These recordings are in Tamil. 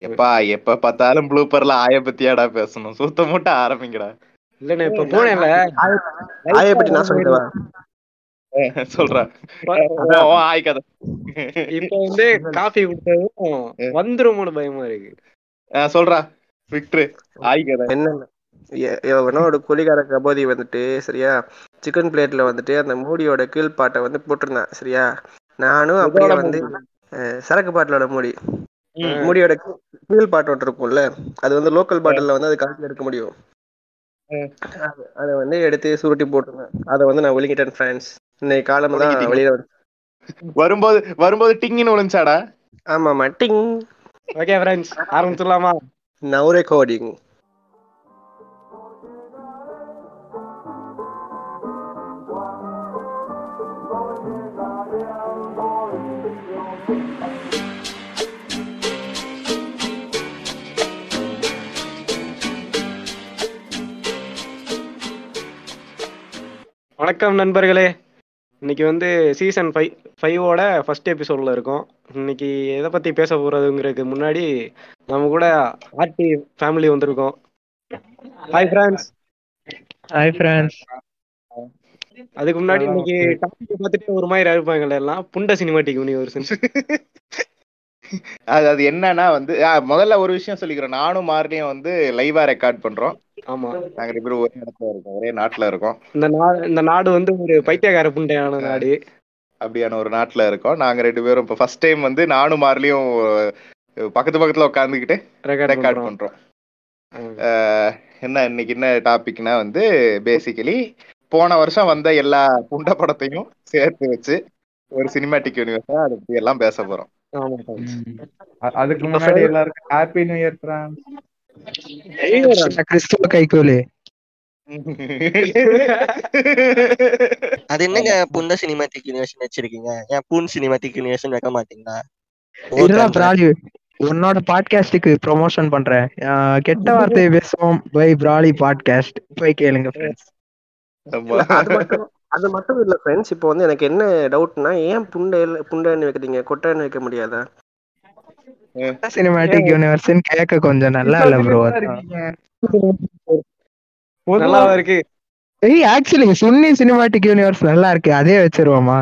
எப்பா எப்ப பார்த்தாலும் ப்ளூப்பர்ல ஆய பத்தியாடா பேசணும். சுத்த மூட்டை ஆரம்பிங்கடா. இல்லண்ணே இப்ப போனேன்ல. ஆயை பத்தி நான் சொல்லிட்டவா சொல்றா. ஆய் கதை. இப்ப வந்து காஃபி குடிச்சதும் வந்துருமோன்னு பயமா இருக்கு. சொல்றா. விக்ட்ரு ஆய் கதை. என்னென்ன? எ- எவனோட குலிகார கபோதி வந்துட்டு சரியா? சிக்கன் பிளேட்ல வந்துட்டு அந்த மூடியோட கீழ் பாட்டை வந்து போட்டிருந்தான் சரியா? நானும் அப்படியே வந்து சரக்கு பாட்டிலோட மூடி. மூடியோட கீழ்- பாட்டு ஒன்று இருக்கும்ல அது வந்து லோக்கல் பாட்டில்ல வந்து அது கணக்கில் எடுக்க முடியும். அது- அதை வந்து எடுத்து சுருட்டி போட்டிருந்தேன் அதை வந்து நான் ஒழுங்கிட்டேன் ஃப்ரெண்ட்ஸ் இன்னைக்கு காலம் தான். வெளியில வந்து வரும்போது வரும்போது டிங்கின்னு விழுந்துச்சாடா? ஆமா மட்டிங் ஓகே ஃப்ரெண்ட்ஸ் ஆரம்பிச்சிடலாமா? நவ் ரெக்கார்டிங் வணக்கம் நண்பர்களே. இன்னைக்கு வந்து சீசன் ஃபைவ் ஃபைவோட ஃபர்ஸ்ட் எபிசோட்ல இருக்கோம். இன்னைக்கு எதை பத்தி பேச போறதுங்கிறதுக்கு முன்னாடி நம்ம கூட ஆர்டி ஃபேமிலி வந்திருக்கோம். ஹாய் ஃப்ரெண்ட்ஸ் ஹாய் ஃப்ரெண்ட்ஸ் அதுக்கு முன்னாடி இன்னைக்கு டாபிக் பார்த்துட்டு ஒரு மாதிரி இருப்பாங்கல்ல எல்லாம் புண்ட சினிமாட்டிக் யூனிவர்ஸ் அது அது என்னன்னா வந்து முதல்ல ஒரு விஷயம் சொல்லிக்கிறோம் நானும் மார்னியும் வந்து லைவா ரெக்கார்ட் பண்றோம். ஆமா. நாங்க ரெண்டு பேரும் ஒரே இடத்துல இருக்கோம். ஒரே நாட்டுல இருக்கோம். இந்த நாடு இந்த நாடு வந்து ஒரு பைத்தியக்கார புண்டையான நாடு. அப்படியான ஒரு நாட்டுல இருக்கோம். நாங்க ரெண்டு பேரும் இப்போ ஃபர்ஸ்ட் டைம் வந்து நானும் மார்லியும் பக்கத்து பக்கத்துல உட்காந்துக்கிட்டு ரெக்கார்ட் பண்றோம். என்ன இன்னைக்கு என்ன டாபிக்னா வந்து பேசிக்கலி போன வருஷம் வந்த எல்லா புண்ட படத்தையும் சேர்த்து வச்சு ஒரு சினிமாட்டிக் யூனிவர்ஸா அதை பத்தி எல்லாம் பேச போறோம். அதுக்கு முன்னாடி எல்லாருக்கும் ஹாப்பி நியூ இயர் கிறிஸ்துவ கைகோலு அது என்னங்க புண்ட சினிமாட்டிக் யூனிவர்ஷன் வச்சிருக்கீங்க ஏன் பூன் சினிமாட்டிக் யூனிவர்ஷன் வைக்க மாட்டீங்களா இல்ல பிராலி உன்னோட பாட்காஸ்டுக்கு ப்ரொமோஷன் பண்றேன் கெட்ட வார்த்தையை பேசுவோம் பை பிராலி பாட்காஸ்ட் போய் கேளுங்க மட்டும் அது மட்டும் இல்ல ஃப்ரெண்ட்ஸ் இப்போ வந்து எனக்கு என்ன டவுட்னா ஏன் புண்டை புண்டைன்னு வைக்கிறீங்க கொட்டைன்னு வைக்க முடியாதா சினிமாட்டிக் யூனிவர்ஸ்னு கேட்க கொஞ்சம் நல்லா இல்ல ப்ரோ நல்லா இருக்கு. ஏய் ஆக்சுவலி சுன்னி சினிமாட்டிக் யூனிவர்ஸ் நல்லா இருக்கு. அதே வச்சிருவோமா?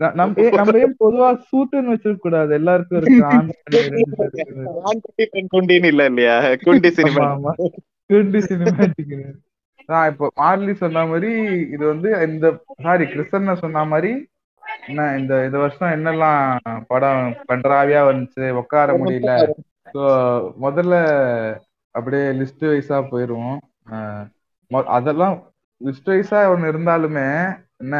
நம்ம ஏன் பொதுவா சூட்டுன்னு வச்சிருக்க கூடாது? எல்லாருக்கும் இருக்கு. குண்டின்னு இல்ல இல்லையா? குண்டி சினிமா. குண்டு சினிமாட்டிக் நான் இப்போ மார்லி சொன்ன மாதிரி இது வந்து இந்த சாரி கிறிஸ்தன்ன சொன்ன மாதிரி என்ன இந்த இந்த வருஷம் என்னெல்லாம் படம் கன்றாவியா வந்துச்சு? உட்கார முடியல. ஸோ முதல்ல அப்படியே லிஸ்ட் வைஸா போயிருவோம். அதெல்லாம் லிஸ்ட் வைஸா ஒன்று இருந்தாலுமே என்ன?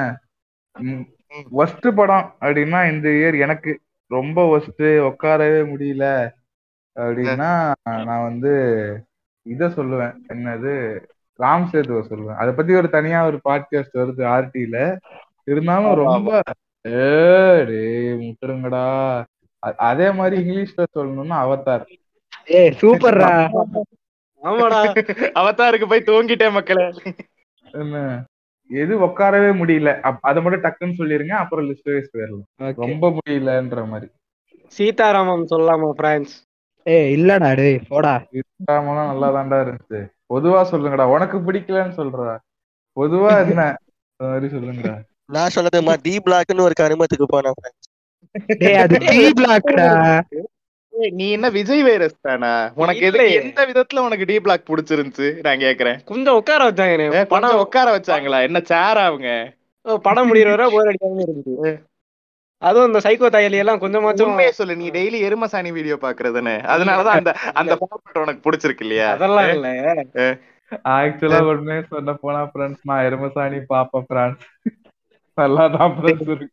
ஒஸ்ட் படம் அப்படின்னா இந்த இயர் எனக்கு ரொம்ப ஒஸ்ட் உட்காரவே முடியல. அப்படின்னா நான் வந்து இத சொல்லுவேன். என்னது? ராம் சேதுவை சொல்லுவேன். அதை பத்தி ஒரு தனியா ஒரு பாட்காஸ்ட் வருது ஆர்டில இருந்தாலும் ரொம்ப முட்டுருங்கடா. அ- அதே மாதிரி இங்கிலீஷ்ல சொல்லணும்னா அவதார். ஏய் சூப்பர்ரா. ஆமாடா. அவதாருக்கு போய் தூங்கிட்டேன் மக்களே. என்ன? எது உட்காரவே முடியல. அதை மட்டும் டக்குன்னு சொல்லிருங்க அப்புறம் லிஸ்ட் வைஸ் போயிடலாம். ரொம்ப முடியலன்ற மாதிரி. சீதாராமன் சொல்லலாமா பிரான்ஸ் ஏய் இல்லடா டேய் போடா. இல்லாமலாம் நல்லா தான்டா இருந்துச்சு. பொதுவா சொல்லுங்கடா. உனக்கு பிடிக்கலன்னு சொல்றா. பொதுவா என்ன? மாதிரி சொல்லுங்கடா. நான் சொன்னதுமா டி பிளாக்னு ஒரு கருமத்துக்கு போனேன் அது பி பிளாக்டா நீ என்ன விஜய் வைரஸ் தானா? உனக்கு எது இல்லையே. எந்த விதத்துல உனக்கு டி பிளாக் பிடிச்சிருந்துச்சு? நான் கேக்குறேன். கொஞ்சம் உட்கார வச்சாங்க படம் உட்கார வச்சாங்களா? என்ன சேரா அவங்க? படம் முடியற வரை போர் அடிக்காம இருந்துச்சு. அதுவும் இந்த சைக்கோ தையலி எல்லாம் கொஞ்சமாச்சும் உண்மையை சொல்லு நீ டெய்லி எருமசாணி வீடியோ பாக்குறதுன்னு அதனாலதான் அந்த அந்த ஃபார்மேட் உனக்கு பிடிச்சிருக்கு இல்லையா? அதெல்லாம் இல்ல. ஆக்சுவலா உடனே சொன்ன போனா ஃப்ரெண்ட்ஸ் நான் எருமசாணி பாப்பா ஃப்ரெண்ட்ஸ் நல்லா தான் இருக்கும்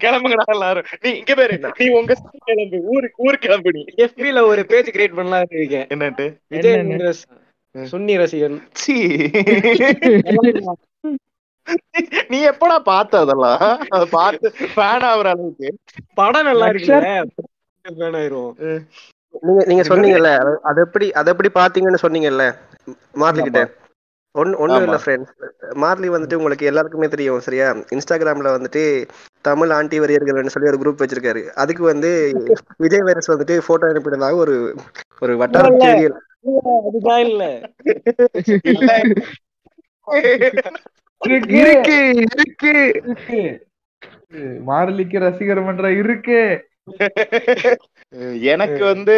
கிளம்புங்கடா எல்லாரும். நீ இங்க பேரு நீ உங்க கிளம்பு ஊருக்கு ஊர் கிளம்பு நீ. எஃபில ஒரு பேஜ் கிரியேட் பண்ணலாம் இருக்கேன். என்னட்டு விஜய் சுன்னி ரசிகன். சீ. நீ எப்படா பார்த்த அதெல்லாம்? அத பார்த்து ஃபேன் ஆகுற அளவுக்கு. படம் நல்லா ஆயிரும். நீங்க நீங்க சொன்னீங்கல்ல அது- எப்படி அது எப்படி பாத்தீங்கன்னு சொன்னீங்கல்ல? மார்லி கிட்ட. ஒன்னு ஒண்ணும் ஆமா. இல்ல ஃப்ரெண்ட்ஸ் மார்லி வந்துட்டு உங்களுக்கு எல்லாருக்குமே தெரியும் சரியா? இன்ஸ்டாகிராம்ல வந்துட்டு தமிழ் ஆண்டி வரியர்கள்னு சொல்லி ஒரு குரூப் வச்சிருக்காரு. அதுக்கு வந்து விஜய் வைரஸ் வந்துட்டு போட்டோ அனுப்பினதாக ஒரு ஒரு வட்டார அதுதான் இல்ல. இல்ல. இருக்கு இருக்கு மாரலிக்கு ரசிகர் மன்றம் இருக்கு. எனக்கு வந்து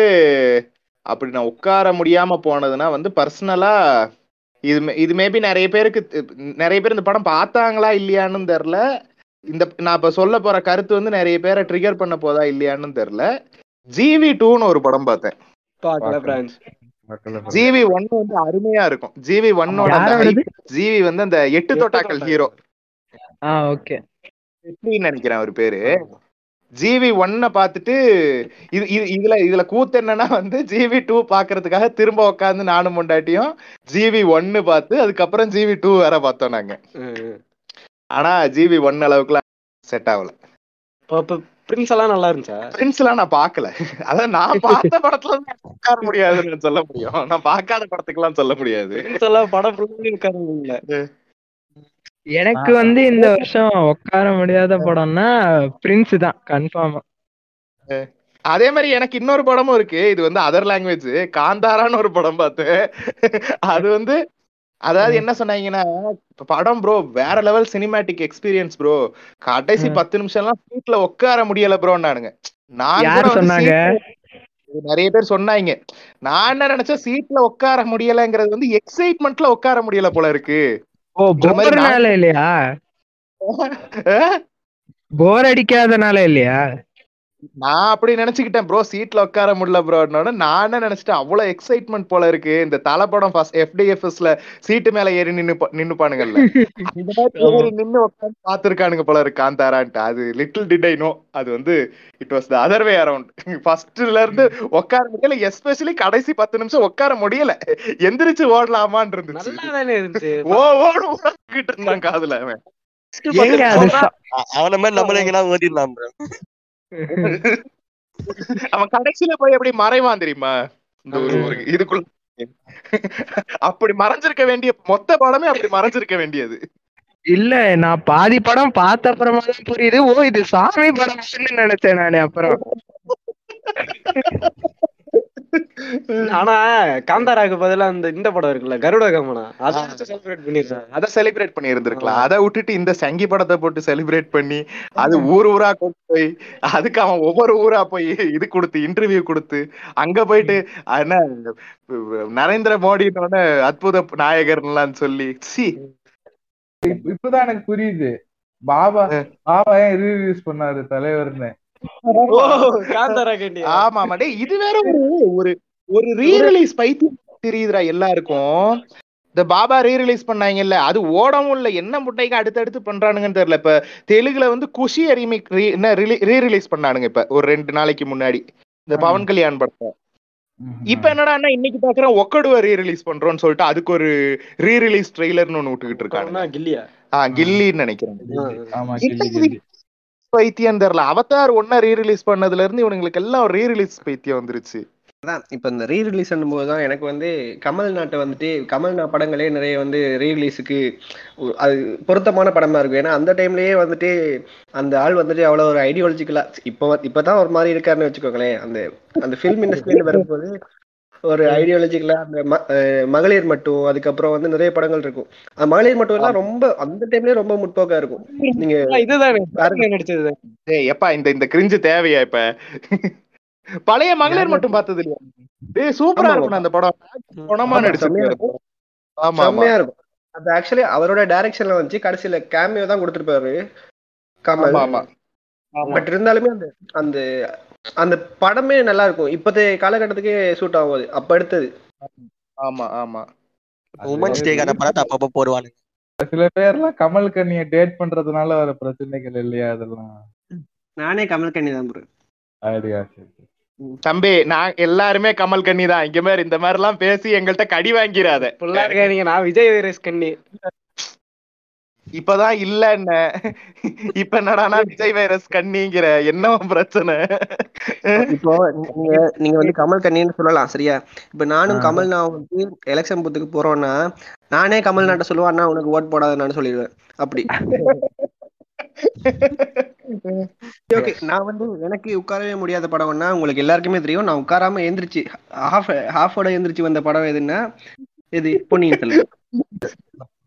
அப்படி நான் உட்கார முடியாம போனதுன்னா வந்து பர்சனலா இது இது மேபி நிறைய பேருக்கு நிறைய பேர் இந்த படம் பார்த்தாங்களா இல்லையான்னு தெரியல இந்த நான் இப்ப சொல்ல போற கருத்து வந்து நிறைய பேரை ட்ரிகர் பண்ண போதா இல்லையான்னு தெரியல ஜிவி டூன்னு ஒரு படம் பார்த்தேன். ஜிவி ஒன்னு வந்து அருமையா இருக்கும். ஜிவி ஒன்னோட? ஜிவி வந்து அந்த எட்டு தொட்டாக்கள் ஹீரோ ஆ ஓகே வெற்றின்னு நினைக்கிறேன் அவர் பேரு. ஜிவி ஒன்ன பார்த்துட்டு இது இது இதுல இதுல கூத்து என்னன்னா வந்து ஜிவி டூ பாக்குறதுக்காக திரும்ப உட்காந்து நானும் முண்டாட்டியும் ஜிவி ஒன்னு பார்த்து அதுக்கப்புறம் ஜிவி டூ வேற பார்த்தோம் நாங்க. ஆனா ஜிவி ஒன் அளவுக்குலாம் செட் ஆகல. பிரின்ஸ் எல்லாம் நல்லா இருந்துச்சா? பிரின்ஸ் எல்லாம் நான் பார்க்கல. அதான் நான் பார்த்த படத்துல உட்கார முடியாதுன்னு சொல்ல முடியும். நான் பார்க்காத படத்துக்கெல்லாம் சொல்ல முடியாது. எல்லாம் படம் ஃபுல்லா இருக்காரு எனக்கு வந்து இந்த வருஷம் உட்கார முடியாத படம்னா பிரின்ஸ் தான் கன்ஃபார்மா அதே மாதிரி எனக்கு இன்னொரு படமும் இருக்கு. இது வந்து அதர் லாங்குவேஜ் காந்தாரான்னு ஒரு படம் பார்த்தேன். அது வந்து அதாவது என்ன சொன்னாங்கன்னா படம் ப்ரோ வேற லெவல் சினிமேட்டிக் எக்ஸ்பீரியன்ஸ் ப்ரோ கடைசி. பத்து நிமிஷம் எல்லாம் சீட்ல உட்கார முடியல நான் கூட யார் வந்து சொன்னாங்க? seat- நிறைய பேர் சொன்னாங்க. நான் என்ன நினைச்சேன் சீட்ல உட்கார முடியலங்கிறது வந்து எக்ஸைட்மெண்ட்ல உட்கார முடியல போல இருக்கு. ஓ போர்னால இல்லையா? போர் அடிக்காதனால இல்லையா நான் அப்படி நினைச்சுக்கிட்டேன் ப்ரோ சீட்ல உட்கார முடியல ப்ரோன்னு நான் என்ன நினைச்சிட்டேன் அவ்வளவு எக்ஸைட்மெண்ட் போல இருக்கு. இந்த தலை படம் ஃபர்ஸ்ட் எஃப்டிஎஃப்எஸ்ல சீட்டு மேல ஏறி நின்னு நின்னுப்பானுங்கல்ல. இந்த மாதிரி ஏறி நின்னு உட்காந்து பாத்துருக்கானுங்க போல இருக்கு. காந்தாரான்ட்டு. அது லிட்டில் டிட் ஐ நோ அது வந்து it was the other way around ஃபர்ஸ்ட்ல இருந்து உட்கார முடியல. எஸ்பெஷலி கடைசி பத்து நிமிஷம் உட்கார முடியல. எந்திரிச்சு ஓடலாமான்னு இருந்துச்சு. நல்லா தானே இருந்துச்சு. ஓ ஓடு ஓடிக்கிட்டு இருந்தான் காதுல அவன். அவன மாதிரி நம்மள எங்கன்னா ஓதிடலாம் bro. அவன் கடைசியில போய் எப்படி மறைவான் தெரியுமா? இந்த ஒரு இதுக்குள்ள அப்படி மறைஞ்சிருக்க வேண்டிய மொத்த படமே அப்படி மறைஞ்சிருக்க வேண்டியது. இல்ல நான் பாதி படம் பார்த்த அப்புறமா தான் புரியுது. ஓ இது சாமி படம் நினைச்சேன் நானு அப்புறம். ஆனா காந்தாராக்கு பதிலா அந்த இந்த படம் இருக்குல்ல கருட கமனா அதை செலிப்ரேட் பண்ணிருக்காங்க அத செலிப்ரேட் பண்ணி இருந்திருக்கலாம் அதை விட்டுட்டு இந்த சங்கி படத்தை போட்டு செலிப்ரேட் பண்ணி அது ஊர் ஊரா கொண்டு போய் அதுக்கு அவன் ஒவ்வொரு ஊரா போய் இது கொடுத்து இன்டர்வியூ கொடுத்து அங்க போயிட்டு என்ன நரேந்திர மோடினோட அற்புத நாயகர்லாம் சொல்லி சி. இப்ப- இப்பதான் எனக்கு புரியுது. பாபா பாபா ஏன் ரீரிலீஸ் பண்ணாரு தலைவர்னு? ஆமா. ஆமா டேய் இது வேற ஒரு ஒரு ஒரு ரீ ரிலீஸ் பைத்தியம் தெரியுதுடா எல்லாருக்கும். இந்த பாபா ரீ ரிலீஸ் பண்ணாங்கல்ல அது ஓடவும் இல்ல. என்ன முட்டைக்கு அடுத்தடுத்து பண்றானுங்கன்னு தெரியல. இப்ப தெலுங்குல வந்து குஷி ரீமிக் பண்ணானுங்க இப்ப ஒரு ரெண்டு நாளைக்கு முன்னாடி. இந்த பவன் கல்யாண் படத்தை இப்ப என்னடான்னா இன்னைக்கு பாக்குறேன் ஒக்கடுவ ரீ ரிலீஸ் பண்றோம்னு சொல்லிட்டு அதுக்கு ஒரு ரீ ரிலீஸ் ட்ரெய்லர்னு ஒண்ணு விட்டுக்கிட்டு இருக்காங்க கில்லியா? ஆ கில்லின்னு நினைக்கிறேன். பைத்தியம் தெரியல. அவதார் ஒன்னா ரீ ரிலீஸ் பண்ணதுல இருந்து இவனுங்களுக்கு எல்லாம் ரீ ரிலீஸ் பைத்தியம் வந்துருச்சு. அதான் இப்போ இந்த ரீ ரிலீஸ் போது தான் எனக்கு வந்து கமல் நாட்டை வந்துட்டு கமல் நா படங்களே நிறைய வந்து ரீ ரிலீஸுக்கு அது பொருத்தமான படமா இருக்கும். ஏன்னா அந்த டைம்லயே வந்துட்டு அந்த ஆள் வந்துட்டு அவ்வளோ ஒரு ஐடியாலஜிக்கலா இப்போ இப்பதான் ஒரு மாதிரி இருக்காருன்னு வச்சுக்கோங்களேன். அந்த அந்த ஃபிலிம் இண்டஸ்ட்ரியில வரும்போது ஒரு ஐடியாலஜிக்கலா அந்த மகளிர் மட்டும் அதுக்கப்புறம் வந்து நிறைய படங்கள் இருக்கும். அந்த மகளிர் மட்டும் எல்லாம் ரொம்ப அந்த டைம்லயே ரொம்ப முற்போக்கா இருக்கும். நீங்க இதுதானே. நடிச்சது. எப்பா இந்த இந்த கிரிஞ்சு தேவையா இப்ப? பழைய மகளிர் மட்டும் பார்த்தது இல்லையா? டேய் சூப்பரா இருக்கும் அந்த படம். பணமா இருக்கும். ஆமா ஆமா. செம்மையா இருக்கும். அது ஆக்சுவலி அவரோட டைரக்ஷன்ல வந்துச்சு. கடைசியில கேமியோ தான் கொடுத்துருப்பாரு. கமல். ஆமா பட் இருந்தாலுமே அந்த அந்த அந்த படமே நல்லா இருக்கும் இப்போதைய காலகட்டத்துக்கே சூட் ஆகும் அது. அப்ப எடுத்தது. ஆமா ஆமா. உமன்ஸ் டேக்கான படத்தை அப்பப்போ போடுவானுங்க. சில பேர்லாம் கமல் கண்ணிய டேட் பண்றதுனால வர பிரச்சனைகள் இல்லையா அதெல்லாம்? நானே கமல் கண்ணி தான் ப்ரோ சரி சரி. தம்பி நான் எல்லாருமே கமல் கண்ணி தான். இங்க மாதிரி இந்த மாதிரி எல்லாம் பேசி எங்கள்கிட்ட கடி வாங்கிறாத ஃபுல்லா இருக்காதீங்க. நான் விஜய் வைரஸ் கண்ணி. இப்பதான் இல்ல என்ன? இப்ப என்னடானா விஜய் வைரஸ் கண்ணிங்கிற? என்ன பிரச்சனை? இப்போ நீங்க நீங்க வந்து கமல் கண்ணின்னு சொல்லலாம் சரியா? இப்ப நானும். கமல் நான் வந்து எலெக்ஷன் பூத்துக்கு போறோம்னா நானே கமல்நாட்டை சொல்லுவேன் அண்ணா உனக்கு ஓட் போடாத நான் சொல்லிடுவேன். அப்படி. ஓகே நான் வந்து எனக்கு உட்காரவே முடியாத படம்னா உங்களுக்கு எல்லாருக்குமே தெரியும். நான் உட்காராம எந்திரிச்சு ஹாஃப் ஹாஃபோட எந்திரிச்சு வந்த படம் எதுன்னா இது பொன்னியின் செல்வன்.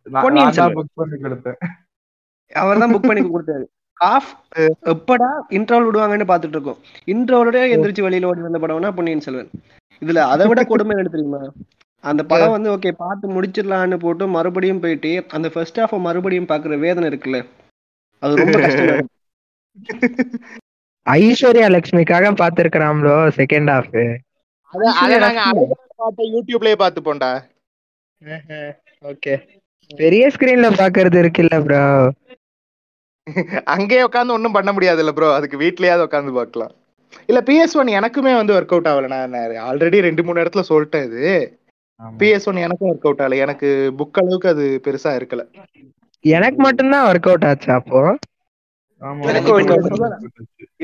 அவர் தான் புக் பண்ணி கொடுத்தாரு. ஹாஃப் எப்படா இன்ட்ரோல் விடுவாங்கன்னு பாத்துட்டு இருக்கோம் இன்ட்ரோலோட எந்திரிச்சு வெளியில ஓடி வந்த படம்னா பொன்னியின் செல்வன். இதுல அதை விட கொடுமை என்ன தெரியுமா? அந்த படம் வந்து ஓகே பார்த்து முடிச்சிடலான்னு போட்டு மறுபடியும் போயிட்டு அந்த ஃபர்ஸ்ட் ஹாஃப் மறுபடியும் பாக்குற வேதனை இருக்குல்ல? அது ரொம்ப கஷ்டமா இருக்கு. ஐஸ்வர்யா லட்சுமிக்காக பாத்துருக்கிறாம்லோ செகண்ட் ஹாஃப் அத நாங்க யூடியூப்லயே பார்த்து போண்டா ஓகே பெரிய ஸ்கிரீன்ல பாக்குறது இருக்குல்ல ப்ரோ அங்கேயே உட்காந்து ஒண்ணும் பண்ண முடியாதுல்ல ப்ரோ அதுக்கு வீட்லயாவது உட்காந்து பார்க்கலாம் இல்ல பிஎஸ் ஒன் எனக்குமே வந்து ஒர்க் அவுட் ஆகல. நான் ஆல்ரெடி ரெண்டு மூணு இடத்துல சொல்லிட்டேன் இது. பிஎஸ் ஒன் எனக்கும் ஒர்க் அவுட் ஆகல. எனக்கு புக் அளவுக்கு அது பெருசா இருக்கல. எனக்கு மட்டும்தான் ஒர்க் அவுட் ஆச்சு அப்போ.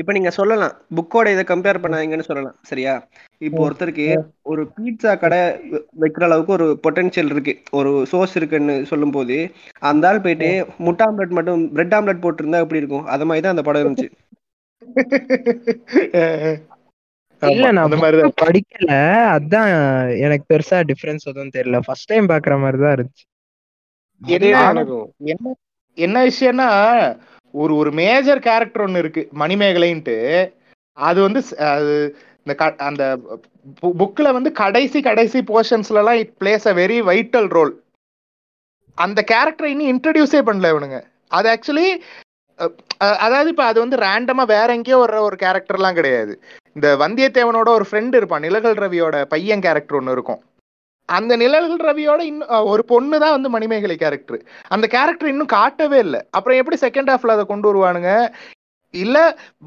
இப்ப நீங்க சொல்லலாம். புக்கோட இதை கம்பேர் பண்ணாதீங்கன்னு சொல்லலாம். சரியா? இப்போ ஒருத்தருக்கு ஒரு பீட்சா கடை வைக்கிற அளவுக்கு ஒரு பொட்டன்ஷியல் இருக்கு. ஒரு சோர்ஸ் இருக்குன்னு சொல்லும் போது அந்த ஆள் போயிட்டு முட்டை ஆம்லெட் மட்டும் பிரெட் ஆம்லெட் போட்டிருந்தா எப்படி இருக்கும்? அது மாதிரி தான் அந்த படம் இருந்துச்சு. இல்ல நான் படிக்கல. அதான் எனக்கு பெருசா டிஃபரன்ஸ் எதுவும் தெரியல. ஃபர்ஸ்ட் டைம் பாக்குற மாதிரி தான் இருந்துச்சு. என்ன விஷயம்னா ஒரு ஒரு மேஜர் கேரக்டர் ஒன்று இருக்கு மணிமேகலைன்ட்டு. அது வந்து அது இந்த க- அந்த புக்கில் வந்து கடைசி கடைசி போர்ஷன்ஸ்லலாம் it plays a very vital role அந்த கேரக்டரை இன்னும் இன்ட்ரடியூஸே பண்ணல இவனுங்க. அது ஆக்சுவலி அதாவது இப்போ அது வந்து ரேண்டமாக வேற எங்கேயோ வர்ற ஒரு கேரக்டர்லாம் கிடையாது. இந்த வந்தியத்தேவனோட ஒரு ஃப்ரெண்ட் இருப்பான் நிலகல் ரவியோட பையன் கேரக்டர் ஒன்று இருக்கும். அந்த நிழல்கள் ரவியோட இன்னும் ஒரு பொண்ணு தான் வந்து மணிமேகலை கேரக்டர் அந்த கேரக்டர் இன்னும் காட்டவே இல்லை. அப்புறம் எப்படி செகண்ட் ஹாஃப்ல அதை கொண்டு வருவானுங்க? இல்ல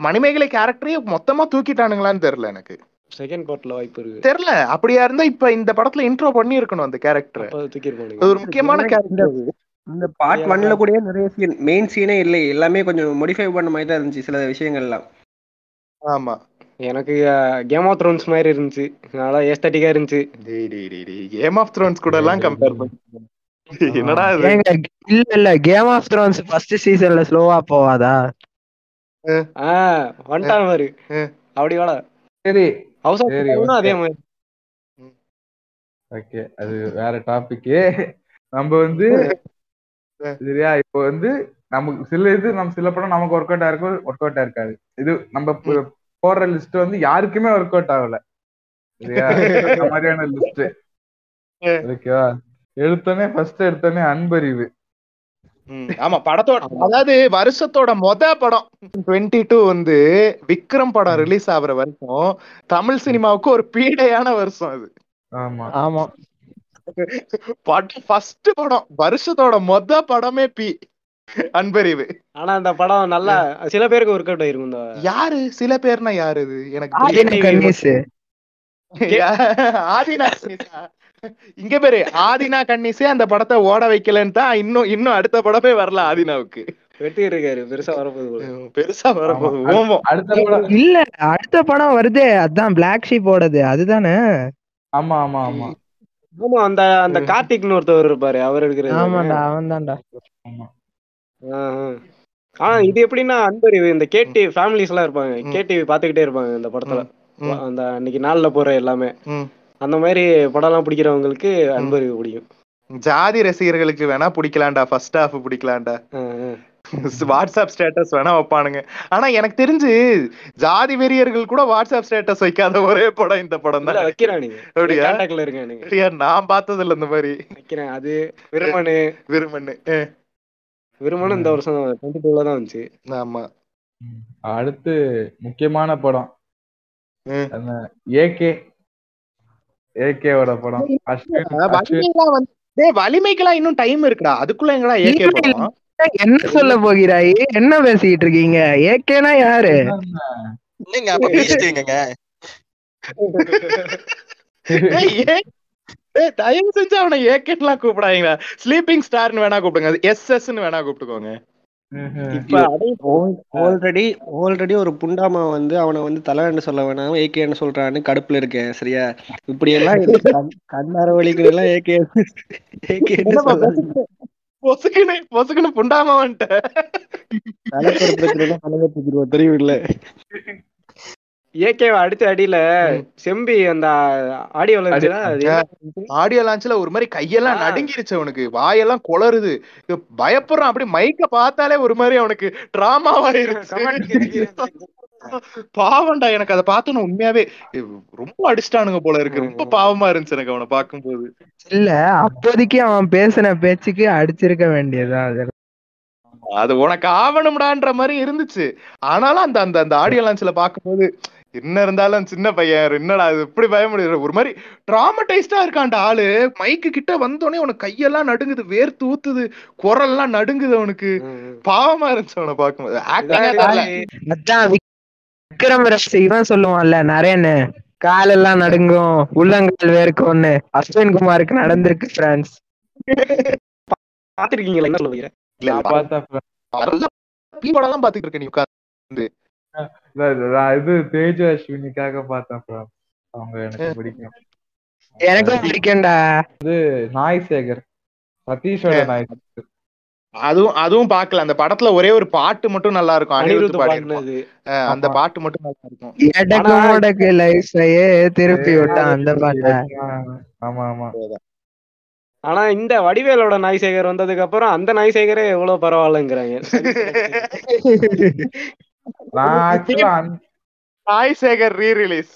மணிமேகலை கேரக்டரையே மொத்தமா தூக்கிட்டானுங்களான்னு தெரியல எனக்கு. செகண்ட் பார்ட்ல வாய்ப்பு இருக்கு. தெரியல. அப்படியா இருந்தா இப்ப இந்த படத்துல இன்ட்ரோ பண்ணி இருக்கணும் அந்த கேரக்டர் ஒரு முக்கியமான கேரக்டர் இந்த பார்ட் ஒன்ல கூட நிறைய சீன் மெயின் சீனே இல்லை எல்லாமே கொஞ்சம் மோடிஃபை பண்ண மாதிரி தான் இருந்துச்சு சில விஷயங்கள்லாம். ஆமா. எனக்கு கேம் ஆஃப் த்ரோன்ஸ் மாதிரி இருந்துச்சு. நல்லா ஏஸ்தட்டிக்கா இருந்துச்சு. டேய் டேய் டேய் கேம் ஆஃப் த்ரோன்ஸ் கூட எல்லாம் கம்பேர் பண்ணி என்னடா இது? இல்ல இல்ல. கேம் ஆஃப் த்ரோன்ஸ் ஃபர்ஸ்ட் சீசன்ல ஸ்லோவா போவாதா? ஆஹ் வந்துட்டான் பாரு. ம். அப்படி வாடா. சரி. ஹவுஸ் ஆஃப். அதே மாதிரி. ஓகே அது வேற டாபிக் நம்ம வந்து சரியா இப்போ வந்து நமக்கு சில இது நம்ம சில படம் நமக்கு ஒர்க் அவுட் ஆயிருக்கும் ஒர்க் அவுட் இருக்காது. இது நம்ம போடுற லிஸ்ட் வந்து யாருக்குமே ஒர்க் அவுட் ஆகல. மாதிரியான லிஸ்ட் ஓகேவா? எடுத்தோடனே ஃபர்ஸ்ட் எடுத்தோடனே அன்பறிவு. ம், ஆமா படத்தோட அதாவது வருஷத்தோட மொத படம் டுவெண்ட்டி டூ வந்து விக்ரம் படம் ரிலீஸ் ஆகுற வருஷம் தமிழ் சினிமாவுக்கு ஒரு பீடையான வருஷம் அது. ஆமா. ஆமா. படம் ஃபர்ஸ்ட் படம் வருஷத்தோட மொத படமே பி. அன்பறிவு. ஆனா அந்த படம் நல்லா சில பேருக்கு ஒர்க் அவுட் ஆயிருக்கும் யாரு? சில பேர்னா யாரு இது? எனக்கு ஆதின? இங்க பேரு ஆதினா கன்னிஸே அந்த படத்தை ஓட வைக்கலன்னு தான் இன்னும் இன்னும் அடுத்த படமே வரல ஆதினாவுக்கு. வெட்டி இருக்காரு பெருசா வரப்போகுது. பெருசா வரப்போகுது. அடுத்த படம். இல்ல அடுத்த படம் வருதே. அதான் பிளாக் அதுதானே? ஆமா ஆமா ஆமா. ஆமா அந்த அந்த கார்த்திக்னு ஒருத்தவர் இருப்பாரு அவர் எடுக்கிறது. ஆமாண்டா அவன் தான்டா ஆமா. ஆனா இது எப்படின்னா அன்பறிவு இந்த கேடி ஃபேமிலிஸ் எல்லாம் இருப்பாங்க. கேடிவி பாத்துக்கிட்டே இருப்பாங்க இந்த படத்துல. அந்த அன்னைக்கு நாள்ல போற எல்லாமே. அந்த மாதிரி படம் எல்லாம் பிடிக்கிறவங்களுக்கு அன்பறிவு பிடிக்கும். ஜாதி ரசிகர்களுக்கு வேணா பிடிக்கலாம்டா ஃபர்ஸ்ட் ஹாஃப் பிடிக்கலாம்டா. வாட்ஸ்அப் ஸ்டேட்டஸ் வேணா வைப்பானுங்க. ஆனா எனக்கு தெரிஞ்சு ஜாதி வெறியர்கள் கூட வாட்ஸ்அப் ஸ்டேட்டஸ் வைக்காத ஒரே படம் இந்த படம் தான். வைக்கிறான் அப்படியா? நான் பார்த்தது இல்ல இந்த மாதிரி. வைக்கிறேன். அது விருமனு விரும்பன்னு விருமனு இந்த வருஷம் டுவெண்ட்டி டூல தான் வந்துச்சு. ஆமா. அடுத்து முக்கியமான படம். ஏகே ஏகேவோட படம். வலிமைக்கெல்லாம் வந்து டேய் வலிமைக்கெல்லாம் இன்னும் டைம் இருக்குடா. அதுக்குள்ள எங்கடா ஏகே. படம் என்ன சொல்ல போகிறாய்? என்ன பேசிட்டு இருக்கீங்க? ஏகேனா யாரு? என்னங்க அப்ப பேசிட்டீங்க தயவு செஞ்சு அவனை ஏகேட்லாம் கூப்பிடாதீங்களா ஸ்லீப்பிங் ஸ்டார்னு வேணா கூப்பிடுங்க. எஸ் எஸ்ன்னு வேணா கூப்பிட்டுக்கோங்க. ஆல்ரெடி ஆல்ரெடி ஒரு புண்டாமா வந்து அவனை வந்து தலைவன்னு சொல்ல வேணாம் ஏகேன்னு சொல்றான்னு கடுப்புல இருக்கேன் சரியா? இப்படி எல்லாம் கண்ணார வலிக்கு எல்லாம் ஏகே. பொசுக்குன்னு பொசுக்குன்னு புண்டாமா வந்துட்ட தலைப்பட பிரச்சனை தலைமை தூக்கிடுவோம் தெரியும் இல்ல ஏகேவை அடுத்த அடியில செம்பி அந்த என்ன? ஆடியோ லான்ச்ல ஒரு மாதிரி கையெல்லாம். நடுங்கிருச்சு அவனுக்கு. வாயெல்லாம் குளறுது இது பயப்படுறான். அப்படி மைக்க பார்த்தாலே ஒரு மாதிரி அவனுக்கு கமெண்ட் கேட்டுட்டு பாவம்டா எனக்கு அதை பார்த்தோன்னு உண்மையாவே ரொம்ப அடிச்சிட்டானுங்க போல இருக்கு. ரொம்ப பாவமா இருந்துச்சு எனக்கு அவனை பார்க்கும்போது. இல்ல அப்போதைக்கு அவன் பேசின பேச்சுக்கு அடிச்சிருக்க வேண்டியதா அது அது உனக்கு ஆவணும்டான்ற மாதிரி இருந்துச்சு. ஆனாலும் அந்த அந்த அந்த ஆடியோ லான்ச்ல பார்க்கும்போது என்ன இருந்தாலும் சின்ன பையன் என்னடா இது இப்படி பயமுடியுற ஒரு மாதிரி டிராமடைஸ்டா இருக்கான்டா ஆளு. மைக்கு கிட்ட வந்தோடனே உனக்கு கையெல்லாம் நடுங்குது வேர்த்து ஊத்துது குரல்லாம் நடுங்குது அவனுக்கு. பாவமா இருந்துச்சு அவனை பார்க்கும்போது. அதான் விக்ரம் ரஸ் இவன் சொல்லுவான்ல நரேன்னு காலெல்லாம் நடுங்கும் உள்ளங்கால் வேர்க்கும்னு அஸ்வின் குமாருக்கு நடந்திருக்கு பிரான்ஸ் பாத்திருக்கீங்களா என்ன சொல்லுவீங்க பாத்துட்டு இருக்க நீ உட்கார்ந்து. நான் இது தேஜு அஸ்வினிக்காக பார்த்தேன். அவங்க எனக்கு பிடிக்கும். எனக்கும் பிடிக்கும்டா. நாய் சேகர் சதீஷோட நாய் சேகர். அதுவும் அதுவும் பார்க்கல. அந்த படத்துல ஒரே ஒரு பாட்டு மட்டும் நல்லா இருக்கும். அனிருத் பாடி அந்த. பாட்டு மட்டும் நல்லா இருக்கும். லைஃபையே திருப்பி விட்டான் அந்த பாட்டை. ஆமா ஆமா. ஆனா இந்த வடிவேலோட நாய்சேகர் வந்ததுக்கு அப்புறம் அந்த நாய்சேகரே எவ்வளவு பரவாயில்லங்கிறாங்க. நான் சாய் சேகர் ரீ ரிலீஸ்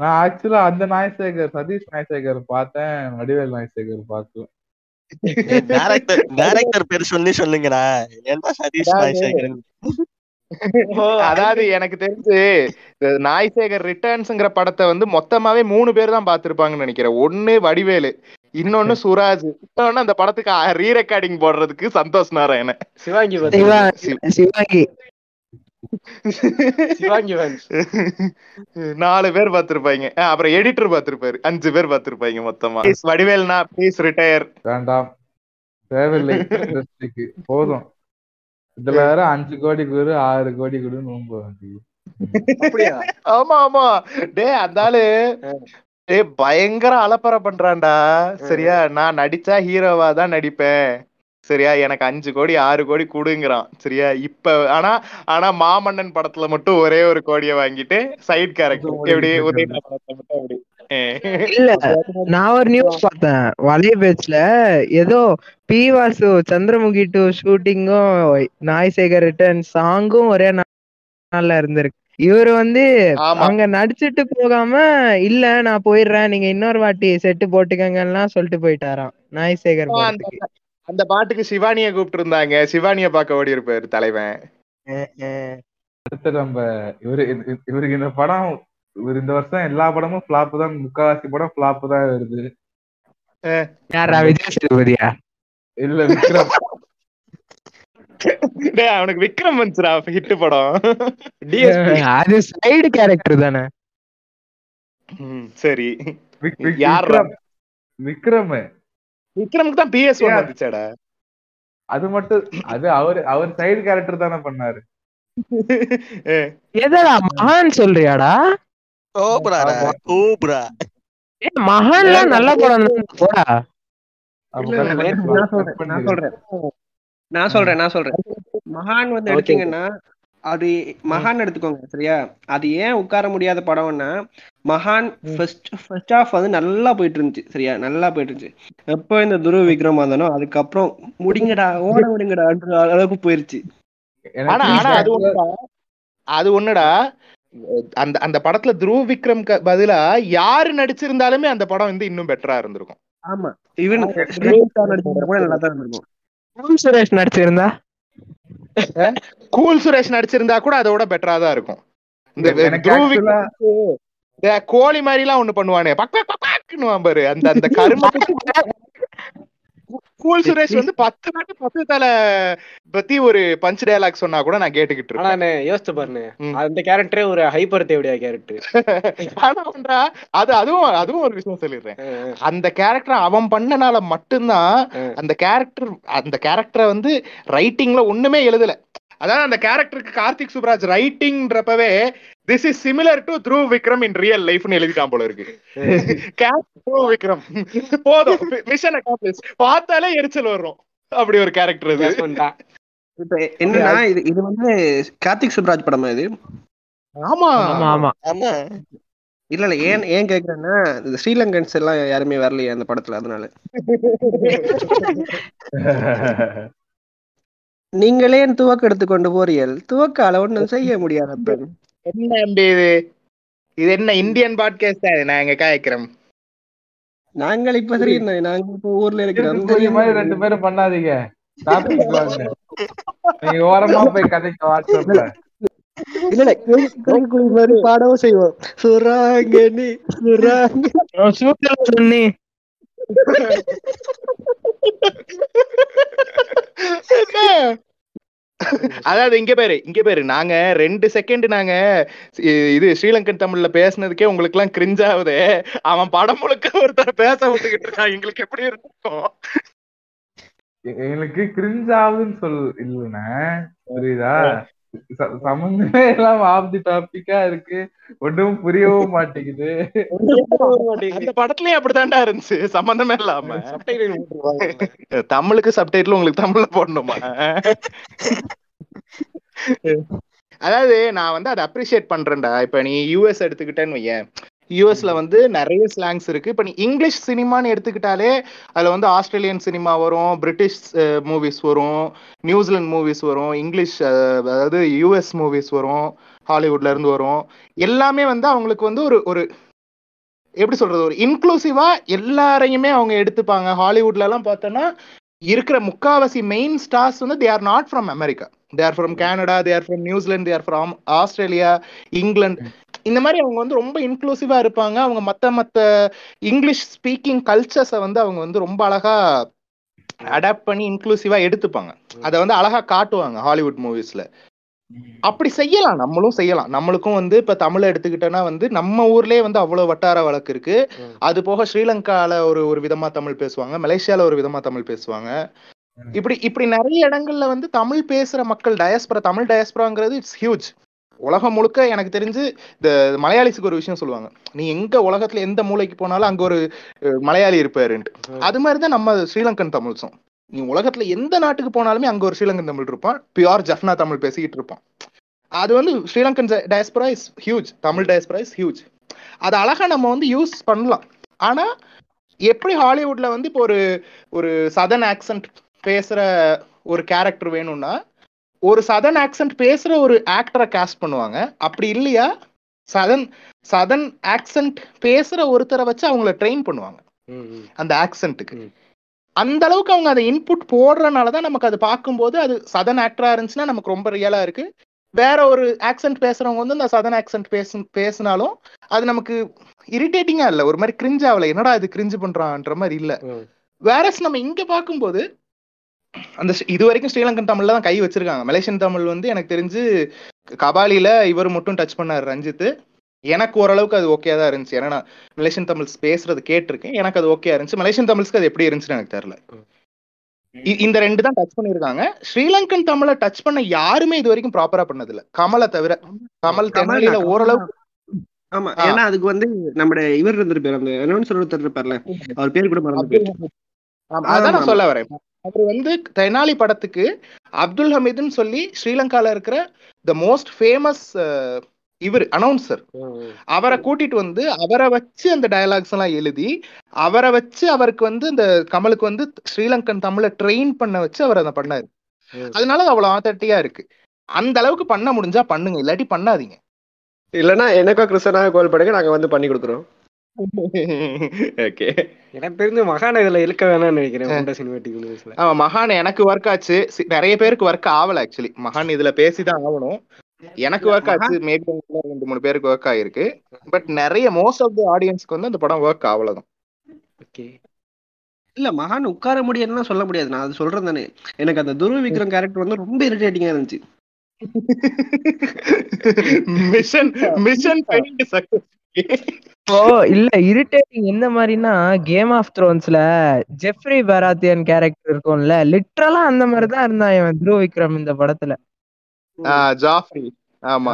நான் ஆக்சுவலா அந்த நாய்சேகர் சதீஷ் நாய்சேகர் பார்த்தேன். வடிவேல் நாய்சேகர் பார்க்கல. டேரக்டர் டேரக்டர் பேர் சொல்லி சொல்லுங்கடா. என்ன சதீஷ் நாய்சேகரன் அதாவது எனக்கு தெரிஞ்சு நாய்சேகர் ரிட்டர்ன்ஸ்ங்கிற படத்தை வந்து மொத்தமாவே மூணு பேர் தான் பார்த்திருப்பாங்கன்னு நினைக்கிறேன். ஒண்ணு வடிவேலு. இன்னொன்னு சுராஜ். இன்னொன்னு அந்த படத்துக்கு ரீ ரெக்கார்டிங் போடுறதுக்கு சந்தோஷ் நாராயணன். சிவாங்கி சிவாங்கி சிவாங்கி. நாலு பேர் பார்த்திருப்பாங்க. அஹ் அப்புறம் எடிட்டர் பார்த்திருப்பாரு. அஞ்சு பேர் பார்த்திருப்பாங்க மொத்தமா. வடிவேல்னா ப்ளீஸ் ரிட்டையர் வேண்டாம். தேவையில்லை. போதும். இதுல வேற அஞ்சு கோடி குரு ஆறு கோடி குருன்னு ஆமா ஆமா. டே அந்த ஆளு டேய் பயங்கர அலப்பறை பண்றான்டா. சரியா? நான் நடிச்சா ஹீரோவா தான் நடிப்பேன். சரியா? எனக்கு அஞ்சு கோடி ஆறு கோடி கொடுங்கிறான். சரியா? இப்ப ஆனா ஆனா மாமன்னன் படத்துல மட்டும் ஒரே ஒரு கோடிய வாங்கிட்டு சைட் கேரக்டர் எப்படி உதயநிதி படத்துல மட்டும் அப்படி. இல்ல நான் ஒரு நியூஸ் பார்த்தேன். வலைய பேச்சுல ஏதோ பி வாசு சந்திரமுகி டூ ஷூட்டிங்கும் நாய் சேகர் ரிட்டர்ன் சாங்கும் ஒரே நா- நாள்ல இருந்திருக்கு. இவரு வந்து அங்க நடிச்சிட்டு போகாம இல்ல நான் போயிடுறேன். நீங்க இன்னொரு வாட்டி செட்டு போட்டுக்கங்கலாம் சொல்லிட்டு போயிட்டாராம். நாய்சேகர் ஆ, அந்த பாட்டுக்கு. சிவானிய கூப்பிட்டு இருந்தாங்க சிவானிய பார்க்க ஓடி இருப்பாரு தலைவன். அடுத்து நம்ம இவரு இவருக்கு இந்த படம் இவர் இந்த வருஷம் எல்லா படமும் ஃபிளாப் தான். முக்காவாசி படம் ஃபிளாப் தான் வருது. யாரா விஜய் சேதுபதியா? இல்ல விக்ரம். டேய் அவனுக்கு விக்ரம் வந்துச்சுடா ஹிட் படம். DSP. அது சைடு கேரக்டர் தானே. சரி. விக்- விக்- யார்ரா? விக்ரம். விக்ரம். விக்ரமுக்கு தான் பிஎஸ் வந்துச்சாடா. அது மட்டும் அது அவர் அவர் சைடு கேரக்டர் தானே பண்ணாரு. எதடா மகான் சொல்றியாடா? கோப்ராடா கோப்ரா ஏ மகான்லாம் நல்ல படம் தான் போடா நான் சொல்றேன், நான். சொல்றேன் நான் சொல்றேன். மகான் வந்து. எடுத்தீங்கன்னா அது மகான் எடுத்துக்கோங்க சரியா? அது ஏன் உட்கார முடியாத படம்னா மகான் ஃபர்ஸ்ட் ஃபர்ஸ்ட் ஆஃப் வந்து நல்லா போயிட்டு இருந்துச்சு சரியா? நல்லா போயிட்டு இருந்துச்சு. எப்போ இந்த துருவ விக்ரம் வந்தானோ அதுக்கப்புறம் முடிங்கடா ஓட விடுங்கடான்ற அளவுக்கு போயிருச்சு. ஆனா ஆனா அது ஒண்ணுடா அது ஒண்ணுடா அந்த அந்த படத்துல துருவ விக்ரம் பதிலா யாரு நடிச்சிருந்தாலுமே அந்த படம் வந்து இன்னும் பெட்டரா இருந்திருக்கும். ஆமா ஈவன் நடிச்சிருந்தா கூட நல்லா தான் இருந்திருக்கும். ஓம் சுரேஷ் நடிச்சிருந்தா? கூல் சுரேஷ் நடிச்சிருந்தா கூட அதோட பெட்டரா தான் இருக்கும். இந்த கோழி மாதிரி எல்லாம் ஒண்ணு பண்ணுவானே பக் பக் பக் பக்னுவான் பாரு அந்த அந்த கரும கூல் சுரேஷ் வந்து பத்து வாட்டி பத்து தலை பத்தி ஒரு பஞ்ச் டயலாக் சொன்னா கூட நான் கேட்டுக்கிட்டு இருக்கேன் என்ன யோசிச்சு பாருங்க. அந்த கேரக்டரே ஒரு ஹைப்பர் தேவடியா கேரக்டர் ஆனா அது அதுவும் அதுவும் ஒரு விஷயம் சொல்லிடுறேன். அந்த கேரக்டர் அவன் பண்ணனால மட்டும்தான் அந்த கேரக்டர் அந்த கேரக்டரை வந்து ரைட்டிங்ல ஒண்ணுமே எழுதல. அதாவது அந்த கேரக்டருக்கு Karthik Subbaraj ரைட்டிங்ன்றப்பவே this is similar to through Vikram in real லைஃப்னு எழுதிட்டான் போல இருக்கு. த்ரூ விக்ரம் போதும். மிஷன் அக்காம்ப்ளிஷ் பார்த்தாலே எரிச்சல் வரும். அப்படி ஒரு கேரக்டர் இது. இப்ப என்னன்னா இது இது வந்து கார்த்திக் சுப்ராஜ் படமா இது? ஆமா. ஆமா ஆமா. ஆமா. இல்ல இல்ல. ஏன் ஏன் கேக்குறேன்னா இந்த ஸ்ரீலங்கன்ஸ் எல்லாம் யாருமே வரலையே அந்த படத்துல அதனால. நீங்களே என் துவக்க எடுத்து கொண்டு போறீர்கள் துவக்கால ஒண்ணும் செய்ய முடியாத என்ன இது? இது என்ன இந்தியன் பாட்காஸ்ட் அது நான் எங்க காய்க்கிறோம் நாங்கள் இப்ப சரி நாங்க இப்ப ஊர்ல இருக்கிறோம். புரிய மாதிரி ரெண்டு பேரும் பண்ணாதீங்க. நீங்க ஓரமா போய் கதைக்க வாட்ஸ்அப்ல. இல்ல இல்ல பாடவும் செய்வோம். சுராங்கனி சுராங்க சொன்னி என்ன? அதாவது இங்க பேரு இங்க பேரு. நாங்க ரெண்டு செகண்ட் நாங்க இது ஸ்ரீலங்கன் தமிழ்ல பேசுனதுக்கே உங்களுக்கு எல்லாம் கிரிஞ்ச் ஆகுது. அவன் படம் முழுக்க ஒருத்தர் பேச விட்டுக்கிட்டு இருக்கான். எங்களுக்கு எப்படி இருக்கும்? எ- எனக்கு கிரிஞ்ச் ஆகுதுன்னு சொல் இல்லைண்ணே. புரியுதா? ச- சம்மந்தமே இல்லாம ஆஃப் தி டாபிக்கா இருக்கு. ஒன்றும் புரியவும் மாட்டேங்குது. அந்த படத்துலயும் அப்படித்தான்டா இருந்துச்சு. சம்பந்தமே இல்லாம. தமிழுக்கு சப்டைட்டில் உங்களுக்கு தமிழ்ல போடணுமா? அதாவது நான் வந்து அதை அப்ரிஷியேட் பண்றேன்டா. இப்ப நீ யூஎஸ் எடுத்துக்கிட்டேன்னு வையேன். யூஎஸ்ல வந்து நிறைய ஸ்லாங்ஸ் இருக்கு. இப்போ நீ இங்கிலீஷ் சினிமான்னு எடுத்துக்கிட்டாலே அதுல வந்து ஆஸ்திரேலியன் சினிமா வரும் பிரிட்டிஷ் மூவிஸ் வரும் நியூசிலாந்து மூவிஸ் வரும் இங்கிலீஷ் அதாவது யூஎஸ் மூவிஸ் வரும் ஹாலிவுட்ல இருந்து வரும். எல்லாமே வந்து அவங்களுக்கு வந்து ஒரு ஒரு எப்படி சொல்றது ஒரு இன்க்ளூசிவா எல்லாரையுமே அவங்க எடுத்துப்பாங்க. ஹாலிவுட்ல எல்லாம் பார்த்தோன்னா இருக்கிற முக்காவாசி மெயின் ஸ்டார்ஸ் வந்து they are not from America they are from Canada they are from New Zealand they are from Australia England இந்த மாதிரி அவங்க வந்து ரொம்ப இன்க்ளூசிவா இருப்பாங்க. அவங்க மத்த மத்த இங்கிலீஷ் ஸ்பீக்கிங் கல்ச்சர்ஸை வந்து அவங்க வந்து ரொம்ப அழகா அடாப்ட் பண்ணி இன்க்ளூசிவா எடுத்துப்பாங்க. அதை வந்து அழகா காட்டுவாங்க ஹாலிவுட் மூவிஸ்ல அப்படி செய்யலாம். நம்மளும் செய்யலாம். நம்மளுக்கும் வந்து இப்ப தமிழை எடுத்துக்கிட்டோன்னா வந்து நம்ம ஊர்லயே வந்து அவ்வளவு வட்டார வழக்கு இருக்கு. அது போக ஸ்ரீலங்கால ஒரு ஒரு விதமா தமிழ் பேசுவாங்க. மலேசியால ஒரு விதமா தமிழ் பேசுவாங்க. இப்படி இப்படி நிறைய இடங்கள்ல வந்து தமிழ் பேசுற மக்கள் டயஸ்பரா தமிழ் டயஸ்பராங்கிறது இட்ஸ் ஹியூஜ் உலகம் முழுக்க எனக்கு தெரிஞ்சு இந்த மலையாளிஸுக்கு ஒரு விஷயம் சொல்லுவாங்க. நீ எங்க உலகத்துல எந்த மூலைக்கு போனாலும் அங்க ஒரு மலையாளி இருப்பாருன்ட்டு. அது மாதிரி தான் நம்ம ஸ்ரீலங்கன் தமிழ்ஸும் நீ உலகத்துல எந்த நாட்டுக்கு போனாலுமே அங்க ஒரு ஸ்ரீலங்கன் தமிழ் இருப்பான். பியூர் ஜஃப்னா தமிழ் பேசிக்கிட்டு இருப்பான். அது வந்து Sri Lankan diaspora is huge Tamil diaspora is huge அது அழகா நம்ம வந்து யூஸ் பண்ணலாம். ஆனா எப்படி ஹாலிவுட்ல வந்து இப்போ ஒரு ஒரு சதன் ஆக்சன்ட் பேசுற ஒரு கேரக்டர் வேணும்னா ஒரு சதன் ஆக்சன்ட் பேசுற ஒரு ஆக்டரை காஸ்ட் பண்ணுவாங்க. அப்படி இல்லையா? சதன் சதன் ஆக்சன்ட் பேசுற ஒருத்தரை வச்சு அவங்கள ட்ரெயின் பண்ணுவாங்க. அந்த ஆக்சென்ட்டுக்கு. அந்த அளவுக்கு அவங்க அதை இன்புட் போடுறனால தான் நமக்கு அது பார்க்கும்போது அது சதன் ஆக்டரா இருந்துச்சுன்னா நமக்கு ரொம்ப ரியலா இருக்கு. வேற ஒரு ஆக்சென்ட் பேசுறவங்க வந்து இந்த சதன் ஆக்சென்ட் பேசு பேசினாலும் அது நமக்கு இரிட்டேட்டிங்கா இல்ல. ஒரு மாதிரி கிரிஞ்ச் ஆகல என்னடா இது கிரிஞ்சு பண்றான்ற மாதிரி இல்ல. வேறஸ் நம்ம இங்க பார்க்கும்போது அந்த இது வரைக்கும் ஸ்ரீலங்கன் தமிழ்ல தான் கை வச்சிருக்காங்க. மலேசியன் தமிழ் வந்து எனக்கு தெரிஞ்சு கபாலில இவர் மட்டும் டச் பண்ணாரு ரஞ்சித். எனக்கு ஓரளவுக்கு அது ஓகே தான் இருந்துச்சு. ஏன்னா நான் மலேசியன் தமிழ்ஸ் பேசுறது கேட்டிருக்கேன். எனக்கு அது ஓகே இருந்துச்சு. மலேசியன் தமிழ்ஸ்க்கு அது எப்படி இருந்துச்சுன்னு எனக்கு தெரியல. இந்த ரெண்டு தான் டச் பண்ணிருக்காங்க ஸ்ரீலங்கன் தமிழை டச் பண்ண யாருமே இது வரைக்கும் ப்ராப்பரா பண்ணதில்ல. கமலை தவிர கமல் தென்னாலியில கமல் ஓரளவுக்கு ஆமா. ஏன்னா அதுக்கு வந்து நம்முடைய இவர் இருந்திருப்பாரு அந்த அனௌன்சர் ஒருத்தர் இருப்பார்ல. அவர் பேர் கூட மறந்து அதான் நான் சொல்ல வரேன். அவர் வந்து தெனாலி படத்துக்கு அப்துல் ஹமீதுன்னு சொல்லி ஸ்ரீலங்கால இருக்கிற த மோஸ்ட் ஃபேமஸ் இவர் அனௌன்சர் அவரை கூட்டிட்டு வந்து அவரை வச்சு அந்த டயலாக்ஸ் எல்லாம் எழுதி அவரை வச்சு அவருக்கு வந்து இந்த கமலுக்கு வந்து ஸ்ரீலங்கன் தமிழை ட்ரெயின் பண்ண வச்சு அவர் அதை பண்ணாரு. அதனால அது அவ்வளவு ஆத்தட்டியா இருக்கு. அந்த அளவுக்கு பண்ண முடிஞ்சா பண்ணுங்க இல்லாட்டி பண்ணாதீங்க. இல்லன்னா எனக்கோ கிறிஸ்டனாக கால் பண்ணுங்க நாங்க வந்து பண்ணி கொடுக்குறோம். எனக்கு தெரிஞ்சு மகான இதுல இருக்க வேணாம்னு நினைக்கிறேன் ஹோண்டா சினிமேட்டிக் யூனிவர்ஸ்ல ஆமா மகான் எனக்கு ஒர்க் ஆச்சு. நிறைய பேருக்கு ஒர்க் ஆகல ஆக்சுவலி மகான் இதுல பேசிதான் ஆகணும். எனக்கு ஒர்க் ஆச்சு மேபி ரெண்டு மூணு பேருக்கு ஒர்க் ஆயிருக்கு. பட் நிறைய மோஸ்ட் ஆஃப் தி ஆடியன்ஸ்க்கு வந்து அந்த படம் ஒர்க் ஆகலதான். ஓகே இல்ல மகான் உட்கார முடியாதுன்னு சொல்ல முடியாது. நான் அது சொல்றேன் தானே. எனக்கு அந்த துருவ விக்ரம் கேரக்டர் வந்து ரொம்ப இரிட்டேட்டிங்கா இருந்துச்சு. மிஷன் மிஷன் சக்சஸ் ஓ இல்ல இரிட்டேட்டிங் எந்த மாதிரினா கேம் ஆஃப் த்ரோன்ஸ்ல ஜெஃப்ரி பராத்தியன் கேரக்டர் இருக்கும்ல லிட்டரலா அந்த மாதிரி தான் இருந்தான் இவன் த்ரூ விக்ரம் இந்த படத்துல. ஜாஃப்ரி ஆமா.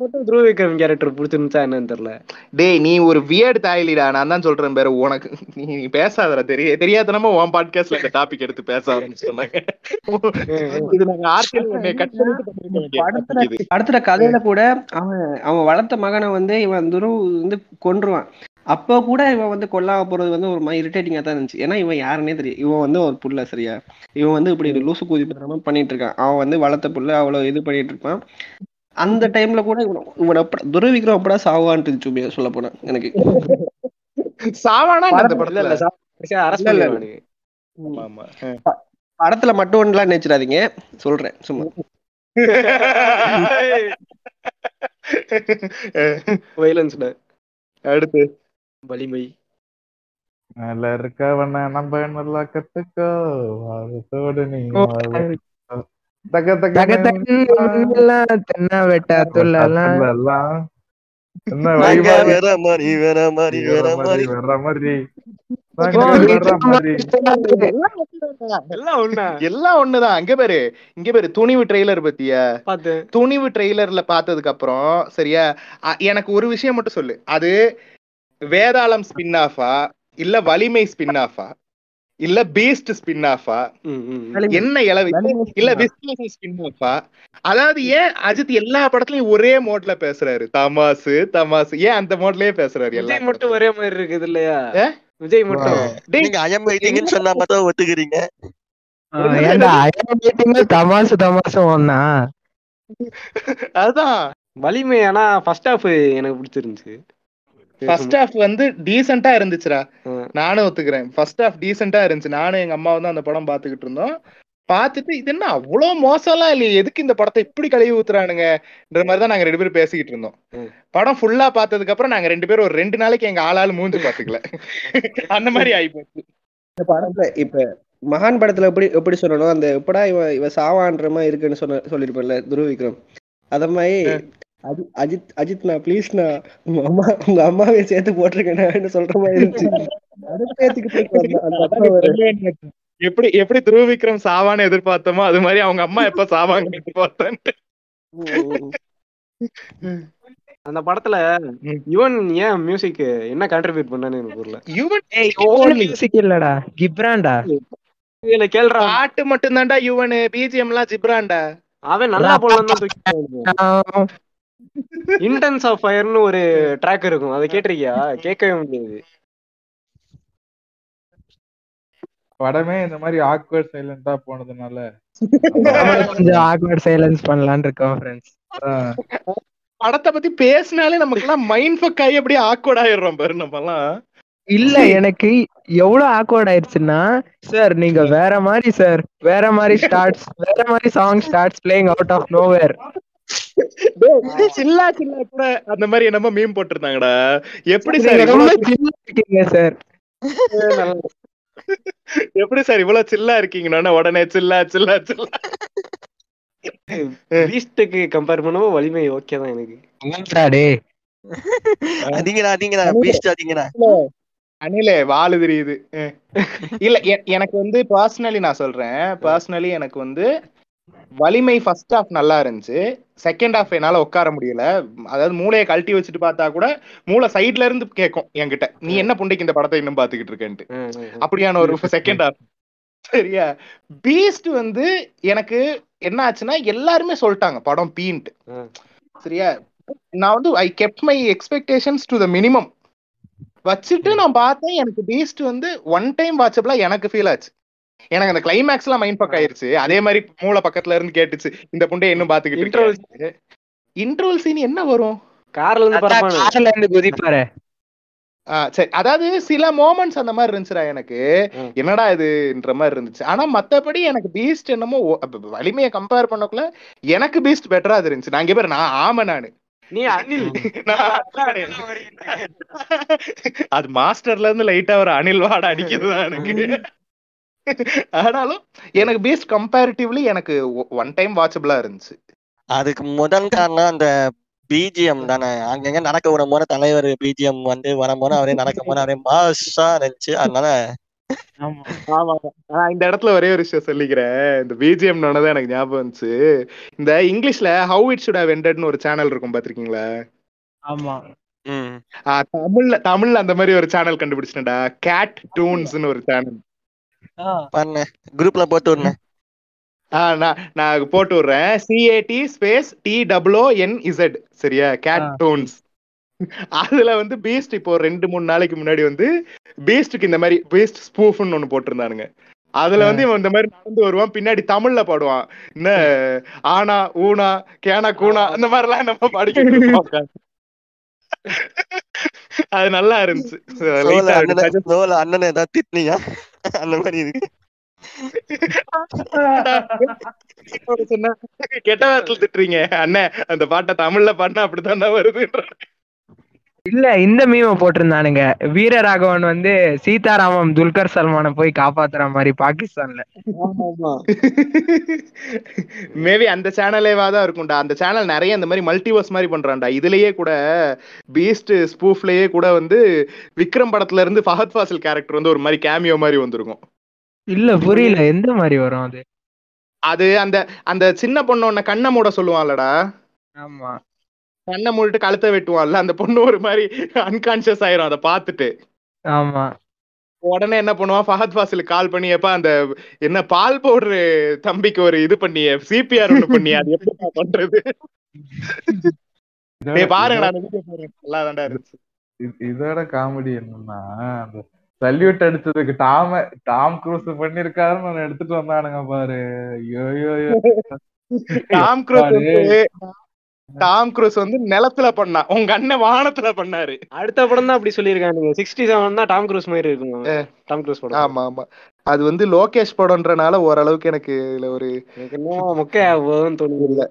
மட்டும் துருவ விக்ரம் கேரக்டர் பிடிச்சிருந்துச்சா என்னன்னு தெரியல. டேய் நீ ஒரு வியர்டு தாயலிடா. நான் தான் சொல்றேன் பேரு உனக்கு நீ பேசாதடா தெரிய தெரியாதனமா உன் பாட்காஸ்ட்ல இந்த டாபிக் எடுத்து பேச ஆரம்பிச்சிட்டாங்க இது நாங்க ஆர்டிஎல் உன்னை கட் பண்ணிட்டு. படத்துல கதையில கூட அவன் அவன் வளர்த்த மகனை வந்து இவன் துருவ் வந்து கொன்றுவான். அப்போ கூட இவன் வந்து கொல்லாம போறது வந்து ஒரு மாதிரி இரிட்டேட்டிங்கா தான் இருந்துச்சு. ஏன்னா இவன் யாருன்னே தெரியும் இவன் வந்து ஒரு புள்ள சரியா? இவன் வந்து இப்படி லூசு கூதி மாதிரி பண்ணிட்டு இருக்கான். அவன் வந்து வளர்த்த புள்ள அவ்வளவு இது பண்ணிட்டு இருப்பான். அந்த டைம்ல கூட இவன் இவன் எப்படா துருவ விக்ரம் எப்படா சாவான்ட்டு இருந்துச்சு சொல்ல போனா எனக்கு. சாவானா அந்த படத்துல. படத்துல மட்டும் ஒன்றுலாம் நினைச்சிடாதீங்க. சொல்றேன் சும்மா. வைலன்ஸ்ல அடுத்து. வலிமை. மேல இருக்கவன நம்ம நல்லா கத்துக்கோ. வாரத்தோடு நீ. தக தக தக தகன்னு எல்லாம் தென்ன வெட்ட துள்ளலாம் வேற மாதிரி வேற மாதிரி வேற மாதிரி மாதிரி. ஒண்ணுதான். அங்க பாரு இங்க பாரு துணிவு ட்ரெய்லர் பத்தியா? துணிவு ட்ரெய்லர்ல பார்த்ததுக்கு அப்புறம் சரியா? எனக்கு ஒரு விஷயம் மட்டும் சொல்லு. அது வேதாளம் ஸ்பின் ஆஃபா இல்ல வலிமை ஸ்பின் ஆஃபா இல்ல பீஸ்ட் ஸ்பின் ஆஃபா. என்ன இளவி இல்ல விஸ்வாசம் ஸ்பின் ஆஃபா அதாவது ஏன் அஜித் எல்லா படத்துலயும் ஒரே மோட்ல பேசுறாரு? தமாசு தமாசு. ஏன் அந்த மோட்லயே பேசுறாரு எல்லா விஜய் மட்டும் ஒரே மாதிரி இருக்குது இல்லையா? விஜய் மட்டும். நீங்க ஐஎம் வெயிட்டிங்னு சொன்னா மட்டும் ஒத்துக்கிறீங்க. தமாசு தமாசு ஒன்னா அதான் வலிமை ஆனா ஃபர்ஸ்ட் ஹாஃப் எனக்கு பிடிச்சிருந்துச்சு. ஃபர்ஸ்ட் ஹாஃப் வந்து டீசென்ட்டா இருந்துச்சுடா. நானும் ஒத்துக்கிறேன். ஃபர்ஸ்ட் ஹாஃப் டீசென்ட்டா இருந்துச்சு. நானும் எங்க அம்மா வந்து அந்த படம் பாத்துக்கிட்டு இருந்தோம். பார்த்துட்டு இது என்ன அவ்வளவு மோசம்லாம் இல்லையே? எதுக்கு இந்த படத்தை இப்படி கழுவி ஊத்துறானுங்கன்ற மாதிரி தான் நாங்க ரெண்டு பேரும் பேசிக்கிட்டு இருந்தோம். படம் ஃபுல்லா பார்த்ததுக்கு அப்புறம் நாங்க ரெண்டு பேரும் ஒரு ரெண்டு நாளைக்கு எங்க ஆளாளு மூஞ்சி பாத்துக்கல அந்த மாதிரி ஆயிப்போச்சு. இந்த படத்துல இப்ப மகான் படத்துல எப்படி எப்படி சொல்லணும்? அந்த எப்படா இவன் இவன் சாவான்ற மாதிரி இருக்குன்னு சொன்ன சொல்லிருப்பேன்ல துருவ விக்ரம் அத மாதிரி அஜித் அஜித் அஜித்ண்ணா ப்ளீஸ்ண்ணா உங்க அம்மா உங்க அம்மாவே சேர்த்து போட்டிருக்கேன்னு சொல்ற மாதிரி இருந்துச்சு. எப்படி எப்படி துருவ விக்ரம் சாவான்னு எதிர்பார்த்தோமோ அது மாதிரி அவங்க அம்மா எப்ப சாவாங்க எதிர்பார்த்தேன் அந்த படத்துல. யுவன் ஏன் மியூசிக் என்ன கான்ட்ரிபியூட் பண்ணான்னு எனக்கு புரியல. யுவன் ஏய் மியூசிக் இல்லடா கிப்ரான்டா இதுல கேள்றா. பாட்டு மட்டும்தான்டா யுவனு பிஜிஎம் எல்லாம் ஜிப்ரான்டா. அவன் நல்லா போடலாம் தான் தூக்கி இன்டென்ஸ் ஆஃப் ஃபயர்னு ஒரு ட்ராக் இருக்கும். அதை கேட்டிருக்கியா? கேட்கவே முடியாது. படமே இந்த மாதிரி ஆக்வர்ட் சைலண்டா போனதுனால. கொஞ்சம் ஆக்வர்ட் சைலன்ஸ் பண்ணலாம்னு இருக்கோம் ஃப்ரெண்ட்ஸ் ஆஹ், படத்தை பத்தி பேசினாலே நமக்கு எல்லாம் மைண்ட் ஃபக் ஆகி அப்படியே ஆக்வர்ட் ஆயிடுறோம் பாரு நம்ம எல்லாம் இல்ல எனக்கு எவ்வளவு ஆக்வர்ட் ஆயிடுச்சுன்னா சார் நீங்க வேற மாதிரி சார் வேற மாதிரி ஸ்டார்ட்ஸ் வேற மாதிரி song starts playing out of nowhere Chilla Chilla கூட அந்த மாதிரி என்னமோ மீம் போட்டிருந்தாங்கடா. எப்படி சார் சார். எப்படி சார் இவ்வளவு சில்லா இருக்கீங்கன்னா உடனே சில்லா சில்லா சில்லா. பீஸ்டுக்கு கம்பேர் பண்ணும்போது வலிமை ஓகே தான் எனக்கு. டே அதிங்கடா அதிங்கடா பீஸ்ட் அதிங்கடா. அனிலே வாழு தெரியுது. இல்ல எனக்கு வந்து பர்சனலி நான் சொல்றேன். பர்சனலி எனக்கு வந்து வலிமை ஃபர்ஸ்ட் ஹாஃப் நல்லா இருந்துச்சு. செகண்ட் ஹாஃப் என்னால உட்கார முடியல. அதாவது மூளையை கழட்டி வச்சுட்டு பார்த்தா கூட மூளை சைடுல இருந்து கேட்கும் என்கிட்ட நீ என்ன புண்டைக்கு இந்த படத்தை இன்னும் பாத்துக்கிட்டு இருக்கேன்ட்டு. அப்படியான ஒரு செகண்ட் ஹாஃப் சரியா? பீஸ்ட் வந்து எனக்கு என்ன ஆச்சுன்னா எல்லாருமே சொல்லிட்டாங்க படம் பீன்ட்டு. ம். சரியா? நான் வந்து I kept my expectations to the minimum வச்சுட்டு நான் பார்த்தேன் எனக்கு பீஸ்ட் வந்து ஒன் டைம் வாட்சபிளா எனக்கு ஃபீல் ஆச்சு. எனக்கு அந்த கிளைமேக்ஸ் எல்லாம் மைண்ட் பக் ஆயிருச்சு. அதே மாதிரி மூளை பக்கத்துல இருந்து கேட்டுச்சு. இந்த புண்டை இன்னும் பாத்துக்கிட்டு இன்டர்வல் இன்டர்வல் சீன் என்ன வரும்? கார்ல இருந்து பரப்பானு கார்ல இருந்து குதிப்பாரு. சரி. அதாவது சில மோமெண்ட்ஸ் அந்த மாதிரி இருந்துச்சுடா எனக்கு. என்னடா இதுன்ற மாதிரி இருந்துச்சு. ஆனா மத்தபடி எனக்கு பீஸ்ட் என்னமோ வலிமையை கம்பேர் பண்ணக்குள்ள எனக்கு பீஸ்ட் பெட்டரா இருந்துச்சு. நான் இங்க பேர் நான் ஆம நானு. நீ அனில் நான் அதானே. அது மாஸ்டர்ல இருந்து லைட்டா ஒரு அணில் வாட அடிக்குதுதான் எனக்கு. ஆனாலும் எனக்கு பேஸ்ட் கம்பேரிட்டிவ்லி எனக்கு ஒன் டைம் வாட்சபிளா இருந்துச்சு. அதுக்கு முதல் காரணம் அந்த பிஜிஎம் தானே. அங்கங்க நடக்க விடும் போது தலைவர் பிஜிஎம் வந்து வரும் போது அவரே நடக்கும் போது அவரே மாசா இருந்துச்சு. அதனால ஆமா. ஆமா. நான் இந்த இடத்துல ஒரே ஒரு விஷயம் சொல்லிக்கிறேன். இந்த பிஜிஎம் தான் எனக்கு ஞாபகம் வந்துச்சு. இந்த இங்கிலீஷ்ல ஹவு இட் சுட் ஹவ் எண்டட்னு ஒரு சேனல் இருக்கும் பாத்திருக்கீங்களா ஆமா. தமிழ்ல தமிழ்ல அந்த மாதிரி ஒரு சேனல் கண்டுபிடிச்சிட்டேன்டா. கேட் டூன்ஸ்னு ஒரு சேனல் பண்ண குரூப்ல போட்டு ஆ நான் நான் போட்டு விடுறேன். C A T space T W N Z சரியா? கேட். டோன்ஸ் அதுல வந்து பீஸ்ட் இப்போ ரெண்டு மூணு நாளைக்கு முன்னாடி வந்து பீஸ்டுக்கு இந்த மாதிரி பீஸ்ட் ஸ்பூஃப்னு ஒண்ணு போட்டிருந்தானுங்க. அதுல வந்து இவன் இந்த மாதிரி நடந்து வருவான் பின்னாடி தமிழ்ல பாடுவான். என்ன? ஆனா ஊனா கேனா கூனா அந்த மாதிரி எல்லாம் நம்ம படிக்க அது நல்லா இருந்துச்சு. அண்ணனை ஏதாவது திட்டினியா அந்த மாதிரி இருக்கு. கெட்ட வார்த்தையில திட்டுறீங்க. அண்ணன் அந்த பாட்டை தமிழ்ல பாடினா அப்படித்தான்டா வருதுன்ற இல்ல இந்த மீம போட்டிருந்தானுங்க. வீரராகவன் வந்து சீதாராமம் துல்கர் சல்மானை போய் காப்பாத்துற மாதிரி பாகிஸ்தான்ல. மேபி அந்த சேனலேவா தான் இருக்கும்டா. அந்த சேனல் நிறைய இந்த மாதிரி மல்டிவர்ஸ் மாதிரி பண்றான்டா. இதுலயே கூட பீஸ்ட் ஸ்பூஃப்லயே கூட வந்து விக்ரம் படத்துல இருந்து ஃபஹத் ஃபாசில் கேரக்டர் வந்து ஒரு மாதிரி கேமியோ மாதிரி வந்திருக்கும். இல்ல புரியல. எந்த மாதிரி வரும் அது? அது அந்த அந்த சின்ன பொண்ணு ஒன்ன கண்ணை மூட சொல்லுவான்லடா. ஆமா. கண்ணை மூடிட்டு கழுத்தை வெட்டுவான்ல அந்த பொண்ணு ஒரு மாதிரி அன்கான்சியஸ் ஆயிரும் அதை பார்த்துட்டு. ஆமா. உடனே என்ன பண்ணுவான்? ஃபஹத் ஃபாசிலுக்கு கால் பண்ணி எப்ப அந்த என்ன பால் பவுடர் தம்பிக்கு ஒரு இது பண்ணிய சிபிஆர் ஒண்ணு பண்ணி அது எப்படி பண்றது? பாருங்கடா அந்த வீடியோ பாருங்க. நல்லா தான்டா இருந்துச்சு. இது- இதோட காமெடி என்னன்னா அந்த சல்யூட் அடிச்சதுக்கு டாம டாம் க்ரூஸ் பண்ணிருக்காருன்னு ஒண்ணு எடுத்துட்டு வந்தானுங்க பாரு. ஐயோ. Tom cruise. டாம் க்ரூஸ் வந்து நிலத்துல பண்ணா உங்க அண்ணன் வானத்துல பண்ணாரு. அடுத்த படம் தான் அப்படி சொல்லியிருக்கானுங்க சிக்ஸ்டி செவன் தான் டாம் க்ரூஸ் மாதிரி இருக்கும்? டாம் க்ரூஸ் படம். ஆமா ஆமா. அது வந்து லோகேஷ் படம்ன்றனால ஓரளவுக்கு எனக்கு இதுல ஒரு எனக்கு என்ன மொக்கையா போகுதுன்னு தோணுது.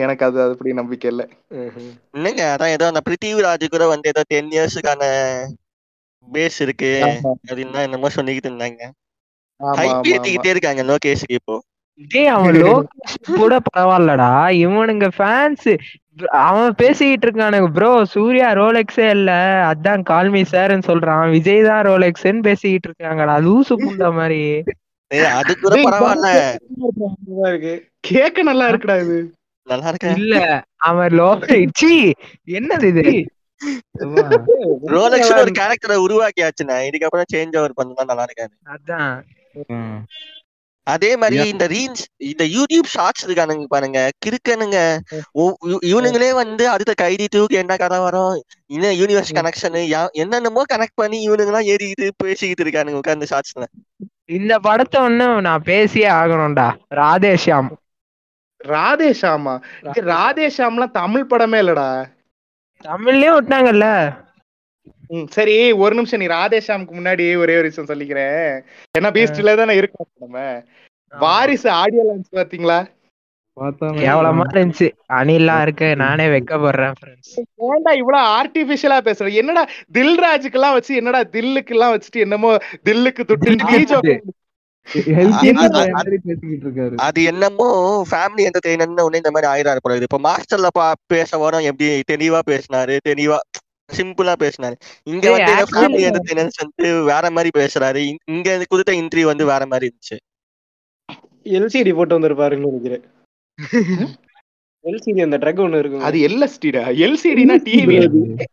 எனக்கு அது அப்படி நம்பிக்கை இல்ல. இல்லைங்க அதான் ஏதோ அந்த பிருத்திவிராஜ் கூட வந்து ஏதோ டென் இயர்ஸுக்கான பேஸ் இருக்கு. அப்படின்னு தான் என்னமோ சொல்லிக்கிட்டு இருந்தாங்க. ஹைப் ஏத்திக்கிட்டே இருக்காங்க லோகேஷுக்கு இப்போ. டேய் அவன் லோகேஷ் கூட பரவாயில்லடா. இவனுங்க ஃபேன்ஸ் அவன் பேசிக்கிட்டு இருக்கானுங்க ப்ரோ சூர்யா ரோலெக்ஸே இல்ல. அதான் கால்மி சார்ன்னு சொல்றான். விஜய் தான் ரோலெக்ஸ்ன்னு பேசிக்கிட்டு இருக்காங்கடா. லூசு புண்ட மாதிரி. அது கூட பரவாயில்ல. இருக்கு? கேக்க நல்லா இருக்குடா இது. நல்லா இருக்கேன் இல்ல அவன் லோகேஷ் என்னது இது? ரோலக்ஸ் ஒரு கேரக்டரை உருவாக்கியாச்சுண்ணே. இதுக்கப்புறம் சேஞ்ச் ஓவர் பண்ணா நல்லா இருக்காது. அதான். அதே மாதிரி இந்த ரீல்ஸ் இந்த யூடியூப் ஷார்ட்ஸ் இருக்கானுங்க பாருங்க கிறுக்கனுங்க. இவனுங்களே வந்து அடுத்த கைதி டூக்கு என்ன கதை வரும்? இன்னும் யூனிவர்ஸ் கனெக்ஷன் என்னென்னமோ கனெக்ட் பண்ணி இவனுங்களாம் ஏறிக்கிட்டு பேசிக்கிட்டு இருக்கானுங்க உட்காந்து ஷார்ட்ஸ்ல இந்த படத்தை ஒண்ணு நான் பேசியே ஆகணும்டா. ராதேஷாம் ராதேஷாமா இது ராதேஷாம்லாம் தமிழ் படமே இல்லடா. தமிழ்லயும் விட்டாங்கல்ல? சரி ஒரு நிமிஷம் நீ ராதேஷாமுக்கு முன்னாடி ஒரே ஒரு விஷயம் சொல்லிக்கிறேன். ஏன்னா பீஸ்ட்ல தானே இருக்கோம் நம்ம. வாரிசு ஆடியோ லான்ச் பாத்தீங்களா கேவலமா இருந்துச்சு. அணிலாம் இருக்கு நானே வெக்கப்படுறேன் ஏன்டா இவ்வளவு ஆர்டிபிஷியலா பேசுற? என்னடா தில்ராஜுக்கு எல்லாம் வச்சு என்னடா தில்லுக்கு எல்லாம் வச்சுட்டு என்னமோ தில்லுக்கு துட்டு அது- என்னமோ ஃபேமிலி என்டர்டெயினர் உடனே இந்த மாதிரி ஆயிரம் போல இப்போ மாஸ்டர்ல பா பேச வரோம் எப்படி தெளிவா பேசினாரு தெளிவா சிம்பிளா பேசினாரு. இங்க வந்து actually- ஃபேமிலி என்டர்டெயினர்ஸ் வந்து வேற மாதிரி பேசுறாரு. இங்க- இங்க கொடுத்த இன்டர்வியூ வந்து வேற மாதிரி இருந்துச்சு. எல்சிடி போட்டு வந்திருப்பாருன்னு நினைக்கிறேன். எல்சிடி அந்த ட்ரக் ஒண்ணு இருக்கும். அது எல்எஸ்டிடா எல்சிடினா டிவி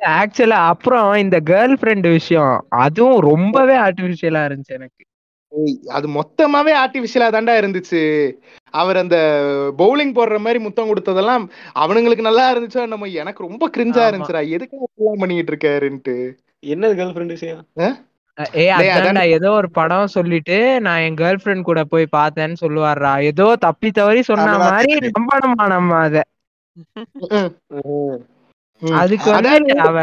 ஆக்சுவலா அப்புறம் இந்த கேர்ள் ஃப்ரெண்ட் விஷயம் அதுவும் ரொம்பவே ஆர்டிபிஷியலா இருந்துச்சு எனக்கு. அது மொத்தமாவே ஆர்டிபிஷியலா தாண்டா இருந்துச்சு. அவர் அந்த பவுலிங் போடுற மாதிரி முத்தம் கொடுத்ததெல்லாம் அவனுங்களுக்கு நல்லா இருந்துச்சோ நம்ம எனக்கு ரொம்ப கிரிஞ்சா. இருந்துச்சுடா. எதுக்கு பண்ணிட்டு இருக்காருன்ட்டு. என்னது கேர்ள் ஃப்ரெண்ட் விஷயம்? ஏ அதான்டா ஏதோ ஒரு படம் சொல்லிட்டு நான் என் கேர்ள் ஃப்ரெண்ட் கூட போய் பார்த்தேன்னு சொல்லுவாருடா. ஏதோ தப்பி தவறி சொன்ன மாதிரி. நம்பணுமா நம்ம அத. அதுக்கு வந்து அவ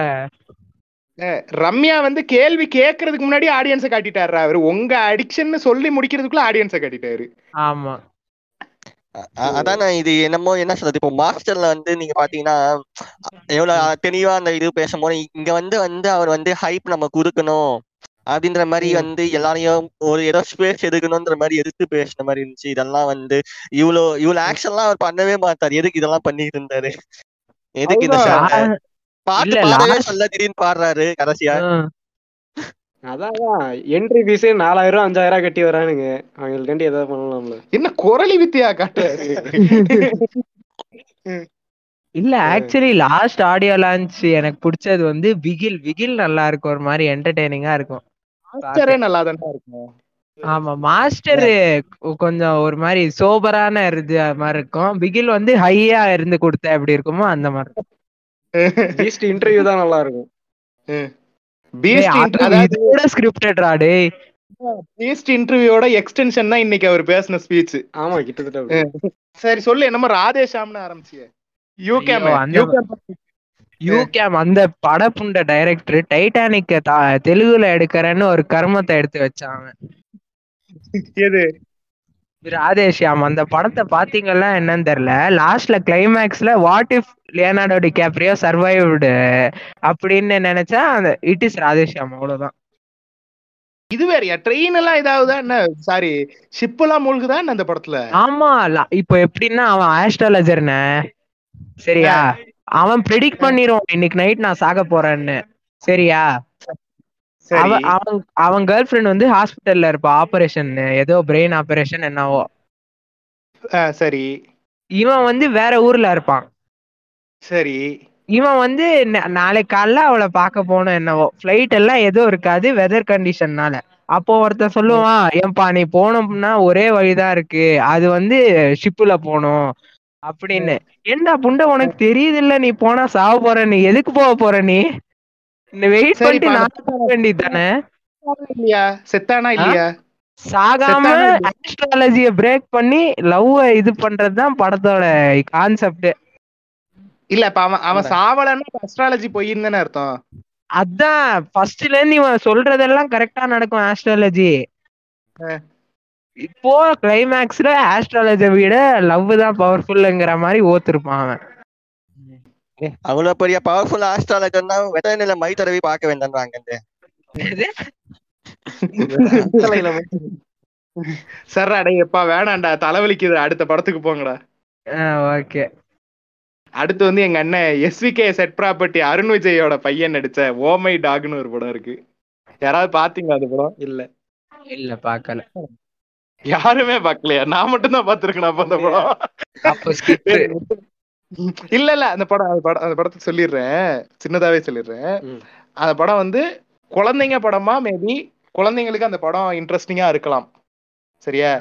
ரம்யா வந்து கேள்வி கேட்கறதுக்கு முன்னாடி ஆடியன்ஸை காட்டிட்டாரு அவரு. உங்க அடிக்ஷன் சொல்லி முடிக்கிறதுக்குள்ள ஆடியன்ஸை காட்டிட்டாரு. ஆமா. அதான் இது என்னமோ என்ன சொல்றது? இப்போ மாஸ்டர்ல வந்து நீங்க பாத்தீங்கன்னா எவ்வளவு தெளிவா அந்த இது பேசும்போது இங்க வந்து வந்து அவர் வந்து ஹைப் நம்ம கொடுக்கணும் அப்படின்ற மாதிரி. வந்து எல்லாரையும் ஒரு ஏதோ ஸ்பேஸ் எடுக்கணும்ன்ற மாதிரி எதிர்த்து பேசின மாதிரி இருந்துச்சு. இதெல்லாம் வந்து இவ்வளோ இவ்வளவு ஆக்ஷன்லாம் அவர் பண்ணவே மாட்டார். எதுக்கு இதெல்லாம் பண்ணிட்டு இருந்தாரு? எதுக்கு. ஷா- பாட்டு இல்ல, பாடவே last- சொல்ல திடீர்னு பாடுறாரு கடைசியா. அதான் என்ட்ரி ஃபீஸ் நாலாயிரம் அஞ்சாயிரம் கட்டி வரானுங்க. அவங்களுக்காண்டி ஏதாவது பண்ணலாம்ல. என்ன குரலி வித்தியா காட்டுறாரு இல்ல ஆக்சுவலி லாஸ்ட் ஆடியோ லான்ச் எனக்கு பிடிச்சது வந்து பிகில் பிகில் நல்லா இருக்கும் ஒரு மாதிரி என்டர்டெய்னிங்கா இருக்கும். மாஸ்டரே நல்லா தானே இருக்கும். ஆமா மாஸ்டர் கொஞ்சம் ஒரு மாதிரி சோபரான இருந்து மாதிரி இருக்கும். பிகில் வந்து ஹையா இருந்து கொடுத்த எப்படி இருக்குமோ அந்த மாதிரி. பீஸ்ட் இன்டர்வியூ தான் நல்லா இருக்கும். பீஸ்ட் அது அதாவது இதோட ஸ்கிரிப்டட்ரா டேய். பீஸ்ட் இன்டர்வியூவோட எக்ஸ்டென்ஷன் தான் இன்னைக்கு அவர் பேசின ஸ்பீச் ஆமா கிட்டத்தட்ட. சரி சொல்லு என்னமோ ராதேஷாம்னு ஆரம்பிச்சிய. யூகேம் ஐயோ, அந்த யூகேம் அந்த படப்புண்ட டைரக்டர் டைட்டானிக்க தெலுங்குல எடுக்கிறேன்னு ஒரு கர்மத்தை எடுத்து வச்சான் அவன். எது? ராதேஷ்யாம் அந்த படத்தை பாத்தீங்களா என்னன்னு தெரியல. லாஸ்ட்ல கிளைமேக்ஸ்ல what if Leonardo DiCaprio survived அப்படின்னு நினைச்சா அந்த இட் இஸ் ராதேஷ்யாம் அவ்வளவுதான். இது வேறயா? ட்ரெயின் எல்லாம் இதாகுதா? என்ன சாரி ஷிப் எல்லாம் மூழ்குதா? அந்த படத்துல? ஆமா இப்போ எப்படின்னா அவன் ஆஸ்ட்ராலஜர்னே சரியா? அவன் ப்ரெடிக்ட் பண்ணிடுவான் இன்னைக்கு நைட் நான் சாக போறேன்னு. சரியா? சரி அவன் அவன் கேர்ள் ஃப்ரெண்ட் வந்து ஹாஸ்பிட்டல்ல இருப்பா. ஆபரேஷன் ஏதோ பிரெயின் ஆபரேஷன் என்னவோ. சரி. இவன் வந்து வேற ஊர்ல இருப்பான். சரி. இவன் வந்து நாளைக்கு காலைல அவளை பார்க்க போனோம் என்னவோ. ஃப்ளைட் எல்லாம் எதுவும் இருக்காது வெதர் கண்டிஷன்னால அப்போ ஒருத்தன் சொல்லுவான் ஏன்பா நீ போனோம்னா ஒரே வழிதான் இருக்கு. அது வந்து ஷிப்புல போகணும். அப்படின்னு. ஏண்டா புண்டை உனக்கு தெரியுது இல்ல நீ போனா சாவ போற நீ எதுக்கு போக போற நீ? வெயிட் சரி, பண்ணிட்டு நான் வேண்டியதானே இல்லையா? செத்தானா இல்லையா? சாகாம? ஆஸ்ட்ராலஜிய பிரேக் பண்ணி லவ் இது பண்றதுதான் படத்தோட கான்செப்ட் இல்ல இப்ப அவன் அவன் சாவலன்னா அஸ்ட்ராலஜி பொய்ன்னு அர்த்தம். அதான் ஃபர்ஸ்ட்ல இருந்து இவன் சொல்றதெல்லாம் கரெக்டா நடக்கும் ஆஸ்ட்ராலஜி இப்போ கிளைமேக்ஸ்ல ஆஸ்ட்ராலஜி விட லவ் தான் பவர்ஃபுல்ங்கிற மாதிரி ஓத்திருப்பான் அவன். அவ்வளவு பெரிய பவர்ஃபுல் ஆஸ்ட்ராலஜர்னா வெட்டநில மை தடவி பார்க்க. சர்ரா டேய் எப்பா வேணாம்டா தலைவலிக்குது. அடுத்த படத்துக்கு போங்கடா. ஓகே. அடுத்து வந்து எங்க அண்ணன் எஸ்விகே செட் ப்ராப்பர்ட்டி அருண் விஜயோட பையன் நடிச்ச ஓமை டாக்னு ஒரு படம் இருக்கு. யாராவது பாத்தீங்களா அந்த படம்? இல்ல. இல்ல பாக்கல. யாருமே பாக்கலையா? நான் மட்டும் தான் பாத்துருக்கேன் அப்ப அந்த படம். இல்ல இல்ல அந்த படம் அந்த படம் அந்த படத்தை சொல்லிடுறேன். சின்னதாவே சொல்லிடுறேன். அந்த படம் வந்து குழந்தைங்க படமா மேபி குழந்தைங்களுக்கு அந்த படம் இன்ட்ரெஸ்டிங்கா இருக்கலாம். சரியா?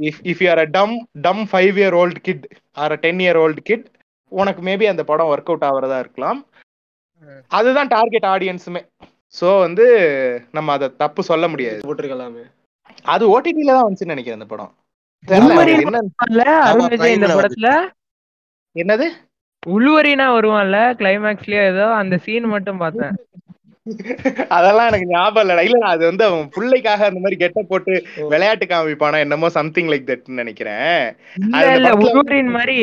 If if you are a dumb dumb five year old kid or a ten year old kid உனக்கு மேபி அந்த படம் ஒர்க் அவுட் ஆகிறதா இருக்கலாம். அதுதான் டார்கெட் ஆடியன்ஸுமே சோ வந்து நம்ம அதை தப்பு சொல்ல முடியாது. போட்டிருக்கலாமே. அது ஓடிடில தான் வந்துச்சுன்னு நினைக்கிறேன் அந்த படம். தெரியல இந்த படத்துல? என்னது? உள்வரினா வருவான்ல கிளைமேக்ஸ்லயே ஏதோ அந்த சீன் மட்டும் பார்த்தேன். அதெல்லாம் எனக்கு ஞாபகம் இல்லடா. இல்ல அது வந்து அவன் பிள்ளைக்காக அந்த மாதிரி கெட்ட போட்டு விளையாட்டு காமிப்பானா என்னமோ சம்திங் லைக் தட்னு நினைக்கிறேன். இல்ல உள்வரின் மாதிரி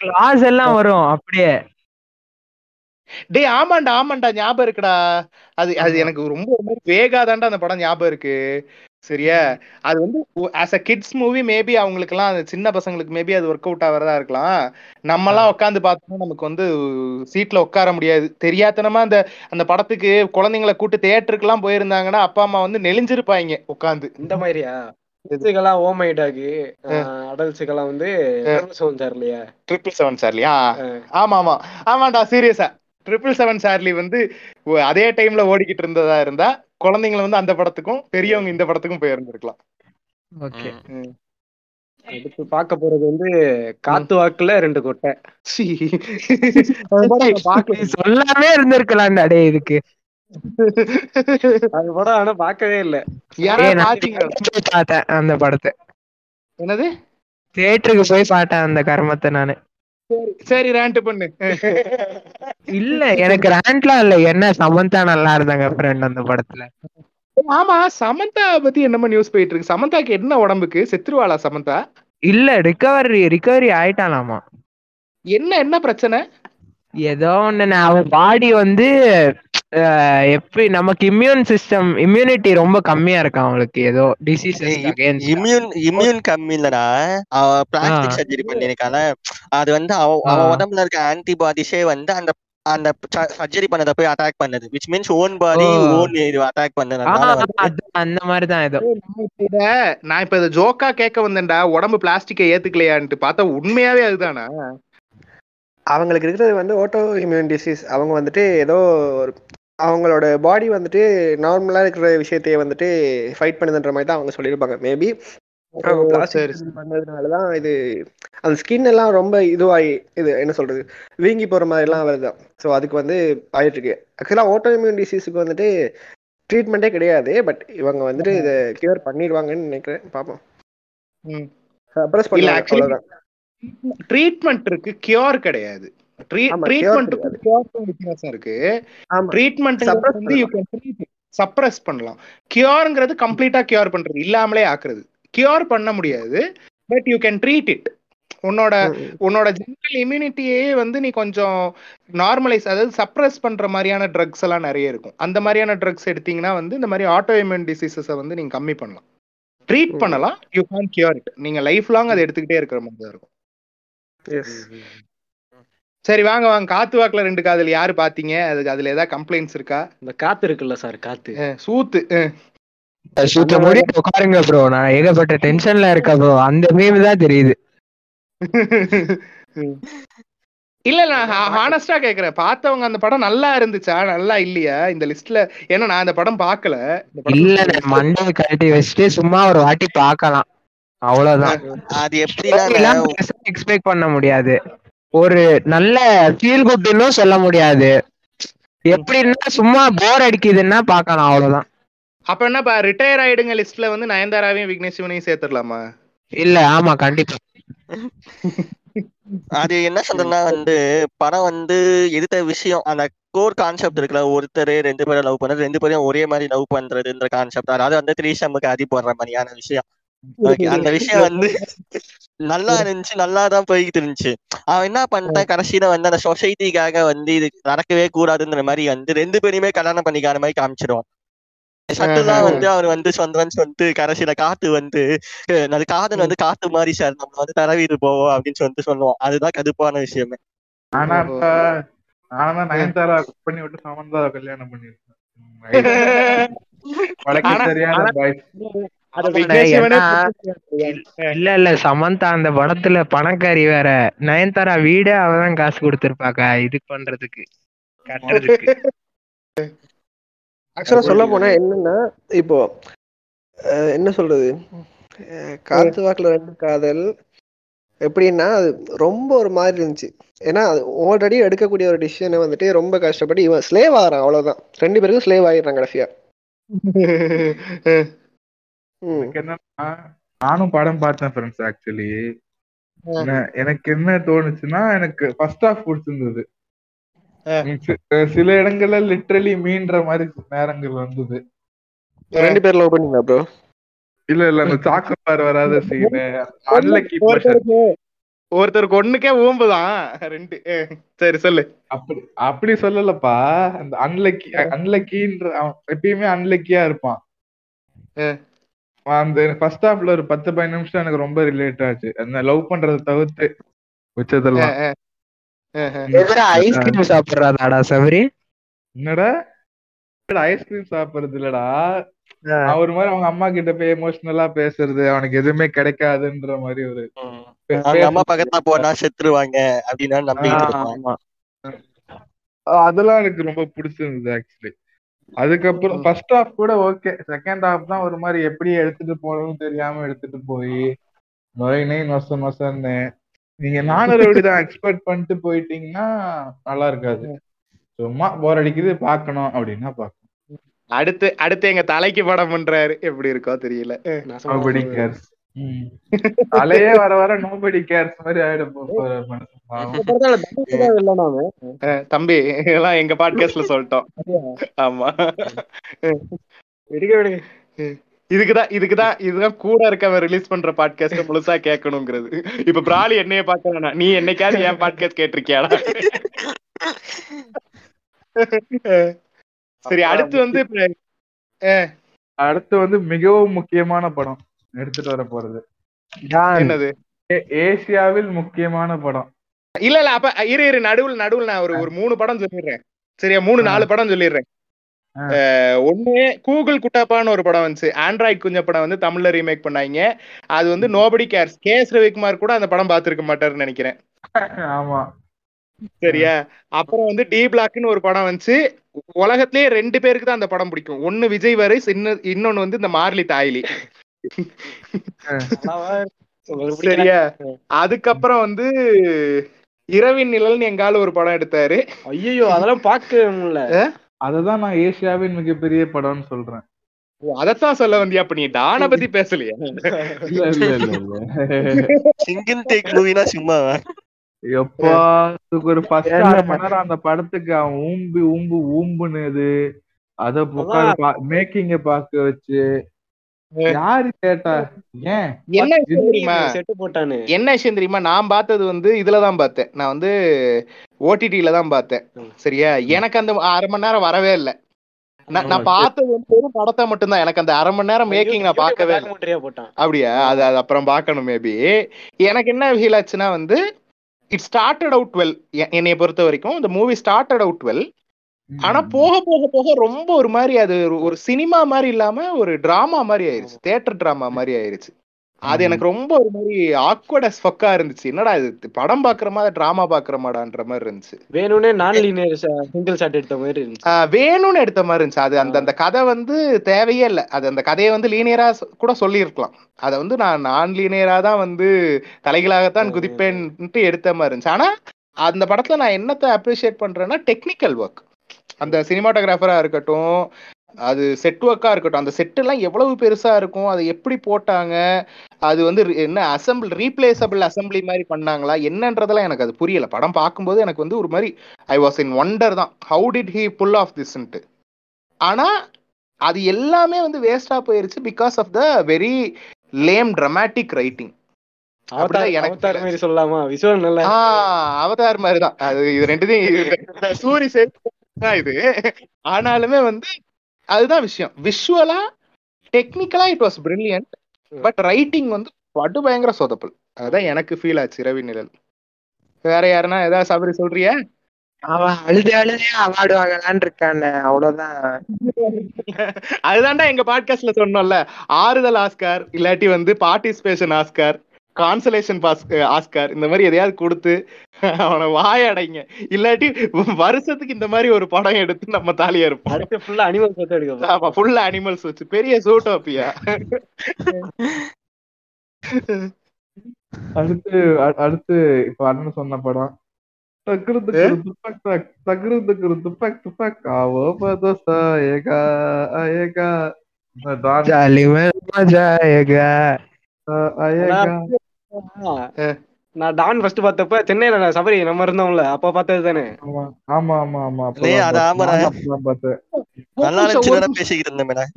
கிளாஸ் எல்லாம் வரும் அப்படியே. டேய் ஆமாண்டா ஆமாண்டா ஞாபகம் இருக்குடா. அது அது எனக்கு ரொம்ப ஒரு மாதிரி வேகாதாண்டா அந்த படம் ஞாபகம் இருக்கு. சரியா? அது வந்து as a kids movie maybe அவங்களுக்குலாம் அது சின்ன பசங்களுக்கு மேபி அது ஒர்க் அவுட் ஆகிறதா இருக்கலாம். நம்மலாம் உட்காந்து பார்த்தோம்னா நமக்கு வந்து சீட்ல உட்கார முடியாது. தெரியாதனமா அந்த அந்த படத்துக்கு குழந்தைங்களை கூட்டு தியேட்டருக்குலாம் போயிருந்தாங்கன்னா அப்பா அம்மா வந்து நெளிஞ்சிருப்பாங்க உட்காந்து இந்த மாதிரியா? கிட்ஸுக்கெல்லாம் ஓமை டாகு அடல்ட்ஸுக்கெல்லாம் வந்து சவுண்ட் சார் இல்லையா? ட்ரிபிள் செவன் சார்லியா ஆமா ஆமா ஆமாண்டா சீரியஸா ட்ரிபிள் செவன் சார்லி வந்து அதே டைம்ல ஓடிக்கிட்டு இருந்ததா இருந்தா குழந்தைங்களை வந்து அந்த படத்துக்கும் பெரியவங்க இந்த படத்துக்கும் போயிருந்திருக்கலாம். ஓகே. அடுத்து பார்க்க போறது வந்து காத்து வாக்குல ரெண்டு கொட்டை. அந்த சொல்லாமே இருந்திருக்கலாம்டா டேய் இதுக்கு. அது படம் ஆனா பார்க்கவே இல்ல. பார்த்தேன் அந்த படத்தை. என்னது? தியேட்டருக்கு போய் பார்த்தேன் அந்த கர்மத்தை நானு. சரி. சரி ரேண்ட் பண்ணு. இல்ல எனக்கு ரேண்ட்லாம் இல்ல. என்ன சமந்தா நல்லா இருந்தாங்க ஃப்ரெண்ட் அந்த படத்துல. ஆமா சமந்தா பத்தி என்னமோ நியூஸ் போயிட்டு இருக்கு சமந்தாக்கு என்ன உடம்புக்கு? செத்துருவாளா சமந்தா? இல்ல ரிகவரி ரிகவரி ஆயிட்டானாமா என்ன என்ன பிரச்சனை? ஏதோ ஒண்ணு அவன் பாடி வந்து எப்படி நமக்கு இம்யூன் சிஸ்டம் இம்யூனிட்டி ரொம்ப கம்மியா இருக்கு அவங்களுக்கு ஏதோ அகைன்ஸ்ட் இம்யூன் இம்யூன் கம்மி இல்லடா அவ பிளாஸ்டிக். சர்ஜரி பண்ணிருக்கான அது வந்து அவ. உடம்புல இருக்க ஆன்டிபாடிஸே வந்து அந்த அந்த சர்ஜரி பண்ணத போய் அட்டாக் பண்ணுது. Which means own body. Own இது அட்டாக் வந்து அந்த மாதிரி தான் ஏதோ. இத நான் இப்ப இத ஜோக்கா கேட்க வந்தேன்டா. உடம்பு பிளாஸ்டிக்கை ஏத்துக்கலையான்ட்டு பார்த்தா உண்மையாவே அதுதானா? அவங்களுக்கு இருக்கிறது வந்து ஓட்டோ இம்யூன் டிசீஸ் அவங்க வந்துட்டு ஏதோ ஒரு அவங்களோட பாடி வந்துட்டு நார்மலா இருக்கிற விஷயத்தையே வந்துட்டு ஃபைட் பண்ணுதுன்ற மாதிரி தான் அவங்க சொல்லியிருப்பாங்க. மேபி பண்ணதுனால தான் இது அந்த ஸ்கின் எல்லாம் ரொம்ப இதுவாகி இது என்ன சொல்றது வீங்கி போற மாதிரி எல்லாம் வருதான் ஸோ அதுக்கு வந்து ஆயிட்டு இருக்கு ஆக்சுவலாக ஓட்டோ இம்யூன் டிசீஸுக்கு வந்துட்டு ட்ரீட்மெண்ட்டே கிடையாது பட் இவங்க வந்துட்டு இதை கியூர் பண்ணிடுவாங்கன்னு நினைக்கிறேன். பார்ப்போம். ம். சப்ரஸ் பண்ணுவாங்க ஆக்சுவலி ட்ரீட்மெண்ட் இருக்கு கியூர் கிடையாது. வித்தியாசம் இருக்கு. ட்ரீட்மெண்ட் வந்து சப்ரஸ் பண்ணலாம். கியூர்ங்கிறது கம்ப்ளீட்டா கியூர் பண்றது. இல்லாமலே ஆக்குறது. கியூர் பண்ண முடியாது but you can treat it உன்னோட. உன்னோட ஜெனரல் இம்யூனிட்டியே வந்து நீ கொஞ்சம் நார்மலைஸ் அதாவது சப்ரஸ் பண்ற மாதிரியான ட்ரக்ஸ் எல்லாம் நிறைய இருக்கும். அந்த மாதிரியான ட்ரக்ஸ் எடுத்தீங்கன்னா வந்து இந்த மாதிரி ஆட்டோ இம்யூன் டிசீசஸை வந்து நீங்க கம்மி பண்ணலாம். ட்ரீட். பண்ணலாம். யூ கேன் கியூர் இட் நீங்க லைஃப் லாங் அதை எடுத்துக்கிட்டே இருக்கிற மாதிரி தான் இருக்கும். சரி வாங்க வாங்க. காத்து வாக்குல ரெண்டு காதல். யாரு பாத்தீங்க? அதுக்கு அதுல ஏதாவது கம்ப்ளைண்ட்ஸ் இருக்கா? இந்த காத்து இருக்குல்ல சார் காத்து. சூத்து. சுத்த முடி உட்காருங்க ப்ரோ நான் ஏகப்பட்ட டென்ஷன்ல இருக்கேன் ப்ரோ அந்த மீம் தான் தெரியுது. இல்ல நான் ஹானஸ்டா கேக்குறேன். பார்த்தவங்க அந்த படம் நல்லா இருந்துச்சா? நல்லா இல்லையா? இந்த லிஸ்ட்ல ஏன்னா நான் அந்த படம் படம் இல்ல நான் மண்டை கழட்டி வச்சுட்டு சும்மா ஒரு வாட்டி பார்க்கலாம். அவ்வளவுதான். அது எப்படின்னா எக்ஸ்பெக்ட் பண்ண முடியாது. ஒரு நல்ல ஃபீல் குட்னும் சொல்ல முடியாது. எப்படின்னா சும்மா போர் அடிக்குதுன்னா பார்க்கலாம் அவ்வளவுதான். அப்ப என்னப்பா ரிட்டையர் ஆயிடுங்க லிஸ்ட்ல வந்து நயன்தாராவையும் விக்னேஷ் சிவனையும் சேர்த்துடலாமா? இல்ல ஆமா கண்டிப்பா. அது என்ன சொல்றேன்னா வந்து படம் வந்து எடுத்த விஷயம் அந்த கோர் கான்செப்ட் இருக்குல்ல ஒருத்தர் ரெண்டு பேரும் லவ் பண்றது ரெண்டு பேரும் ஒரே மாதிரி லவ் பண்றதுன்ற கான்செப்ட் அதாவது வந்து த்ரீசமுக்கு அடி போடுற மாதிரியான விஷயம். அந்த விஷயம் வந்து நல்லா இருந்துச்சு நல்லா தான் போய்கிட்டு இருந்துச்சு. அவன் என்ன பண்ணிட்டான்? கடைசியில வந்து அந்த சொசைட்டிக்காக வந்து இது நடக்கவே கூடாதுன்ற மாதிரி வந்து ரெண்டு பேரையுமே கல்யாணம் பண்ணிக்காத மாதிரி காமிச்சிடும் சட்டுதான் வந்து அவர் வந்து சொந்தம்னு சொல்லிட்டு கடைசியில காத்து வந்து அது காதல் வந்து காத்து மாதிரி சார் நம்ம வந்து தரவிட்டு போவோம் அப்படின்னு சொல்லிட்டு சொல்லுவோம் அதுதான் கடுப்பான விஷயமே. ஆனா ஆனா நயன்தாரா பண்ணி விட்டு சமந்தா கல்யாணம் பண்ணிருக்கேன் இல்ல இல்ல சமந்தா அந்த படத்துல பணக்காரி வேற. நயன்தாரா வீடே அவதான் காசு கொடுத்திருப்பாக்கா இது பண்றதுக்கு கட்டுறதுக்கு. ஆக்சுவலா சொல்ல போனா என்னன்னா இப்போ என்ன சொல்றது? காத்து வாக்குல ரெண்டு காதல் எப்படின்னா அது ரொம்ப ஒரு மாதிரி இருந்துச்சு. ஏன்னா அது ஆல்ரெடி எடுக்கக்கூடிய ஒரு டிசிஷனை வந்துட்டு ரொம்ப கஷ்டப்பட்டு இவன் ஸ்லேவ் ஆகிறான் அவ்வளவுதான். ரெண்டு பேருக்கும் ஸ்லேவ் ஆகிடுறான் கடைசியா. எனக்கு என்னன்னா நானும் படம் பார்த்தேன் ஃப்ரெண்ட்ஸ் ஆக்சுவலி எனக்கு என்ன தோணுச்சுன்னா எனக்கு ஃபர்ஸ்ட் ஹாஃப் பிடிச்சிருந்தது. சில இடங்கள்ல லிட்ரலி மீன்ற மாதிரி நேரங்கள் வந்தது. ரெண்டு பேர் லவ் பண்ணீங்களா ப்ரோ இல்ல இல்ல அந்த சாக்கப்பார் வராத சீனு அன்லக்கி ஒருத்தருக்கு ஒண்ணுக்கே ஊம்புதான் ரெண்டு சரி சொல்லு. அப்படி அப்படி சொல்லலப்பா. அந்த அன்லக்கி அன்லக்கின்ற அவன் எப்பயுமே அன்லக்கியா இருப்பான். அந்த ஃபர்ஸ்ட் ஹாஃப்ல ஒரு பத்து பதினஞ்சு நிமிஷம் எனக்கு ரொம்ப ரிலேட் ஆச்சு. அந்த லவ் பண்றதை தவிர்த்து எதிர ஐஸ்கிரீம் சாப்பிடுறாதாடா சபரி? என்னடா? ஐஸ்கிரீம் சாப்பிடுறது இல்லடா? அவன் ஒரு மாதிரி அவங்க அம்மா கிட்ட போய் எமோஷனலா பேசுறது அவனுக்கு எதுவுமே கிடைக்காதுன்ற மாதிரி ஒரு அம்மா. பக்கத்துல போனா செத்துருவாங்க அப்படின்னு அதெல்லாம் எனக்கு ரொம்ப பிடிச்சிருந்தது ஆக்சுவலி அதுக்கப்புறம் ஃபர்ஸ்ட் ஹாஃப் கூட ஓகே செகண்ட் ஹாஃப் தான் ஒரு மாதிரி எப்படி எடுத்துட்டு போறதுன்னு தெரியாம எடுத்துட்டு போய் நுழையினே நொச நொசன்னு நீங்க நானூறு அப்படி தான் எக்ஸ்பெக்ட் பண்ணிட்டு போயிட்டீங்கன்னா நல்லா இருக்காது. சும்மா போர் அடிக்குது பார்க்கணும் அப்படின்னா பார்க்கணும். அடுத்து அடுத்து எங்க தலைக்கு படம் பண்றாரு. எப்படி இருக்கோ தெரியல. அஹ் தலையே வர வர நோபடி கேர்ஸ் மாதிரி ஆயிடும் தம்பி இதெல்லாம் எங்க பாட்காஸ்ட்ல சொல்லிட்டோம். ஆமா. விடுங்க விடுங்க. இதுக்குதான் இதுக்குதான் இதுதான் கூட இருக்கவன் ரிலீஸ் பண்ற பாட்காஸ்ட் முழுசா கேட்கணுங்கிறது. இப்ப பிராலி என்னைய பார்க்க வேணாம். நீ என்னைக்காவது என் பாட்காஸ்ட் கேட்டிருக்கியாடா? சரி அடுத்து வந்து அடுத்து வந்து மிகவும் முக்கியமான படம். எடுத்துட்டு வர போறது. என்னது? ஏசியாவில் முக்கியமான படம். இல்ல இல்ல அப்ப இரு இரு நடுவுல நடுவுல நான் ஒரு ஒரு மூணு படம் சொல்லிடுறேன். சரியா? மூணு நாலு படம் சொல்லிடுறேன். ஒண்ணு கூகுள் குட்டாப்பான்னு ஒரு படம் வந்துச்சு. ஆண்ட்ராய்ட் குஞ்ச படம் வந்து தமிழ்ல ரீமேக் பண்ணாங்க. அது வந்து nobody cares K S Ravikumar கூட அந்த படம் பார்த்திருக்க மாட்டாருன்னு நினைக்கிறேன். ஆமா. சரியா? அப்புறம் வந்து டி பிளாக்னு ஒரு படம் வந்துச்சு. உலகத்திலேயே ரெண்டு பேருக்கு தான் அந்த படம் பிடிக்கும். ஒன்னு விஜய் வரிஸ் இன்னும் இன்னொன்னு வந்து இந்த மார்லி தாய்லி. சரியா? அதுக்கப்புறம் வந்து இரவின் நிழல்னு எங்கால ஒரு படம் எடுத்தாரு. ஐயையோ அதெல்லாம் பார்க்க முடியல. அததான் நான் ஏசியாவின் மிகப்பெரிய படம்னு சொல்றேன். அதத்தான் சொல்ல வந்தியா அப்ப நீ டான பத்தி பேசலையா. இல்ல இல்ல இல்ல இல்ல. சிங்கிள் டேக் மூவினா சும்மா எப்பா ஒரு ஃபர்ஸ்ட்? அரை மணி நேரம் அந்த படத்துக்கு அவன் ஊம்பி ஊம்பு ஊம்புனது. அத மேக்கிங்க பாக்க வச்சு யாரு கேட்டா? ஏன் என்ன விஷயம் தெரியுமா? செட்டு போட்டானு. என்ன விஷயம் தெரியுமா? நான் பார்த்தது வந்து இதுலதான் பார்த்தேன். நான் வந்து ஓடிடில தான் பார்த்தேன். சரியா? எனக்கு அந்த அரை மணி நேரம் வரவே இல்லை. நான். பார்த்தது வந்து வெறும் படத்தை மட்டும்தான். எனக்கு அந்த அரை மணி நேரம் மேக்கிங் நான் பார்க்கவே அப்படியா? அது அது அப்புறம் பார்க்கணும் மேபி எனக்கு என்ன ஃபீல் ஆச்சுன்னா வந்து இட் ஸ்டார்டட் அவுட் வெல் என்னைய பொறுத்த வரைக்கும் இந்த மூவி ஸ்டார்டட் அவுட் வெல் ஆனா போக போக போக ரொம்ப ஒரு மாதிரி அது ஒரு- சினிமா மாதிரி இல்லாம ஒரு டிராமா மாதிரி ஆயிருச்சு. தியேட்டர் டிராமா மாதிரி ஆயிருச்சு. அது. எனக்கு ரொம்ப ஒரு மாதிரி ஆக்வர்ட் ஃபக்கா இருந்துச்சு. என்னடா இது? படம் பாக்குற மாதிரி டிராமா பாக்குற மாடான்ற மாதிரி இருந்துச்சு. வேணும்னே நான் லீனியர் சிங்கிள் ஷாட் எடுத்த மாதிரி இருந்துச்சு. வேணும்னு எடுத்த மாதிரி இருந்துச்சு. அது அந்த அந்த கதை வந்து தேவையே இல்லை. அது அந்த கதையை வந்து லீனியரா கூட சொல்லியிருக்கலாம். அதை வந்து நான் நான் லீனியரா தான் வந்து தலைகளாகத்தான். குதிப்பேன்ட்டு எடுத்த மாதிரி இருந்துச்சு. ஆனா அந்த படத்துல நான் என்னத்தை அப்ரிஷியேட் பண்றேன்னா டெக்னிக்கல் ஒர்க் அந்த சினிமாட்டோகிராஃபரா இருக்கட்டும் அது செட் ஒர்க்கா இருக்கட்டும் அந்த செட் எல்லாம் எவ்வளவு பெருசா இருக்கும் அதை எப்படி போட்டாங்க அது வந்து என்ன அசம்பிள் ரீப்ளேசபிள் அசம்பிளி மாதிரி பண்ணாங்களா என்னன்றதெல்லாம் எனக்கு அது புரியல. படம் பார்க்கும்போது எனக்கு வந்து ஒரு மாதிரி ஐ வாஸ் இன் ஒண்டர் தான். How did he pull off திஸ்ன்ட்டு ஆனா அது எல்லாமே வந்து வேஸ்டா போயிருச்சு because of the very lame dramatic writing Avatar மாதிரி சொல்லலாமா? விஷுவல் நல்லா ஆஹ் அவதார் மாதிரி தான். அது இது ரெண்டுத்தையும் சூரி சேர்த்து தான் இது. ஆனாலுமே வந்து அதுதான் விஷயம். விஷுவலா டெக்னிக்கலா it was brilliant but writing வந்து படு பயங்கர சொதப்பல். அதுதான் எனக்கு ஃபீல் ஆச்சு ரவி நிழல். வேற யாருன்னா ஏதாவது சபரி சொல்றியா? அவன் அழுது அழுதே அவார்டு வாங்கலான்னு இருக்கானே அவ்வளவுதான். அதுதான்டா எங்க பாட்காஸ்ட்ல சொன்னோம்ல. ஆறுதல் ஆஸ்கார் இல்லாட்டி வந்து participation Oscar consolation pass Oscar இந்த மாதிரி எதையாவது கொடுத்து அவனை வாய அடைங்க இல்லாட்டி வருஷத்துக்கு இந்த மாதிரி ஒரு படம் எடுத்து நம்ம தாலியா இருப்போம். அடுத்து ஃபுல்லா அனிமல் பார்த்து எடுக்க ஆமா ஃபுல்லா அனிமல்ஸ் வச்சு. பெரிய சூட்டோப்பியா அடுத்து அடுத்து இப்ப அண்ணன் சொன்ன படம். தக்குரு தக்குரு துப்பக் தக் துப்பக் துப்பக் ஆவோ பதோசா ஏகா ஏகா ஜாலி மஜா நான் டான் ஃபர்ஸ்ட் பார்த்தப்ப சென்னையில நான் சபரி நம்ம இருந்தோம்ல அப்ப பார்த்தது தானே ஆமா ஆமா ஆமா ஆமா டேய், அது பார்த்தேன். ஆமாடா. பார்த்தேன். நல்லா இருந்துச்சு பேசிக்கிட்டு இருந்தேன்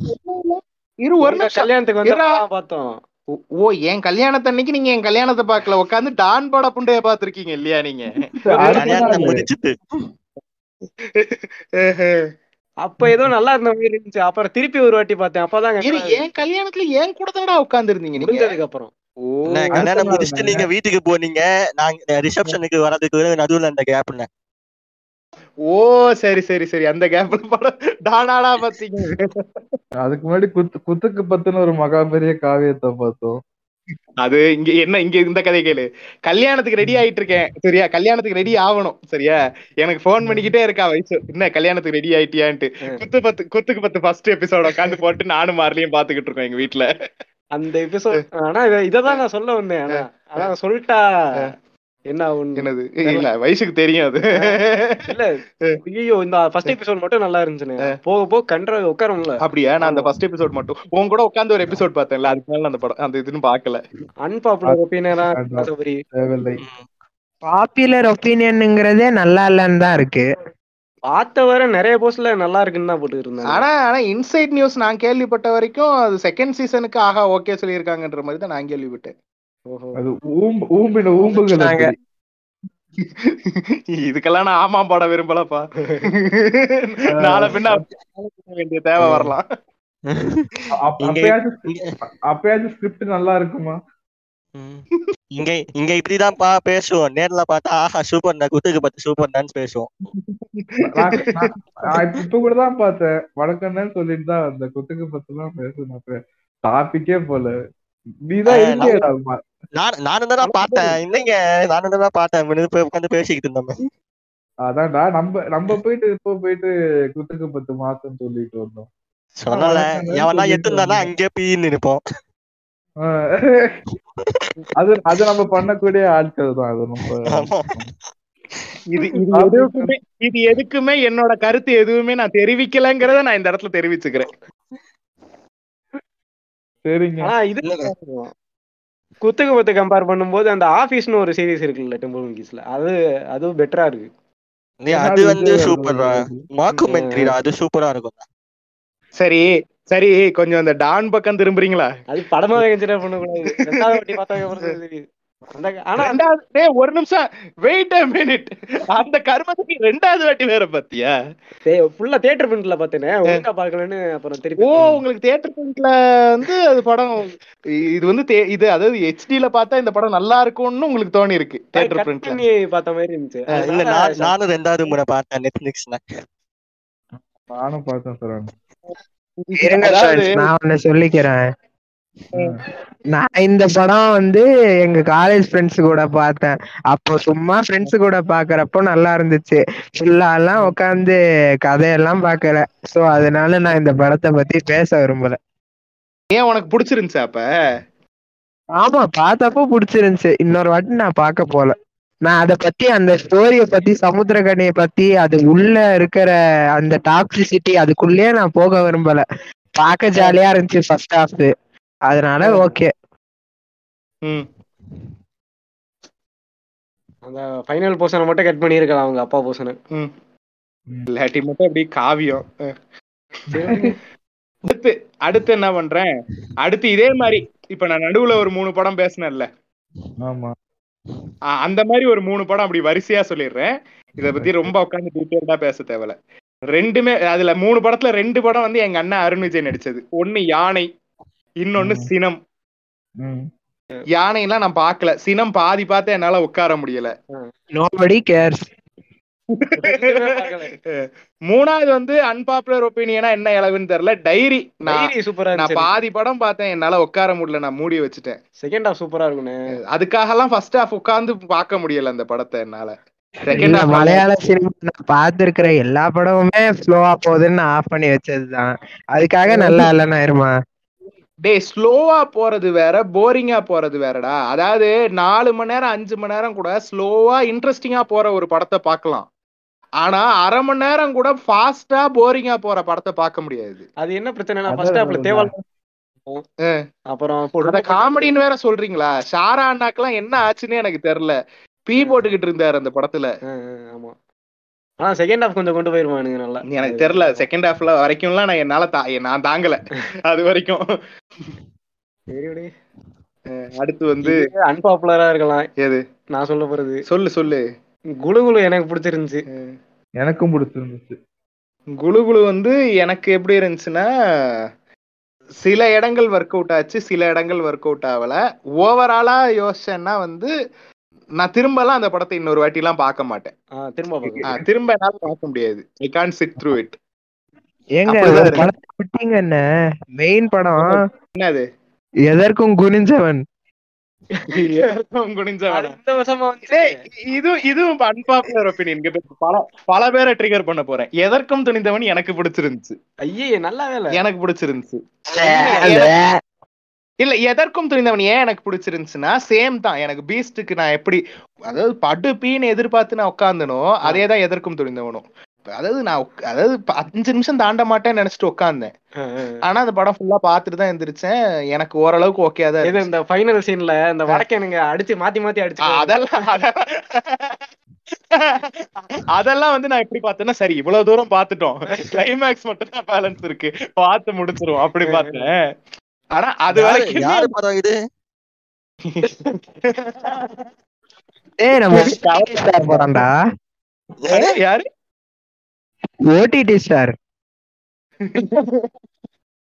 இரு ஒரு நிமிஷம். கல்யாணத்துக்கு. வந்து பார்த்தோம். ஓ- ஓ என் கல்யாணத்தன்னைக்கு நீங்க என் கல்யாணத்தை பார்க்கல. உட்காந்து டான் பட புண்டைய பாத்திருக்கீங்க இல்லையா நீங்க? கல்யாணத்தை நாள் முடிச்சிட்டு. அப்ப ஏதோ நல்லா இருந்த மாதிரி இருந்துச்சு. அப்புறம் திருப்பி ஒரு வாட்டி பார்த்தேன். அப்பதான் என் கல்யாணத்துல ஏன் கூட தானடா உட்கார்ந்து இருந்தீங்க நீங்க அப்புறம். கல்யாணம் முடிச்சுட்டு. நீங்க வீட்டுக்கு போனீங்க. நாங்க ரிசப்ஷனுக்கு வரதுக்கு நடுவுல அந்த கேப்ல ஓ சரி சரி சரி. அந்த கேப்ல படம் டானாடா பாத்தீங்க. அதுக்கு முன்னாடி குத்து குத்துக்கு பத்துன்னு ஒரு மகா பெரிய காவியத்தை பார்த்தோம். அது இங்க என்ன இங்க இந்த கதை கேளு. கல்யாணத்துக்கு ரெடி ஆயிட்டு இருக்கேன் சரியா? கல்யாணத்துக்கு ரெடி ஆகணும் சரியா? எனக்கு ஃபோன் பண்ணிக்கிட்டே இருக்கா வயசு. என்ன கல்யாணத்துக்கு ரெடி ஆயிட்டியான்ட்டு. குத்து பத்து குத்துக்கு பத்து ஃபர்ஸ்ட் எபிசோட உட்காந்து போட்டு நானும் மார்லியும் பாத்துக்கிட்டு இருக்கோம் எங்க வீட்டுல அந்த எபிசோட் ஆனா இத- இததான் நான் சொல்ல வந்தேன் ஆனா. சொல்லிட்டா என்ன என்னது? இல்ல வயசுக்கு தெரியும் அது. இல்ல ஐயோ இந்த ஃபர்ஸ்ட் எபிசோட் மட்டும் நல்லா இருந்துச்சுன்னு போக போக கண்ட்ர உட்காரும்ல. அப்படியா? நான் அந்த ஃபர்ஸ்ட் எபிசோட் மட்டும். உன் கூட உட்காந்து ஒரு எபிசோட் பார்த்தேன்ல அதுக்கு மேல அந்த படம் அந்த இதுன்னு பாக்கல அன்பாப்புலர் ஒப்பீனியனா பாப்புலர் ஒப்பீனியனுங்கிறதே நல்லா இல்லன்னு தான் இருக்கு. பார்த்த வர நிறைய போஸ்ட்ல நல்லா இருக்குன்னு தான் போட்டுட்டு இருந்தாங்க. ஆனா ஆனா இன்சைட் நியூஸ் நான் கேள்விப்பட்ட வரைக்கும் அது செகண்ட் சீசனுக்கு ஆஹா ஓகே சொல்லியிருக்காங்கன்ற மாதிரி தான் நான் கேள்விப்பட்டேன். இதுக்கெல்லாம் நான் ஆமா பாட விரும்பலப்பா. நாளை பின்ன வேண்டிய தேவை வரலாம். அப்பயாச்சும் அப்பயாச்சும் ஸ்கிரிப்ட் நல்லா இருக்குமா? ம். இங்க இங்க இப்படிதான்ப்பா பேசுவோம். நேர்ல பார்த்தா ஆஹா சூப்பர்ண்ணா குத்துக்கு பத்து சூப்பர்ண்ணான்னு பேசுவோம். நான் இப்ப கூட தான் பார்த்தேன். வடக்கண்ணன்னு சொல்லிட்டு தான் அந்த குத்துக்கு பத்துலாம் பேசணும் டாபிக்கே போல. நானும் தான் பார்த்தேன். இல்லைங்க நானும் தான் பார்த்தேன். போய் உட்காந்து பேசிக்கிட்டு இருந்தோம். அதான்டா நம்ம நம்ம போயிட்டு இப்போ போயிட்டு குத்துக்கு பத்து மாசம் சொல்லிட்டு வந்தோம். சொன்னல எவனா வந்தேன். அங்கே பீன்னு நிப்போம் ஆ. அது அது நம்ம பண்ணக்கூடிய ஆட்கள் தான். அது நம்ம. இது இது எதுக்குமே இது எதுக்குமே என்னோட கருத்து எதுவுமே நான் தெரிவிக்கலங்கிறத நான் இந்த இடத்துல தெரிவிச்சுக்கிறேன். சரிங்க. இது. குத்துக்கு பத்து கம்பேர் பண்ணும்போது அந்த ஆபீஸ்னு ஒரு சீரிஸ் இருக்குல்ல டெம்பிள் மங்கிஸ்ல அது அதுவும் பெட்டரா இருக்கு. அது வந்து சூப்பர் மாக்குமெண்ட்ரிடா அது சூப்பரா இருக்கும் சரி. சரி கொஞ்சம் அந்த டான் பக்கம் திரும்புறீங்களா? அது படமா கன்சிடர் பண்ணக்கூடாது ரெண்டாவது வாட்டி பார்த்தா அப்புறம் தான் தெரியுது. அந்த ஆனா ரெண்டாவது டேய், ஒரு நிமிஷம். வெயிட் a மினிட் அந்த கர்மத்துக்கு ரெண்டாவது வாட்டி வேற பாத்தியா? ஃபுல்லா தியேட்டர் பிரிண்ட்ல பார்த்தேனே. ஒழுங்கா பார்க்கலன்னு அப்புறம் திருப்பி ஓ உங்களுக்கு தியேட்டர் பிரிண்ட்ல வந்து அது படம் இது வந்து தே- இது அதாவது ஹெச்டில பார்த்தா இந்த படம் நல்லா இருக்கும்னு உங்களுக்கு தோணி இருக்கு தியேட்டர் பிரிண்ட்ல பண்ணி பார்த்த மாதிரி இருந்துச்சு. இல்ல நான் நானும் ரெண்டாவது முறை பார்த்தேன் நெட்ஃபிளிக்ஸ்ல நானும் பார்த்தேன் சார் நான் ஒண்ணு சொல்லிக்கிறேன். நான் இந்த படம் வந்து எங்க காலேஜ் ஃப்ரெண்ட்ஸ் கூட பார்த்தேன். அப்போ சும்மா ஃப்ரெண்ட்ஸ் கூட பாக்குறப்போ நல்லா இருந்துச்சு. ஃபுல்லா எல்லாம் உட்காந்து கதையெல்லாம் பாக்கல சோ அதனால நான் இந்த படத்தை பத்தி பேச விரும்பல. ஏன் உனக்கு பிடிச்சிருந்துச்சு அப்ப? ஆமா பார்த்தப்போ பிடிச்சிருந்துச்சு. இன்னொரு வாட்டி நான் பார்க்க போல. நான் அத பத்தி அந்த ஸ்டோரிய பத்தி சமுத்திரகனியை பத்தி அது உள்ள இருக்கிற அந்த டாக்ஸிசிட்டி அதுக்குள்ளேயே நான் போக விரும்பல. பார்க்க ஜாலியா இருந்துச்சு ஃபர்ஸ்ட் ஹாஃப் அதனால ஓகே ம். அந்த ஃபைனல் போர்ஷனை மட்டும் கட் பண்ணியிருக்கலாம் அவங்க அப்பா போர்ஷனை ம். இல்லாட்டி மட்டும் அப்படி காவியம். அடுத்து அடுத்து என்ன பண்றேன்? அடுத்து இதே மாதிரி இப்ப நான் நடுவுல ஒரு மூணு படம் பேசினேன்ல. ஆமா. அந்த மாதிரி ஒரு மூணு படம் அப்படி வரிசையா சொல்லிடுறேன். இத பத்தி ரொம்ப உட்காந்து டீட்டெயில்டா பேச தேவையில்ல. ரெண்டுமே அதுல மூணு படத்துல ரெண்டு படம் வந்து எங்க அண்ணன் அருண் விஜய் நடிச்சது. ஒண்ணு யானை இன்னொன்னு. சினம். ம். யானைலாம் நான் பார்க்கல. சினம் பாதி பார்த்து என்னால உட்கார முடியல. நோபடி கேர்ஸ் மூணாவது வந்து அன்பாப்புலர் ஒப்பீனியனா என்ன இளவுன்னு தெரியல. டைரி நான் டைரி சூப்பரா நான் பாதி படம் பார்த்தேன். என்னால உட்கார முடியல நான் மூடி வச்சுட்டேன். செகண்ட் ஹாஃப் சூப்பரா இருக்குண்ணே அதுக்காகலாம் ஃபர்ஸ்ட் ஹாஃப் உட்கார்ந்து பார்க்க முடியல அந்த படத்தை என்னால. மலையாள சினிமா நான் பார்த்திருக்கிற எல்லா படமுமே ஸ்லோவா போகுதுன்னு நான் ஆஃப் பண்ணி வச்சதுதான். அதுக்காக நல்லா இல்லைன்னா இருமா டேய் ஸ்லோவா போறது வேற போரிங்கா போறது வேறடா. அதாவது நாலு மணி நேரம் அஞ்சு மணி நேரம் கூட ஸ்லோவா இன்ட்ரெஸ்டிங்கா போற ஒரு படத்தை பார்க்கலாம். ஆனா அரை மணி நேரம் கூட ஃபாஸ்டா போரிங்கா போற படத்தை பார்க்க முடியாது. அது என்ன பிரச்சனைனா ஃபர்ஸ்ட் அதான். தேவால். அப்புறம் அத காமெடின்னு வேற சொல்றீங்களா? ஷாரா அண்ணாக்கெல்லாம் என்ன ஆச்சுன்னு எனக்கு தெரியல. பீ போட்டுக்கிட்டு இருந்தாரு அந்த படத்துல. ஆமா. ஆனா செகண்ட் ஹாஃப் கொஞ்சம் கொண்டு போயிருவானுங்க நல்லா. எனக்கு தெரியல செகண்ட் ஹாஃப்ல வரைக்கும்லாம் நான் என்னால தா- நான் தாங்கல. அது வரைக்கும். சரி விடு. அடுத்து வந்து அன்பாப்புலரா இருக்கலாம். எது? நான் சொல்ல போறது. சொல்லு சொல்லு. குளு எனக்கு பிடிச்சிருந்துச்சு. எனக்கும் பிடிச்சிருந்துச்சு. குளு வந்து எனக்கு எப்படி இருந்துச்சுன்னா சில இடங்கள் ஒர்க் அவுட் ஆச்சு சில இடங்கள் ஒர்க் அவுட் ஆகல. ஓவராலா யோசிச்சேன்னா வந்து நான் திரும்பலாம் அந்த படத்தை இன்னொரு வாட்டி எல்லாம் பார்க்க மாட்டேன். திரும்ப திரும்ப என்னால பார்க்க முடியாது. I can't sit through it ஏங்க என்ன? மெயின் படம் என்னது? எதற்கும் குனிஞ்சவன் ஏற்கம் குனிஞ்ச அது வேணாம். இந்த வருஷமா வந்து டேய், இது இதுவும் அன்பாப்புலர் ஒப்பீனியன் பல பல பேரை ட்ரிகர் பண்ண போறேன் எதற்கும் துணிந்தவன் எனக்கு பிடிச்சிருந்துச்சு ஐயே நல்லா வேலை எனக்கு பிடிச்சிருந்துச்சு இல்ல எதற்கும் துணிந்தவன் ஏன் எனக்கு பிடிச்சிருந்துச்சுன்னா சேம் தான் எனக்கு பீஸ்டுக்கு நான் எப்படி அதாவது படுப்பீன்னு எதிர்பார்த்து நான் உட்காந்தனோ அதே தான் எதற்கும் துணிந்தவனும் அதாவது நான் அதாவது அஞ்சு நிமிஷம் தாண்ட மாட்டேன்னு நினைச்சிட்டு உட்காந்தேன். ஆனா அந்த படம் ஃபுல்லா பார்த்துட்டு தான் எந்திரிச்சேன். எனக்கு ஓரளவுக்கு ஓகே தான் இது. இந்த ஃபைனல் சீன்ல இந்த வடக்கனுங்க அடிச்சு மாத்தி மாத்தி அடிச்சு அதெல்லாம் அதெல்லாம். வந்து நான் எப்படி பார்த்தேன்னா சரி இவ்வளவு தூரம் பார்த்துட்டோம். கிளைமேக்ஸ் மட்டும் தான் பேலன்ஸ் இருக்கு. பார்த்து முடிச்சிருவோம். அப்படி பார்த்தேன். ஆனா அது வரைக்கும் யாரு படம் இது? ஏய் நம்ம ஓடிடி ஸ்டார் போறான்டா யாரு? ஓடிடி ஸ்டார்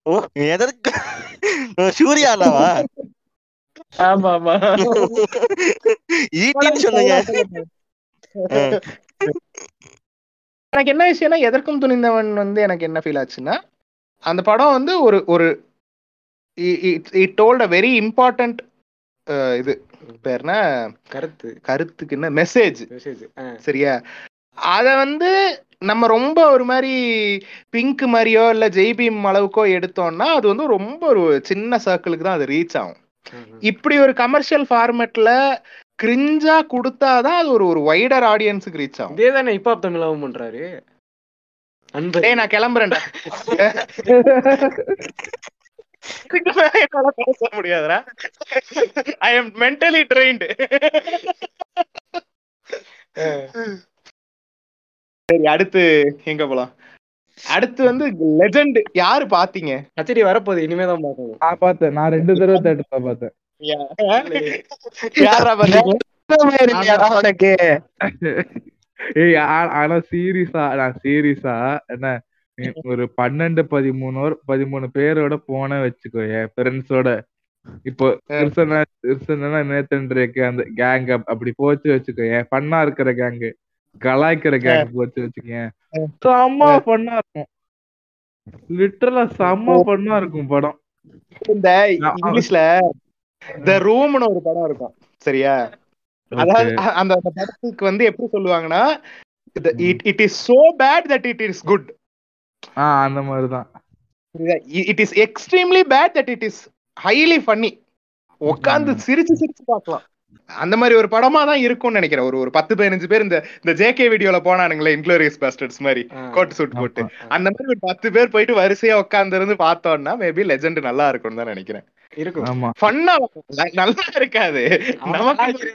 ஓ எதற்கு? சூர்யானாவா ஆமா ஆமா ஈட்டின்னு சொல்லுங்க. ஆ. எனக்கு என்ன விஷயம்னா எதற்கும் துணிந்தவன் வந்து எனக்கு என்ன ஃபீல் ஆச்சுன்னா அந்த படம் வந்து ஒரு ஒரு it told a very important இது பேர்னா கருத்து. கருத்துக்கு என்ன? மெசேஜ் மெசேஜ் சரியா? அத வந்து நம்ம ரொம்ப ஒரு மாதிரி பிங்க் மாதிரியோ இல்ல ஜெய்பீம் அளவுக்கோ எடுத்தோம்னா அது வந்து ரொம்ப ஒரு சின்ன சர்க்கிளுக்கு தான் அது ரீச் ஆகும். இப்படி ஒரு கமர்ஷியல் ஃபார்மேட்ல கிரிஞ்சா கொடுத்தாதான் அது ஒரு ஒரு வைடர் ஆடியன்ஸுக்கு ரீச் ஆகும். இதே தானே ஹிப்ஹாப் தமிழாவும் பண்றாரு. அன்பர் டேய் நான் கிளம்புறேன்டா. என்னால பேச முடியாதுடா. ஐ எம் மென்டலி ட்ரெயின்டு சரி அடுத்து எங்க போலாம்? அடுத்து வந்து லெஜெண்ட் யாரு பாத்தீங்க? கச்சேரி வரப்போகுது இனிமே தான் பார்க்கணும் நான் பார்த்தேன் நான் ரெண்டு தடவை தேட்டர்ல பார்த்தேன் யாரா பாத்தீங்க? உனக்கு. ஏய் ஆனா சீரியஸா நான் சீரியஸா என்ன நீ ஒரு பன்னெண்டு பதிமூணு பதிமூணு பேரோட போன வச்சுக்கோ என் ஃப்ரெண்ட்ஸோட இப்போ நேத்தன் அந்த கேங் அப்படி போச்சு வச்சுக்கோ என் ஃபன்னா இருக்கிற கேங்கு கலாய்க்கிற கேங் போச்சு வச்சுக்கேன் செம்ம ஃபன்னா இருக்கும். லிட்டரலா செம்ம ஃபன்னா இருக்கும் படம். இந்த இங்கிலீஷ்ல த ரூம்னு ஒரு படம் இருக்கும். சரியா? அதாவது அந்த அந்த படத்துக்கு வந்து எப்படி சொல்லுவாங்கன்னா it is so bad that it is good. ஆஹ் அந்த மாதிரிதான். It is extremely bad that it is highly funny. உட்காந்து சிரிச்சு சிரிச்சு பார்க்கலாம். அந்த மாதிரி ஒரு படமா தான் இருக்கும்னு நினைக்கிறேன். ஒரு ஒரு பத்து பதினஞ்சு பேர் இந்த இந்த ஜேகே வீடியோல போனானுங்களே இன்க்ளோரியஸ் பாஸ்டர்ஸ் மாதிரி கோட் சூட் போட்டு. அந்த மாதிரி ஒரு பத்து பேர் போயிட்டு வரிசையா உட்கார்ந்து இருந்து பார்த்தோம்னா மேபி லெஜெண்ட் நல்லா இருக்கும்னு தான் நினைக்கிறேன். இருக்கும். ஆமா. ஃபன்னா நல்லா இருக்காது. நமக்கு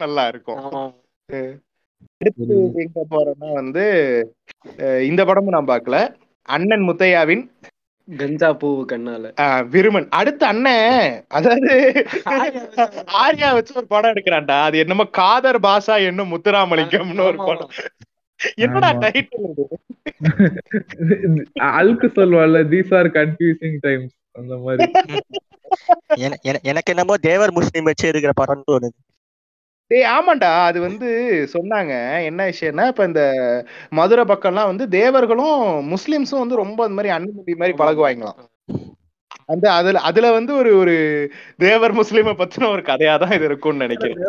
நல்லா இருக்கும். அடுத்து எங்க போறோம்னா வந்து இந்த படமும் நான் பார்க்கல. அண்ணன் முத்தையாவின் கஞ்சா பூவு கண்ணால. விருமன். அடுத்து அண்ணன் அதாவது ஆர்யா வச்சு ஒரு படம் எடுக்கிறான்டா. அது என்னமோ காதர் பாஷா என்னும் முத்துராமலிங்கம்னு ஒரு படம். என்னடா. டைட்டில் இது அழுக்கு சொல்லுவாள்ல தீஸ் ஆர் கன்ஃபியூசிங் டைம்ஸ் அந்த மாதிரி. என- என- எனக்கு என்னமோ தேவர் முஸ்லீம் வச்சு இருக்கிற படம் தோணுது. டேய் ஆமாண்டா. அது வந்து சொன்னாங்க. என்ன விஷயம்னா இப்ப இந்த மதுரை பக்கம்லாம் வந்து தேவர்களும் முஸ்லிம்ஸும் வந்து ரொம்ப அந்த மாதிரி அண்ணன் மாதிரி பழகுவாங்களாம். அந்த அதுல அதுல வந்து ஒரு ஒரு தேவர் முஸ்லிம பத்தின ஒரு கதையா தான் இது இருக்கும்னு நினைக்கிறேன்.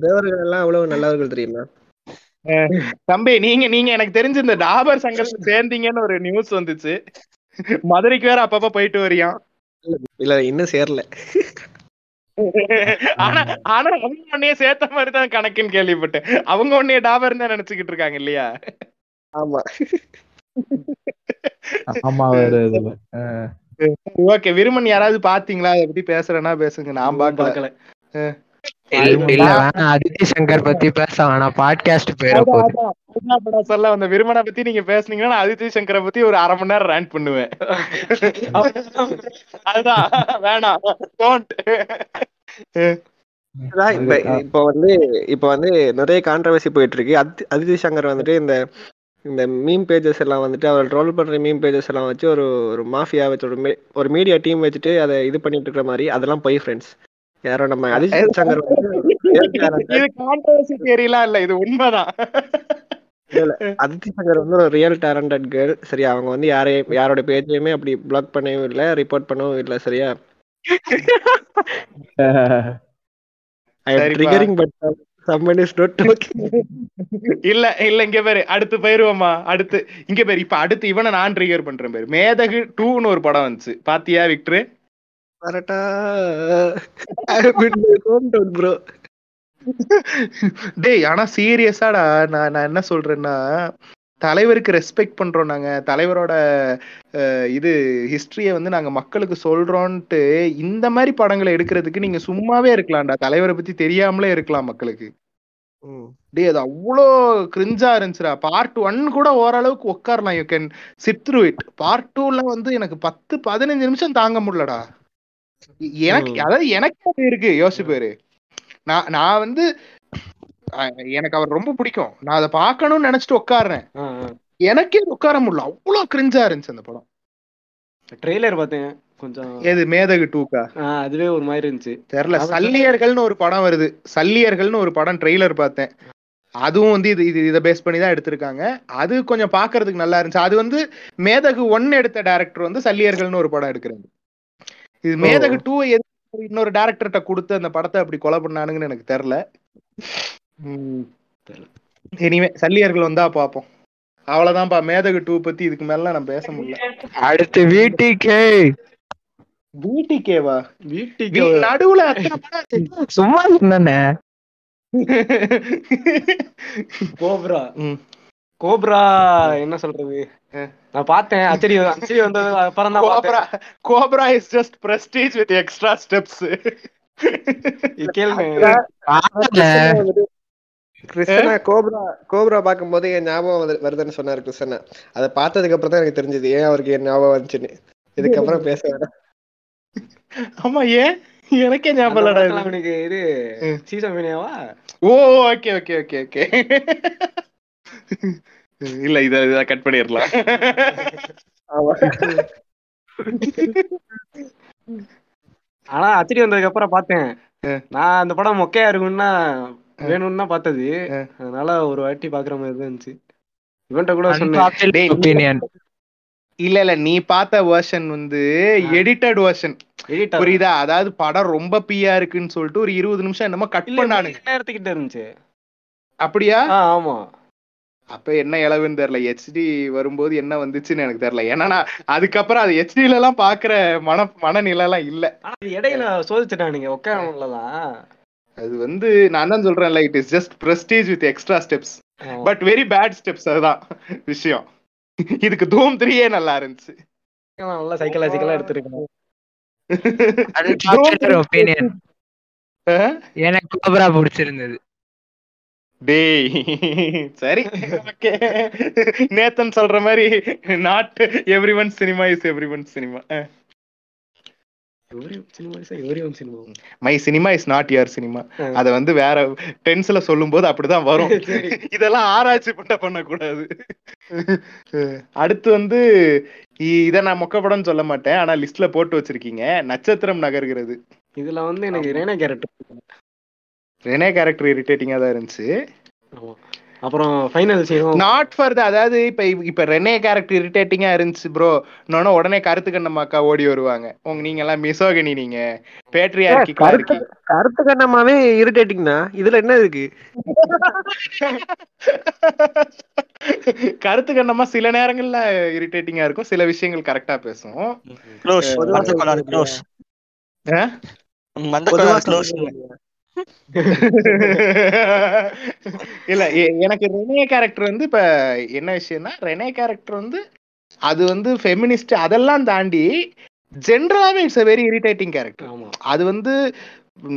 தேவர்கள் எல்லாம் அவ்வளவு நல்லவர்கள் தெரியுமா? தம்பி நீங்க நீங்க எனக்கு தெரிஞ்ச இந்த டாபர் சங்கத்துல சேர்ந்தீங்கன்னு ஒரு நியூஸ் வந்துச்சு. மதுரைக்கு வேற அப்பப்ப போயிட்டு வரியான் இல்ல இன்னும் சேரல. ஆனா ஆனா அவங்க உன்னைய சேர்த்த மாதிரி தான் கணக்குன்னு கேள்விப்பட்டேன். அவங்க உன்னைய டாபர் தான் நினைச்சுக்கிட்டு இருக்காங்க இல்லையா? ஆமா. ஆமா ஓகே விருமன் யாராவது பாத்தீங்களா? அதை பத்தி பேசுறேன்னா பேசுங்க நான் பாக்கல. பார்க்கல இல்ல இல்ல வேணாம் அதித்தி சங்கர் பத்தி பேச வேணாம் பாட்காஸ்ட் போயிட போகுது படம். சொல்ல வந்த விருமனை பத்தி நீங்க பேசுனீங்கன்னா அதித்தி சங்கரை பத்தி ஒரு அரை மணி நேரம் ரேண்ட் பண்ணுவேன். அதுதான். வேணாம். டோன்ட் அதான் இப்ப இப்ப வந்து இப்ப வந்து நிறைய கான்ட்ரவர்சி போயிட்டு இருக்கு அதி அதிதி சங்கர் வந்துட்டு இந்த இந்த மீம் பேஜஸ் எல்லாம் வந்துட்டு அவர் ட்ரோல் பண்ற மீம் பேஜஸ் எல்லாம் வச்சு ஒரு ஒரு மாஃபியா வச்சு ஒரு மீடியா டீம் வச்சுட்டு அதை இது பண்ணிட்டு இருக்கிற மாதிரி அதெல்லாம் போய் ஃப்ரெண்ட்ஸ் யாரோ நம்ம அதிதி சங்கர் வந்து இது கான்ட்ரவர்சி தியரிலாம் இல்ல இது உண்மைதான். அதித்தி சங்கர் வந்து ஒரு ரியல் டேலண்டட் கேர்ள் சரியா அவங்க வந்து யாரையும் யாரோட பேஜையுமே அப்படி பிளாக் பண்ணவும் இல்லை ரிப்போர்ட் பண்ணவும் இல்லை சரியா? இல்ல இல்ல இங்க பேரு அடுத்து போயிருவோமா அடுத்து. இங்க பேரு இப்ப அடுத்து இவனை நான் ட்ரிகர் பண்றேன் பேரு. மேதகு டூன்னு ஒரு படம் வந்துச்சு. பாத்தியா விக்டர்? டவுன் ப்ரோ டேய் ஆனா சீரியஸாடா நான் நான் என்ன சொல்றேன்னா தலைவருக்கு ரெஸ்பெக்ட் பண்றோம் நாங்க. தலைவரோட இது ஹிஸ்டரிய வந்து நாங்க மக்களுக்கு சொல்றோம்ட்டு இந்த மாதிரி படங்களை எடுக்கிறதுக்கு நீங்க சும்மாவே இருக்கலாம்டா. தலைவரை பத்தி தெரியாமலே இருக்கலாம் மக்களுக்கு. டேய் அது அவ்வளோ கிரிஞ்சா இருந்துச்சுடா. பார்ட் ஒன் கூட ஓரளவுக்கு உட்காரலாம். You can sit through it part டூல வந்து எனக்கு பத்து பதினஞ்சு நிமிஷம் தாங்க முடியலடா. எனக்கு. அதாவது எனக்கு அப்படி இருக்கு யோசிச்சு பாரு நான் நான் வந்து எனக்கு அவர் ரொம்ப பிடிக்கும். நான் அதை பார்க்கணும்னு நினைச்சிட்டு ஆ. எனக்கே உட்கார முடியல. அவ்வளோ கிரிஞ்சா இருந்துச்சு அந்த படம். ட்ரெய்லர் பார்த்தேன் கொஞ்சம். எது மேதகு டூக்கா அதுவே ஒரு மாதிரி இருந்துச்சு. தெரியல. சல்லியர்கள்னு ஒரு படம் வருது. சல்லியர்கள்னு ஒரு படம் ட்ரெய்லர் பார்த்தேன். அதுவும் வந்து இது இது இதை பேஸ் பண்ணி தான் எடுத்திருக்காங்க. அது கொஞ்சம் பார்க்கிறதுக்கு நல்லா இருந்துச்சு. அது வந்து மேதகு ஒன் எடுத்த டேரக்டர் வந்து சல்லியர்கள்னு ஒரு படம் எடுக்கிறாங்க இது மேதகு டூ இன்னொரு டேரக்டர்கிட்ட கொடுத்து அந்த படத்தை அப்படி கொலை பண்ணானுங்கன்னு எனக்கு தெரியல. இனிமே சல்லியர்கள் வந்தா பார்ப்போம். அவ்வளவுதான்ப்பா மேதகு டூ பத்தி இதுக்கு மேல நான் பேச முடியல. அடுத்து வீட்டுக்கே பிடிகேவா வீட்டுக்கு நடுவுல. சும்மா சொன்னே கோப்ரா ம். கோப்ரா என்ன சொல்றது? நான் பார்த்தேன். அச்சடி அச்சடி வந்தது அப்புறம் தான் Cobra Cobra is just prestige with extra steps கேளுங்க. கிறிஸ்டனா கோப்ரா கோப்ரா பார்க்கும்போது என் ஞாபகம் வருதுன்னு சொன்னாரு கிறிஸ்டனா அதை பார்த்ததுக்கு அப்புறம் தான் எனக்கு தெரிஞ்சது ஏன் அவருக்கு என் ஞாபகம் வந்துச்சுன்னு. இதுக்கப்புறம் பேச ஆமா ஏன்? எனக்கே ஞாபகம் இல்லடா இது. சீசன் வினியாவா oh okay okay okay okay. இல்ல இத இத கட் பண்ணிடலாம். ஆனா அச்சடி வந்ததுக்கு அப்புறம் பார்த்தேன். நான் அந்த படம் மொக்கையா இருக்கும்னா வேணும்னு பார்த்தது. அதனால ஒரு வாட்டி பாக்குற மாதிரி தான் இருந்துச்சு. இவன்ட்ட கூட சொன்னேன். இல்ல இல்ல நீ பார்த்த வெர்ஷன் வந்து எடிட்டட் வெர்ஷன் எடிட்டர் புரியுதா? அதாவது படம் ரொம்ப பியா இருக்குன்னு சொல்லிட்டு ஒரு இருபது நிமிஷம் என்னமோ கட் இல்ல பண்ணானுங்க. நேரத்துக்கிட்ட இருந்துச்சு. அப்படியா? ஆமா. அப்ப என்ன இளவுன்னு தெரியல. ஹெச்டி வரும்போது என்ன வந்துச்சுன்னு எனக்கு தெரியல. ஏன்னா நான் அதுக்கப்புறம் அது ஹெச்டில எல்லாம் பாக்குற மன மனநிலை எல்லாம் இல்ல இடையில சோதிச்சுட்டானுங்க உட்காரலாம் அது வந்து நான் தான் சொல்றேன்ல it is just prestige with extra steps but very bad steps அதுதான் விஷயம். இதுக்கு தூம் த்ரீயே நல்லா இருந்துச்சு. நல்லா சைக்கலாஜிக்கலா எடுத்திருக்கேன்? எனக்கு கோபரா பிடிச்சிருந்தது. டேய் சரி நேத்தன் சொல்ற மாதிரி not every one cinema is every one cinema my cinema is not your cinema. அத வந்து வேற டென்ஸ்ல சொல்லும் போது அப்படிதான் வரும். இதெல்லாம் ஆராய்ச்சி பண்ண பண்ணக்கூடாது. அடுத்து வந்து இத நான் மொக்க படம்னு சொல்ல மாட்டேன். ஆனா லிஸ்ட்ல போட்டு வச்சிருக்கீங்க. நட்சத்திரம் நகர்கிறது. இதுல வந்து எனக்கு ரேனா கேரக்டர் ரெனே கேரக்டர் இரிட்டேட்டிங்கா தான் இருந்துச்சு. அப்புறம் ஃபைனல் சீனும் நாட் ஃபார் த அதாவது இப்ப இப்ப ரெனே கேரக்டர் இரிட்டேட்டிங்கா இருந்துச்சு ப்ரோ இன்னொன்னு உடனே கருத்து கண்ணம் அக்கா ஓடி வருவாங்க. உங்க நீங்க எல்லாம் மிசோகனி நீங்க. பேட்ரியார்கிக்கா கருத்து கருத்து கண்ணமாவே இரிட்டேட்டிங்னா இதுல என்ன இருக்கு? கருத்து கண்ணமா சில நேரங்கள்ல இரிட்டேட்டிங்கா இருக்கும். சில விஷயங்கள் கரெக்டா பேசும். க்ளோஸ் பொதுவா க்ளோஸ் இல்ல எனக்கு ரெனே கேரக்டர் வந்து இப்ப என்ன விஷயம்னா ரெனே கேரக்டர் வந்து அது வந்து ஃபெமினிஸ்ட் அதெல்லாம் தாண்டி ஜென்ரலாவே it's a very irritating character அது வந்து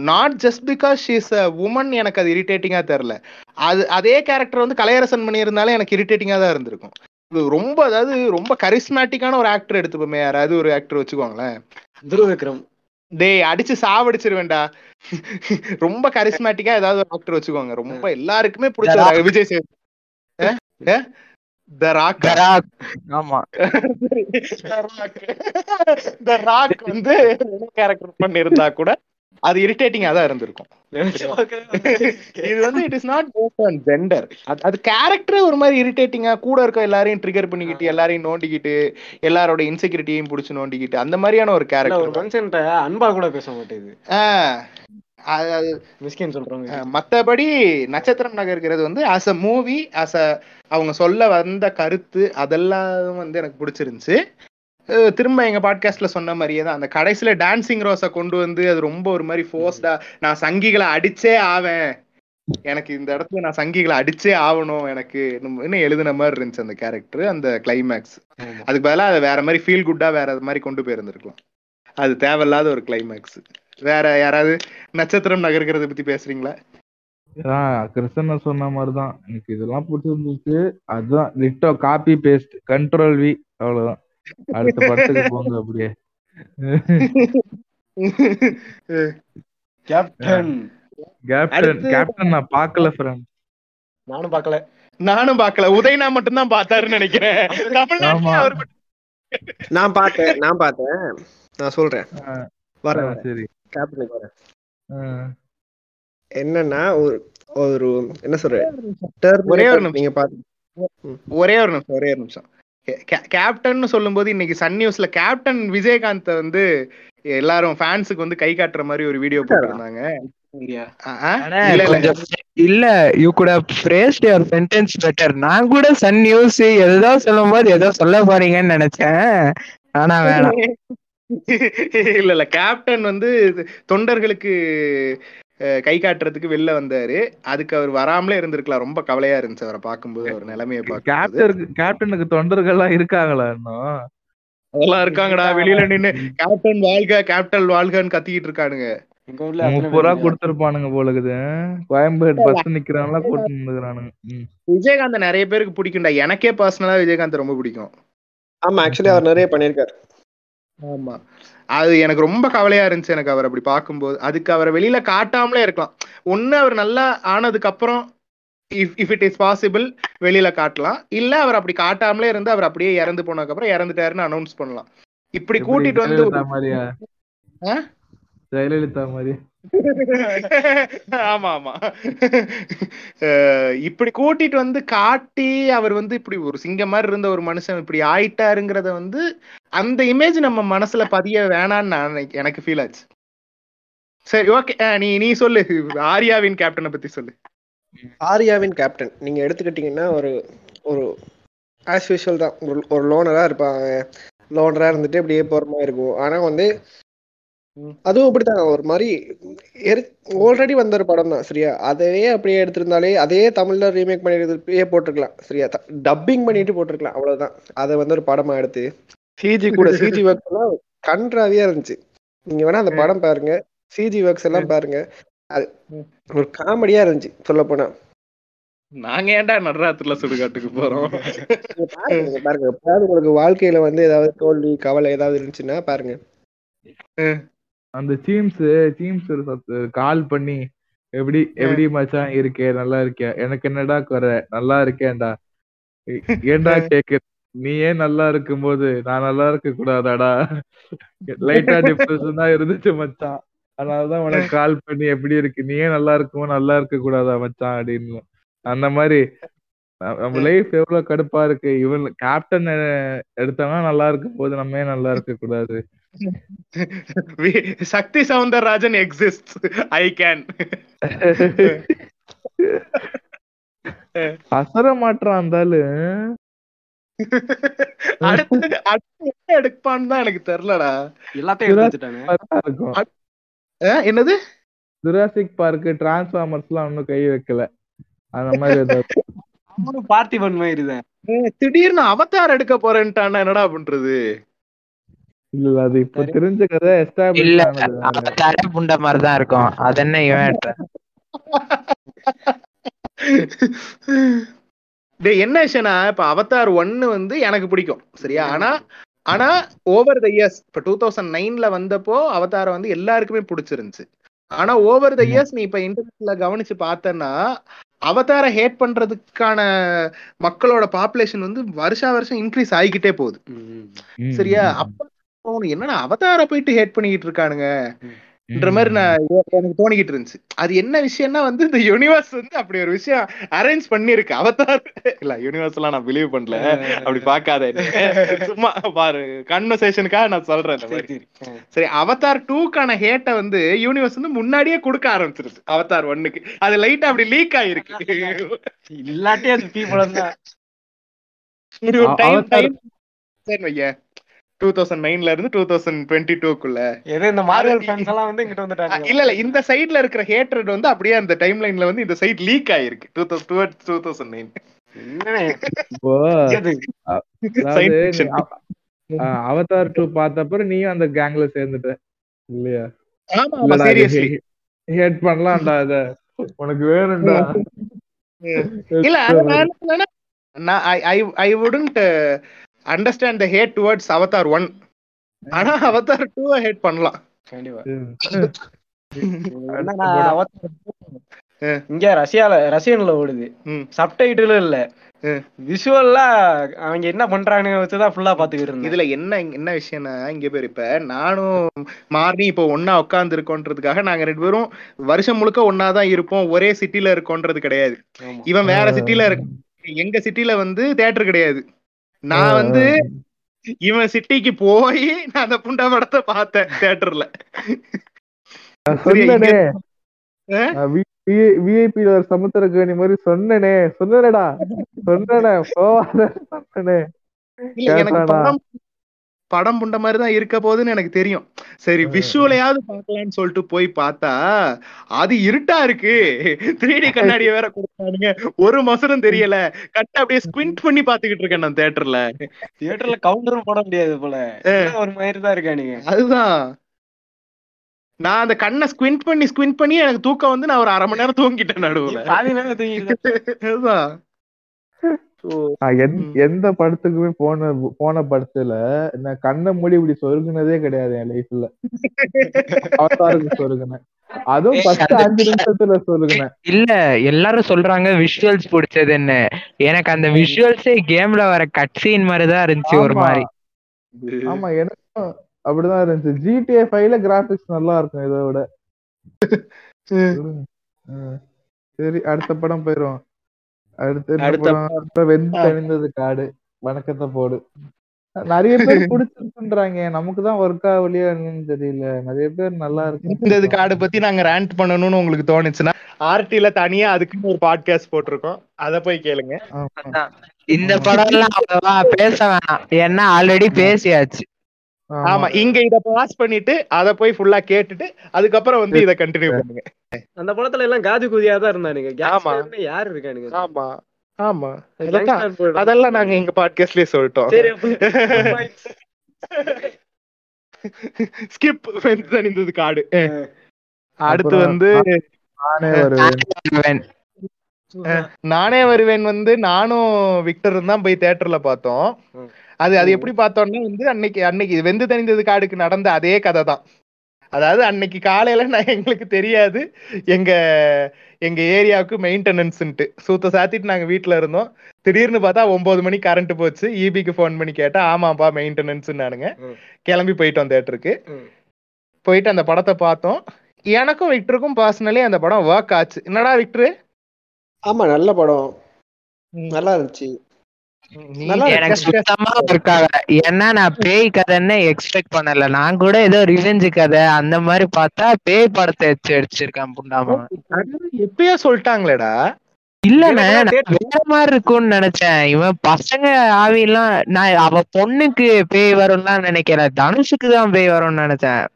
not just because she's a woman எனக்கு அது இரிட்டேட்டிங்கா தெரியல. அது அதே கேரக்டர் வந்து கலையரசன் பண்ணியிருந்தாலும் எனக்கு இரிட்டேட்டிங்கா தான் இருந்திருக்கும். ரொம்ப அதாவது ரொம்ப கரிஸ்மேட்டிக்கான ஒரு ஆக்டர் எடுத்துப்போமே யாராவது ஒரு ஆக்டர் வச்சுக்கோங்களேன். துருவ விக்ரம் டேய் அடிச்சு சாவடிச்சிருவேன்டா. ரொம்ப கரிஸ்மேட்டிக்கா ஏதாவது ஒரு ஆக்டர் வச்சுக்கோங்க. ரொம்ப எல்லாருக்குமே பிடிச்ச. விஜய் சேது. த ராக் ஆமா. த ராக் வந்து கேரக்டர் பண்ணிருந்தா கூட அது இரிட்டேட்டிங்கா தான் இருந்திருக்கும். இது வந்து it is not based on gender அது கேரக்டரே ஒரு மாதிரி இரிட்டேட்டிங்கா கூட இருக்க எல்லாரையும் ட்ரிகர் பண்ணிக்கிட்டு எல்லாரையும் நோண்டிக்கிட்டு எல்லாரோட இன்செக்யூரிட்டியையும் புடிச்சு நோண்டிக்கிட்டு அந்த மாதிரியான ஒரு ஒரு கேரக்டர் மனுஷன்ட்ட அன்பா கூட பேச மாட்டேங்குது. அது மிஸ்கின் சொல்றாங்க மத்தபடி நட்சத்திரம் நகர்கிறது வந்து as a movie as a அவங்க சொல்ல வந்த கருத்து அதெல்லாம் வந்து எனக்கு பிடிச்சிருந்துச்சு. திரும்ப எங்க பாட்காஸ்ட்ல சொன்ன மாதிரியே தான். அந்த கடைசியில டான்சிங் ரோஸை கொண்டு வந்து அது ரொம்ப ஒரு மாதிரி ஃபோர்ஸ்டா நான் சங்கிகளை அடிச்சே ஆவேன். எனக்கு இந்த இடத்துல நான் சங்கிகளை அடிச்சே ஆகணும் எனக்கு இன்னும் எழுதின மாதிரி இருந்துச்சு அந்த கேரக்டர் அந்த கிளைமேக்ஸ். அதுக்கு பதிலா அதை வேற மாதிரி ஃபீல் குட்டா வேற மாதிரி கொண்டு போயிருந்திருக்கலாம். அது தேவையில்லாத ஒரு கிளைமேக்ஸ் வேற யாராவது நட்சத்திரம் நகர்கிறத பத்தி பேசுறீங்களா? கிருஷ்ணன் சொன்ன மாதிரிதான். எனக்கு இதெல்லாம் பிடிச்சிருந்துச்சு. அதுதான் லிட்டோ காப்பி பேஸ்ட் கண்ட்ரோல் வி அவ்வளவுதான். அடுத்த படத்துக்கு போங்க அப்படியே. கேப்டன் கேப்டன் கேப்டன் நான் பார்க்கல ஃப்ரெண்ட் நானும் பார்க்கல. நானும் பார்க்கல. உதயனா மட்டும் தான் பார்த்தாருன்னு நினைக்கிறேன். நான் பார்த்தேன் நான் பார்த்தேன். நான் சொல்றேன். வரேன். சரி. கேப்டனுக்கு வரேன். என்னன்னா ஒரு ஒரு என்ன சொல்ற? ஒரே ஒரு நிமிஷம். நீங்க பாத்து ஒரே ஒரு நிமிஷம் ஒரே ஒரு நிமிஷம். கேப்டன் சொல்லும்போது இன்னைக்கு சன் நியூஸ்ல கேப்டன் விஜயகாந்த் வந்து எல்லாரும் ஃபேன்ஸுக்கு வந்து கை காட்டுற மாதிரி ஒரு வீடியோ போட்டிருந்தாங்க. இல்ல, இல்ல. கொஞ்சம் இல்ல you could phrased your sentence better நான் கூட சன் நியூஸ் எதோ சொல்லும் போது ஏதோ சொல்ல போறீங்கன்னு நினைச்சேன். ஆனா வேணாம். இல்ல இல்ல. கேப்டன் வந்து தொண்டர்களுக்கு கை காட்டுறதுக்கு வெளில வந்தாரு. அதுக்கு அவர் வராமலே இருந்திருக்கலாம். ரொம்ப கவலையா இருந்துச்சு அவரை பார்க்கும்போது. அவர் நிலைமையை பார்க்கும்போது. கேப்டனுக்கு கேப்டனுக்கு தொண்டர்கள்லாம் இருக்காங்களா இன்னும்? அதெல்லாம் இருக்காங்கடா. வெளியில நின்னு கேப்டன் வாழ்க கேப்டன் வாழ்கன்னு கத்திக்கிட்டு இருக்கானுங்க. முப்பது ரூபா கொடுத்துருப்பானுங்க போலக்குது. கோயம்பேடு பஸ் நிக்கிறாங்களா கூட்டு நின்னுக்கிறானுங்க ம். விஜயகாந்த் நிறைய பேருக்கு பிடிக்கும்டா. எனக்கே பர்சனலா விஜயகாந்த் ரொம்ப பிடிக்கும். ஆமா ஆக்சுவலி அவர் நிறைய பண்ணிருக்காரு ஆமா. அது எனக்கு ரொம்ப கவலையா இருந்துச்சு எனக்கு அவர் அப்படி பார்க்கும்போது. அதுக்கு அவரை வெளியில காட்டாமலே இருக்கலாம். ஒண்ணு அவர் நல்லா ஆனதுக்கு அப்புறம் if if it is possible வெளியில காட்டலாம். இல்ல அவர் அப்படி காட்டாமலே இருந்து அவர் அப்படியே இறந்து போனதுக்கு அப்புறம் இறந்துட்டாருன்னு அனௌன்ஸ் பண்ணலாம். இப்படி கூட்டிட்டு வந்து? ஜெயலலிதா மாதிரி ஆமா ஆமா. இப்படி கூட்டிட்டு வந்து காட்டி அவர் வந்து இப்படி ஒரு சிங்கம் மாதிரி இருந்த ஒரு மனுஷன் இப்படி ஆயிட்டாருங்கிறத வந்து அந்த இமேஜ் நம்ம மனசுல பதிய வேணான்னு நான் எனக்கு ஃபீல் ஆச்சு. சரி ஓகே நீ நீ சொல்லு. ஆர்யாவின் கேப்டனை பத்தி சொல்லு. ஆர்யாவின் கேப்டன் நீங்க எடுத்துக்கிட்டீங்கன்னா ஒரு ஒரு ஆஸ் யூஷுவல் தான். ஒரு ஒரு லோனரா இருப்பாங்க. லோனரா இருந்துட்டு அப்படியே போற மாதிரி இருக்கும். ஆனா வந்து அதுவும் இப்படிதான் ஒரு மாதிரி ஆல்ரெடி வந்த ஒரு படம் தான் சரியா? அதையே அப்படியே எடுத்திருந்தாலே அதே தமிழ்ல ரீமேக் பண்ணி போட்டிருக்கலாம் சரியா? டப்பிங் பண்ணிட்டு போட்டிருக்கலாம் அவ்வளவுதான். அதை வந்து ஒரு படமா எடுத்து சிஜி கூட சிஜி ஒர்க்ஸ் எல்லாம் கன்றாவியா இருந்துச்சு. நீங்க வேணா அந்த படம் பாருங்க. சிஜி ஒர்க்ஸ் எல்லாம் பாருங்க. அது ஒரு காமெடியா இருந்துச்சு சொல்ல போனா. நாங்க ஏன்டா நடராத்திரில சுடுகாட்டுக்கு போறோம்? பாருங்க உங்களுக்கு வாழ்க்கையில வந்து ஏதாவது தோல்வி கவலை ஏதாவது இருந்துச்சுன்னா பாருங்க. அந்த சீம்ஸ் சீம்ஸ் கால் பண்ணி எப்படி எப்படி மச்சான் இருக்கே? நல்லா இருக்கியா? எனக்கு என்னடா குறை? நல்லா இருக்கேன்டா. ஏண்டா ஏன்டா கேக்கு நீ ஏன் நல்லா இருக்கும்போது நான் நல்லா இருக்க கூடாதாடா லைட்டா டிப்ரெஷன் தான் இருந்துச்சு மச்சான். அதனாலதான் உனக்கு கால் பண்ணி எப்படி இருக்கு? நீ ஏன் நல்லா இருக்குமோ நல்லா இருக்க கூடாதா மச்சான்? அப்படின்னு. அந்த மாதிரி நம்ம லைஃப் எவ்வளவு கடுப்பா இருக்கு? இவன் கேப்டன் எடுத்தவங்க நல்லா இருக்கும் போது நம்ம ஏன் நல்லா இருக்க கூடாது Shakti Soundararajan exist I can அசர மாட்டான் இருந்தாலும் அடுத்து அடுத்து என்ன எடுப்பான்னு தான் எனக்கு தெரியலடா. எல்லாத்தையும் என்னது? ஜுராசிக் பார்க் டிரான்ஸ்ஃபார்மர்ஸ் எல்லாம் ஒன்னும் கை வைக்கல. அந்த மாதிரி பார்த்திபன் மாதிரி திடீர்னு அவதார் எடுக்க போறேன்ட்டானா என்னடா பண்றது? இல்ல இல்ல அது இப்ப தெரிஞ்ச கதை இல்ல வேற. அவன் தர புண்ட மாதிரிதான் இருக்கும். அது என்ன இவன் எடுத்த? டேய் என்ன விஷயம்னா இப்ப அவதார் ஒன்னு வந்து எனக்கு பிடிக்கும் சரியா? ஆனா ஆனா ஓவர் த இயர்ஸ் இப்ப டூ தௌசண்ட் நைன்ல வந்தப்போ அவதார வந்து எல்லாருக்குமே பிடிச்சிருந்துச்சு. ஆனா ஓவர் த இயர்ஸ் நீ இப்ப இன்டர்நெட்ல கவனிச்சு பார்த்தன்னா அவதார ஹேட் பண்றதுக்கான மக்களோட பாப்புலேஷன் வந்து வருஷா வருஷம் இன்க்ரீஸ் ஆகிக்கிட்டே போகுது. சரியா? அப்ப தோணும் என்னடா அவதார போயிட்டு ஹேட் பண்ணிக்கிட்டு இருக்கானுங்க? ன்ற ம். மாதிரி நான் எனக்கு தோணிக்கிட்டு இருந்துச்சு. அது என்ன விஷயம்னா வந்து இந்த யூனிவர்ஸ் வந்து அப்படி ஒரு விஷயம் அரேஞ்ச் பண்ணிருக்கு அவதார். இல்ல யூனிவர்ஸ் எல்லாம் நான் பிலீவ் பண்ணல. அப்படி பார்க்காத என்னை. சும்மா பாரு கன்வர்சேஷனுக்காக நான் சொல்றேன். சரி அவதார் டூக்கான ஹேட்டை வந்து யூனிவர்ஸ் வந்து முன்னாடியே கொடுக்க ஆரம்பிச்சிருச்சு. அவதார் ஒன்னுக்கு. அது லைட்டா அப்படி லீக் ஆயிருக்கு. இல்லாட்டி அது பீப்புள் தான். டூ தௌசண்ட் நைன்ல இருந்து டூ தௌசண்ட் டுவெண்ட்டி டூக்குள்ள ஏதோ இந்த மார்வல் ஃபேன்ஸ் எல்லாம் வந்து இங்கிட்ட வந்துட்டாங்க இல்ல இல்ல இந்த சைடுல இருக்கிற ஹேட்ரட் வந்து அப்படியே அந்த டைம் லைன்ல வந்து இந்த சைடு லீக் ஆயிருக்கு. Two thousand two thousand nine Avatar two பார்த்தப்பறம் நீயும் அந்த கேங்ல சேர்ந்துட்ட இல்லையா? ஆமா ஆமா சீரியஸ்லி ஹேட் பண்ணலாம்டா அத உனக்கு வேணும்டா. இல்ல நான் I I I wouldn't understand the hate towards Avatar one ஆனா அவதார் டூ ஹேட் பண்ணலாம். இங்க ரஷ்யால ரஷ்யன்ல ஓடுது. ம். சப்டைட்டிலும் இல்ல. விஷுவல்லா அவங்க என்ன பண்றாங்க வச்சுதான் ஃபுல்லா பாத்துக்கிட்டு இருந்தேன். இதுல என்ன என்ன விஷயம்னா இங்க பேர் இப்ப நானும் மார்னி இப்போ ஒன்னா உட்கார்ந்து இருக்கோன்றதுக்காக நாங்க ரெண்டு பேரும் வருஷம் முழுக்க ஒன்னா தான் இருப்போம். ஒரே சிட்டில இருக்கோன்றது கிடையாது. இவன் வேற சிட்டில இருக்க எங்க சிட்டில வந்து தியேட்டர் கிடையாது. நான் வந்து இவன் சிட்டிக்கு போய் நான் அந்த புண்டா படத்தை பார்த்தேன் தியேட்டர்ல? விஐபி ஒரு சமுத்திரக்கணி மாதிரி சொன்னனே. சொன்னேடா சொன்னனே. போவாத சொன்னனே? படம் புண்ட மாதிரி தான் இருக்க போகுதுன்னு எனக்கு தெரியும். சரி விஷுவலையாவது பார்க்கலாம்னு சொல்லிட்டு போய் பார்த்தா அது இருட்டா இருக்கு. த்ரீ டி கண்ணாடிய வேற கொடுத்தானுங்க ஒரு மசரும் தெரியல. கட்ட அப்படியே ஸ்குவிண்ட் பண்ணி பாத்துக்கிட்டு இருக்கேன் நான் தியேட்டர்ல தியேட்டர்ல கவுண்டரும் போட முடியாது போல. ஒரு மாதிரி தான் இருக்கானுங்க அதுதான். நான் அந்த கண்ணை ஸ்குவிண்ட் பண்ணி ஸ்குவிண்ட் பண்ணி எனக்கு தூக்கம் வந்து நான் ஒரு அரை மணி நேரம் தூங்கிட்டேன் நடுவுல. அதுதான். எந்த படத்துக்குமே போன போன படத்துல நான் கண்ணை மூடி இப்படி சொருகுனதே கிடையாது என் லைஃப்ல அவதாருக்கு சொருகுனேன். அதுவும் ஃபர்ஸ்ட் அஞ்சு நிமிஷத்துல சொருகுனேன். இல்ல எல்லாரும் சொல்றாங்க விஷுவல்ஸ் பிடிச்சதுன்னு எனக்கு அந்த விஷுவல்ஸே கேம்ல வர கட் சீன் மாதிரி தான் இருந்துச்சு ஒரு. மாதிரி. ஆமா எனக்கும் அப்படிதான் இருந்துச்சு. ஜிடிஏ ஃபைவ்ல கிராபிக்ஸ் நல்லா இருக்கும் இதை விட. ம். சரி அடுத்த படம் போயிரும் அடுத்த வெந்து தணிந்தது காடு. வணக்கத்தை போடு. நிறைய பேர் பிடிச்சிருக்குன்றாங்க. நமக்கு தான் ஒர்க் ஆகலையா என்னன்னு தெரியல. நிறைய பேர் நல்லா இருக்கு. இந்த இது கார்டு பத்தி நாங்க ரேண்ட் பண்ணணும்னு உங்களுக்கு தோணுச்சுன்னா ஆர்டில தனியா அதுக்குன்னு ஒரு பாட்காஸ்ட் போட்டிருக்கோம். அத போய் கேளுங்க. இந்த படம் எல்லாம் அவ்வளவா பேச வேணாம். ஏன்னா ஆல்ரெடி பேசியாச்சு. ஆமா. இங்க இத பாஸ் பண்ணிட்டு அத போய் ஃபுல்லா கேட்டுட்டு அதுக்கப்புறம் வந்து இத கண்டினியூ பண்ணுங்க. அந்த படத்துல எல்லாம் காது குதியா தான் இருந்தானுங்க. ஆமா. யாரு இருக்கானுங்க? ஆமா. ஆமா. அதெல்லாம் நாங்க எங்க பாட்காஸ்ட்லயே சொல்லிட்டோம். ஸ்கிப் தணிந்தது காடு. அடுத்து வந்து நானே வருவேன். வருவேன். நானே வருவேன் வந்து நானும் விக்டரும் தான் போய் தியேட்டர்ல பார்த்தோம். அது அது எப்படி பார்த்தோம்னா வந்து அன்னைக்கு அன்னைக்கு வெந்து தணிந்தது காடுக்கு நடந்த அதே கதை தான் அதாவது அன்னைக்கு காலையில நான் எங்களுக்கு தெரியாது. எங்க எங்க ஏரியாவுக்கு மெயின்டெனன்ஸ்ன்ட்டு. சூத்த சாத்திட்டு நாங்க வீட்ல இருந்தோம். திடீர்னு பார்த்தா ஒன்பது மணிக்கு கரண்ட் போச்சு. ஈபிக்கு ஃபோன் பண்ணி கேட்டா ஆமாப்பா மெயின்டெனன்ஸ்னானுங்க ம். கிளம்பி போயிட்டோம் தேட்டருக்கு. போயிட்டு அந்த படத்தை பார்த்தோம். எனக்கும் விக்டருக்கும் பர்சனலி அந்த படம் ஒர்க் ஆச்சு. என்னடா விக்டரு? ஆமா நல்ல படம். நல்லா இருந்துச்சு. ஏன்னா நான் பேய் கதைன்னு எக்ஸ்பெக்ட் பண்ணல. நான் கூட ஏதோ ரிவெஞ்சு கதை அந்த மாதிரி பார்த்தா பேய் படத்தை அடிச்சிருக்கான் புண்டாமா. எப்பயோ சொல்லிட்டாங்களேடா. இல்லண்ணே வேற மாதிரி இருக்கும்னு நினைச்சேன். இவன் பசங்க ஆவிலாம் நான் அவ பொண்ணுக்கு பேய் வரும்லாம் நினைக்கல தனுஷுக்கு தான் பேய் வரும்னு நினைச்சேன்.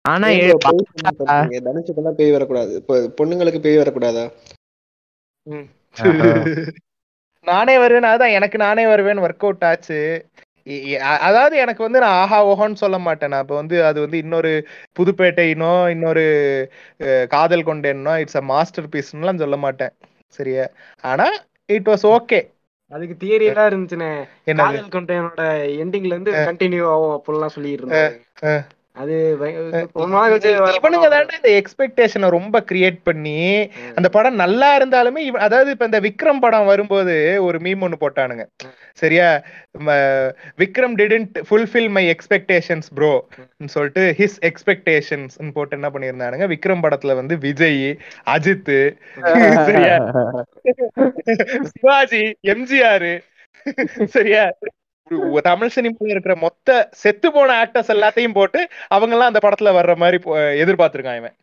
ஆனா ஏ- பொய் வரக்கூடாது. பொண்ணுங்களுக்கு பேய் வரக்கூடாதா? நானே வருவேன் அதான் எனக்கு நானே வருவேன் ஒர்க் அவுட் ஆச்சு. அதாவது எனக்கு வந்து நான் ஆஹா ஓஹோன்னு சொல்ல மாட்டேன். நான் இப்போ வந்து அது வந்து இன்னொரு புதுப்பேட்டைனோ இன்னொரு காதல் கொண்டேனோ இட்ஸ் அ மாஸ்டர் பீஸ்லாம் சொல்ல மாட்டேன். சரியா? ஆனா இட் வாஸ் ஓகே அதுக்கு தியரி எல்லாம் இருந்துச்சுனே என்னது? காதல் கொண்டையனோட எண்டிங்ல இருந்து கண்டினியூ ஆகும் அப்படிலாம் சொல்லிட்டு இருந்தாங்க அஹ். அது இவனுங்க. தாண்டா இந்த எக்ஸ்பெக்டேஷனை ரொம்ப கிரியேட் பண்ணி. அந்த படம் நல்லா இருந்தாலுமே அதாவது இப்ப இந்த விக்ரம் படம் வரும்போது ஒரு மீம் ஒன்னு போட்டானுங்க. சரியா? Vikram didn't fulfil my expectations bro சொல்லிட்டு ஹிஸ் எக்ஸ்பெக்டேஷன்ஸ் போட்டு என்ன பண்ணியிருந்தானுங்க? விக்ரம் படத்துல வந்து விஜய் அஜித் சரியா? சிவாஜி எம்ஜிஆர் சரியா? தமிழ் சினிமால இருக்கிற மொத்த செத்து போன ஆக்டர்ஸ் எல்லாத்தையும் போட்டு அவங்க எல்லாம் அந்த படத்துல வர்ற மாதிரி எதிர்பார்த்திருக்கான் இவன்.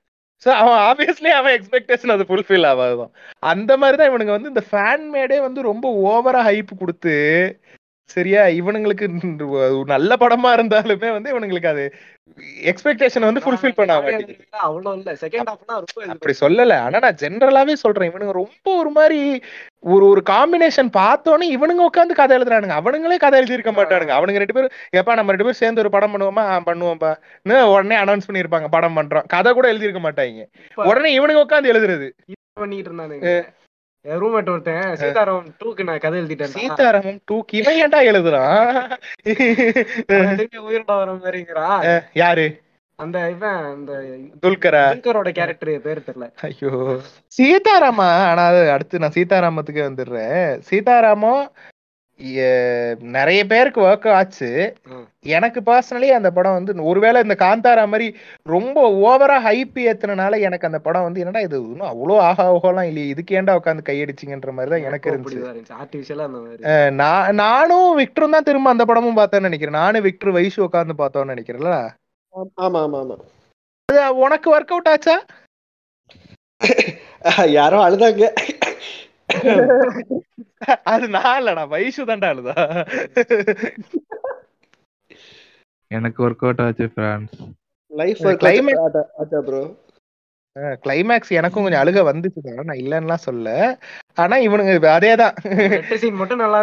சோ அவன் ஆப்வியஸ்லி அவன் எக்ஸ்பெக்டேஷன் அது ஃபுல்ஃபில் ஆகாதுதான் அந்த மாதிரி தான் இவனுங்க வந்து இந்த ஃபேன் மேடே வந்து ரொம்ப ஓவரா ஹைப் கொடுத்து சரியா இவனுங்களுக்கு நல்ல படமா இருந்தாலுமே வந்து இவனுங்களுக்கு அது எக்ஸ்பெக்டேஷன் வந்து ஃபுல்ஃபில் பண்ண மாட்டேங்குது. அவ்வளவு இல்ல. செகண்ட் ஹாஃப்னா ரொம்ப இது அப்படி சொல்லல. ஆனா நான் ஜென்ரலாவே சொல்றேன். இவனுங்க ரொம்ப ஒரு மாதிரி ஒரு ஒரு காம்பினேஷன் பார்த்தோன்னே இவனுங்க உட்காந்து கதை எழுதுறானுங்க. அவனுங்களே கதை எழுதியிருக்க மாட்டானுங்க. அவனுங்க ரெண்டு பேரும் எப்பா நம்ம ரெண்டு பேரும் சேர்ந்து ஒரு படம் பண்ணுவோமா? இன்னும் உடனே அனௌன்ஸ் பண்ணிருப்பாங்க படம் பண்றோம். கதை கூட எழுதியிருக்க மாட்டாங்க. இப்ப- உடனே இவனுங்க உட்காந்து எழுதுறது. பண்ணிட்டு இருந்தானுங்க. ரூம்மேட் ஒருத்தன் சீதாராம் டூக்கு நான் கதை எழுதிட்டேன் சீதாராமம் டூக்கு இவன் ஏன்டா எழுதுறான்? உயிரிட வர மாதிரிங்கிறான் யாரு? அந்த இவன் அந்த துல்கரா. துல்கரோட கேரக்டர் பேர் தெரியல. ஐயோ. சீதாராமா? ஆனா அது அடுத்து நான் சீதாராமத்துக்கு வந்துடுறேன். சீதாராமம் நிறைய பேருக்கு ஒர்க் ஆச்சு. எனக்கு பர்சனலி அந்த படம் வந்து ஒருவேளை இந்த காந்தாரா மாதிரி ரொம்ப ஓவரா ஹைப் ஏத்துனனால எனக்கு அந்த படம் வந்து என்னடா இது இன்னும் அவ்வளோ ஆஹா ஓஹோலாம் இல்லையே இதுக்கு ஏன்டா உட்காந்து கையடிச்சிங்கன்ற மாதிரி தான் எனக்கு இருந்துச்சு. நான் நானும் விக்டரும் தான் திரும்ப அந்த படமும் பார்த்தேன்னு நினைக்கிறேன். நானும் விக்டர் வைஷு உட்காந்து பார்த்தோம்னு நினைக்கிறேன்ல. ஆமா ஆமா ஆமா அது உனக்கு ஒர்க் அவுட் ஆச்சா? யாரோ அழுதாங்க. அது நான் இல்லடா வைஷு தான்டா அழுதா. எனக்கு ஒர்க் அவுட் ஆச்சு ஃப்ரெண்ட்ஸ் லைஃப் Climate- ஆச்சா ப்ரோ கிளைமேக்ஸ் எனக்கும் கொஞ்சம் அழுக வந்துச்சு தான் நான் இல்லைன்னுலாம் சொல்ல ஆனா இவனுங்க அதேதான். ரெட்டு சீன் மட்டும் நல்லா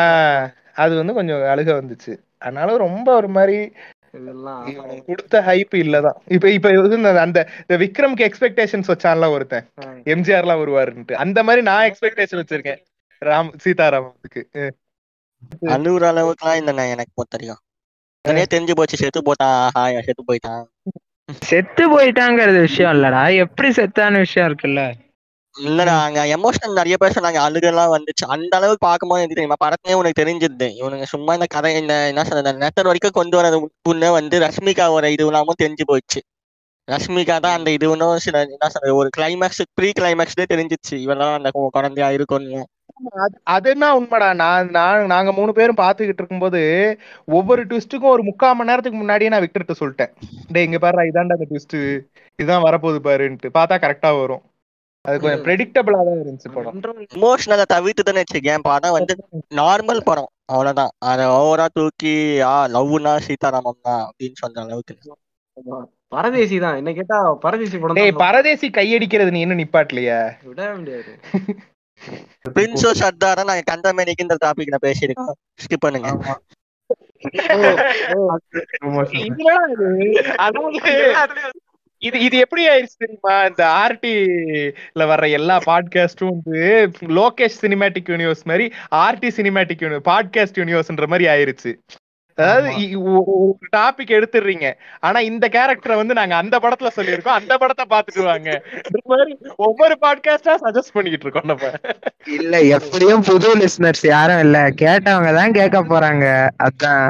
ஆஹ் அது வந்து கொஞ்சம் அழுக வந்துச்சு. அதனால ரொம்ப ஒரு மாதிரி இதெல்லாம் கொடுத்த ஹைப் இல்லதான். இப்ப இப்ப அந்த இந்த விக்ரம்க்கு எக்ஸ்பெக்டேஷன்ஸ் வச்சான்ல ஒருத்தன். எம்ஜிஆர்லாம் வருவாருன்ட்டு அந்த மாதிரி நான் எக்ஸ்பெக்டேஷன் வச்சிருக்கேன். ராம் சீதாராமத்துக்கு அஹ் அழுகுற அளவுக்குலாம் இல்லைண்ணா எனக்கு உடனே தெரிஞ்சு போச்சு செத்து போட்டான் ஹாயா செத்து போயிட்டான். செத்து போயிட்டாங்கிறது விஷயம் இல்லடா. எப்படி செத்தான விஷயம் இருக்குல்ல. இல்லடா அங்க எமோஷனல் நிறைய பேர் சொன்னாங்க. அழுகெல்லாம் வந்துச்சு. அந்த அளவுக்கு பார்க்கும்போது எனக்கு தெரியுமா படத்தையே உனக்கு தெரிஞ்சிருது. இவனுங்க சும்மா இந்த கதை இந்த என்ன சொல்றது நெத்தர் வரைக்கும் கொண்டு வரது முன்னே வந்து ரஷ்மிகாவோட இது இல்லாம தெரிஞ்சு போயிடுச்சு ரஷ்மிகா தான் அந்த இது ஒன்றும் சில என்ன சொல்றது ஒரு கிளைமேக்ஸ் ப்ரீ கிளைமேக்ஸ்லேயே தெரிஞ்சிச்சு. இவெல்லாம் அந்த குழந்தையா இருக்கும்னு. அது- அது என்ன உண்மைடா? நான் நான் நாங்க மூணு பேரும் பாத்துக்கிட்டு இருக்கும்போது ஒவ்வொரு ட்விஸ்ட்டுக்கும் ஒரு முக்கால் மணி நேரத்துக்கு முன்னாடியே நான் விக்டர்கிட்ட சொல்லிட்டேன். டேய் இங்க பாரு இதான்டா அந்த ட்விஸ்ட் இதுதான் வரப்போகுது பாருன்ட்டு. பார்த்தா கரெக்டா வரும். அது கொஞ்சம் ப்ரெடிக்டபிளா தான் இருந்துச்சு படம். இமோஷனலை தவிர்த்துதானே வச்சுக்கேன் படம் வந்து நார்மல் படம். அவ்வளவுதான். அதை ஓவரா தூக்கி ஆ லவ்னா சீதாராமம் தான் அப்படின்னு சொல்ற அளவுக்கு. பரதேசி தான். என்ன கேட்டா பரதேசி படம் டேய் தான் பரதேசி கையடிக்கிறது நீ இன்னும் நிப்பாட்டலையா. விட முடியாது. பிரின்ஸோ சர்தாரா நாங்க கண்டமேனிக்கு இந்த டாபிக் நான் பேசியிருக்கோம் ஸ்கிப் பண்ணுங்க. இது? இது எப்படி ஆயிடுச்சு தெரியுமா? இந்த ஆர்டில வர்ற எல்லா பாட்காஸ்டும் வந்து லோகேஷ் சினிமேட்டிக் யூனிவர்ஸ் மாதிரி ஆர்டி சினிமேட்டிக் யூனிவர்ஸ் பாட்காஸ்ட் யூனிவர்ஸ்ன்ற மாதிரி ஆயிருச்சு. அதாவது ஒரு டாபிக் எடுத்துடுறீங்க. ஆனா இந்த கேரக்டரை வந்து நாங்க அந்த படத்துல சொல்லியிருக்கோம். அந்த படத்தை பாத்துட்டு வாங்க இந்த மாதிரி ஒவ்வொரு பாட்காஸ்டா சஜஸ்ட் பண்ணிக்கிட்டு இருக்கோம் நம்ம. இல்ல எப்படியும் புது லிஸ்னர்ஸ் யாரும் இல்ல. கேட்டவங்க தான் கேட்க போறாங்க. அதான்.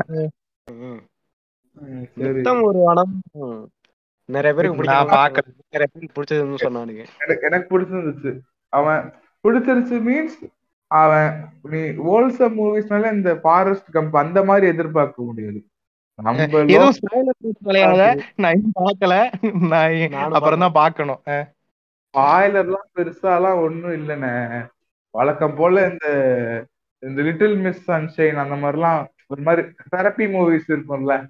ஒரு நிறைய பேருக்கு நான் பிடிக்கும். நிறைய பேருக்கு பிடிச்சதுன்னு சொன்னானுங்க. எனக்கு எனக்கு பிடிச்சிருந்துச்சு. அவன் பிடிச்சிருச்சு மீன்ஸ் அவன் நீ ஹோல்சம் மூவிஸ்னால இந்த ஃபாரஸ்ட் கம்ப் அந்த மாதிரி எதிர்பார்க்க முடியாது. அப்புறம் தான் பார்க்கணும். அஹ் ஸ்பாய்லர்லாம் பெருசாலாம் ஒண்ணும் இல்லைண்ணே. வழக்கம் போல இந்த இந்த லிட்டில் மிஸ் சன்ஷைன் அந்த மாதிரிலாம் ஒரு மாதிரி தெரப்பி மூவிஸ் இருக்கும்ல.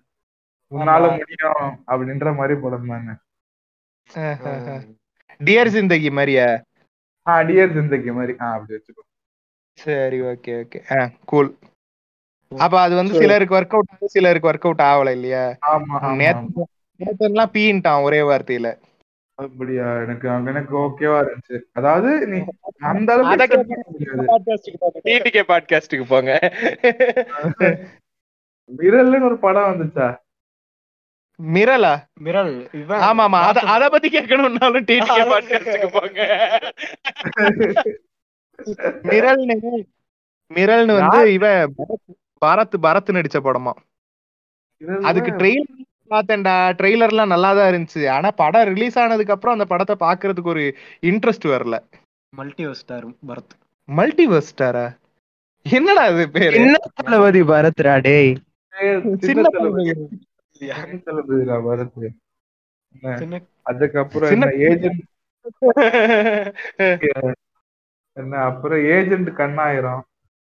உன்னால முடியும் அப்படின்ற மாதிரி படம் டியர் ஜிந்தகி மாதிரியா? ஆ டியர் ஜிந்தகி மாதிரி. ஆ அப்படி வச்சுக்கோ. சரி ஓகே ஓகே. ஆ கூல் அப்ப அது வந்து சிலருக்கு ஒர்க் அவுட் ஆகுது சிலருக்கு ஒர்க் அவுட் ஆகல இல்லையா. நேத்து நேத்தெல்லாம் பீன்ட்டான் ஒரே வார்த்தையில. அப்படியா? எனக்கு எனக்கு ஓகேவா இருந்துச்சு. அதாவது நீ அந்த அளவுக்கு பாட்காஸ்டுக்கு போங்க. விரல்னு ஒரு படம் வந்துச்சா? மிரலா மிரல் இவன் ஆமா ஆமா அத அத பத்தி கேட்கணும்னாலும் டிடிகே பாட்காஸ்டுக்கு போங்க மிரல்னு மிரல்னு வந்து இவன் பரத் பரத் நடிச்ச படமா? அதுக்கு ட்ரெயிலர் பார்த்தேன்டா. ட்ரெய்லர்லாம் நல்லா தான் இருந்துச்சு. ஆனா படம் ரிலீஸ் ஆனதுக்கு அப்புறம் அந்த படத்தை பாக்குறதுக்கு ஒரு இன்ட்ரெஸ்ட் வரல. Multiverse star Bharath. மல்டிவர்ஸ் ஸ்டாரா என்னடா அது பேரு? என்ன தளபதி பரத்ரா டேய். சின்ன அதுக்கப்புறம் என்ன ஏஜென்ட் என்ன அப்புறம் ஏஜென்ட் கண்ணாயிரம்.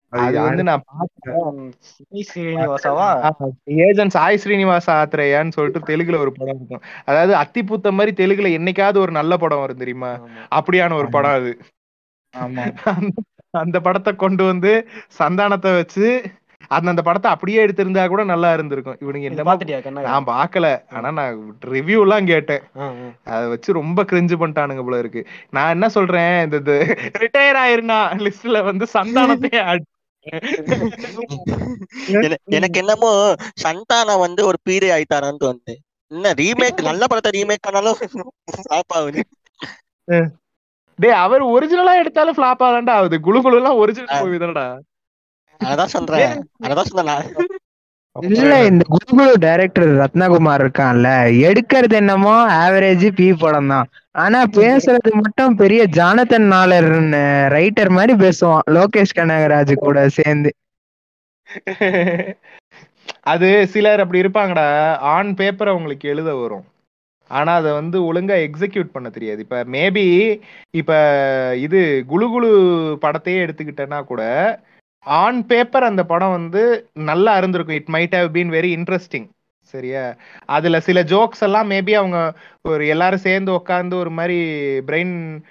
அது யாரு- வந்து நான் பார்த்தேன். சினி ஸ்ரீனிவாசாவா? ஏஜென்ட் சாய் ஸ்ரீனிவாச ஆத்ரேயான்னு சொல்லிட்டு தெலுங்குல ஒரு படம் இருக்கும். அதாவது அத்திப்பூத்த மாதிரி தெலுங்குல என்னைக்காவது ஒரு நல்ல படம் வரும் தெரியுமா. அப்படியான ஒரு படம் அது. அந்த படத்தை கொண்டு வந்து சந்தானத்தை வச்சு அந்த அந்த படத்தை அப்படியே எடுத்திருந்தா கூட நல்லா இருந்திருக்கும். இவனுங்க இது கண்ணா? நான் பார்க்கல. ஆனா நான் ரிவ்யூ எல்லாம் கேட்டேன். அதை வச்சு ரொம்ப கிரிஞ்சு பண்ணிட்டானுங்க போல இருக்கு. நான் என்ன சொல்றேன்? இந்த ரிட்டையர் ஆயிருந்தா லிஸ்ட்ல வந்து சந்தானத்தையே என- எனக்கு என்னமோ சந்தானா வந்து ஒரு பீரி ஆயிட்டாரான்னு தோணுது. என்ன ரீமேக் நல்ல படத்தை ரீமேக் பண்ணாலும் டேய் அவர் ஒரிஜினலா எடுத்தாலும் ஃபிளாப் ஆதான்டா ஆகுது குளு குளு எல்லாம் ஒரிஜினல் மூவி தானடா. அதான் சொல்றேன். அதான் சொன்னேன். நான். இல்ல இந்த குரு டைரக்டர் ரத்னகுமார் இருக்கான்ல எடுக்கிறது என்னமோ ஆவரேஜ் பி படம் தான் ஆனா பேசுறது மட்டும் பெரிய ஜானத்தன் நாளர் ரைட்டர் மாதிரி பேசுவான் லோகேஷ் கனகராஜ் கூட சேர்ந்து. அது சிலர் அப்படி இருப்பாங்கடா ஆன் பேப்பர் அவங்களுக்கு எழுத வரும். ஆனா அதை வந்து ஒழுங்கா எக்ஸிக்யூட் பண்ண தெரியாது. இப்ப மேபி இப்ப இது குளு படத்தையே எடுத்துக்கிட்டேன்னா கூட ஆன் பேப்பர் அந்த படம் வந்து நல்லா இருந்திருக்கும். It might have been very interesting சரியா? அதுல சில ஜோக்ஸ் எல்லாம் மேபி அவங்க ஒரு எல்லாரும் சேர்ந்து உட்காந்து ஒரு மாதிரி பிரெயின்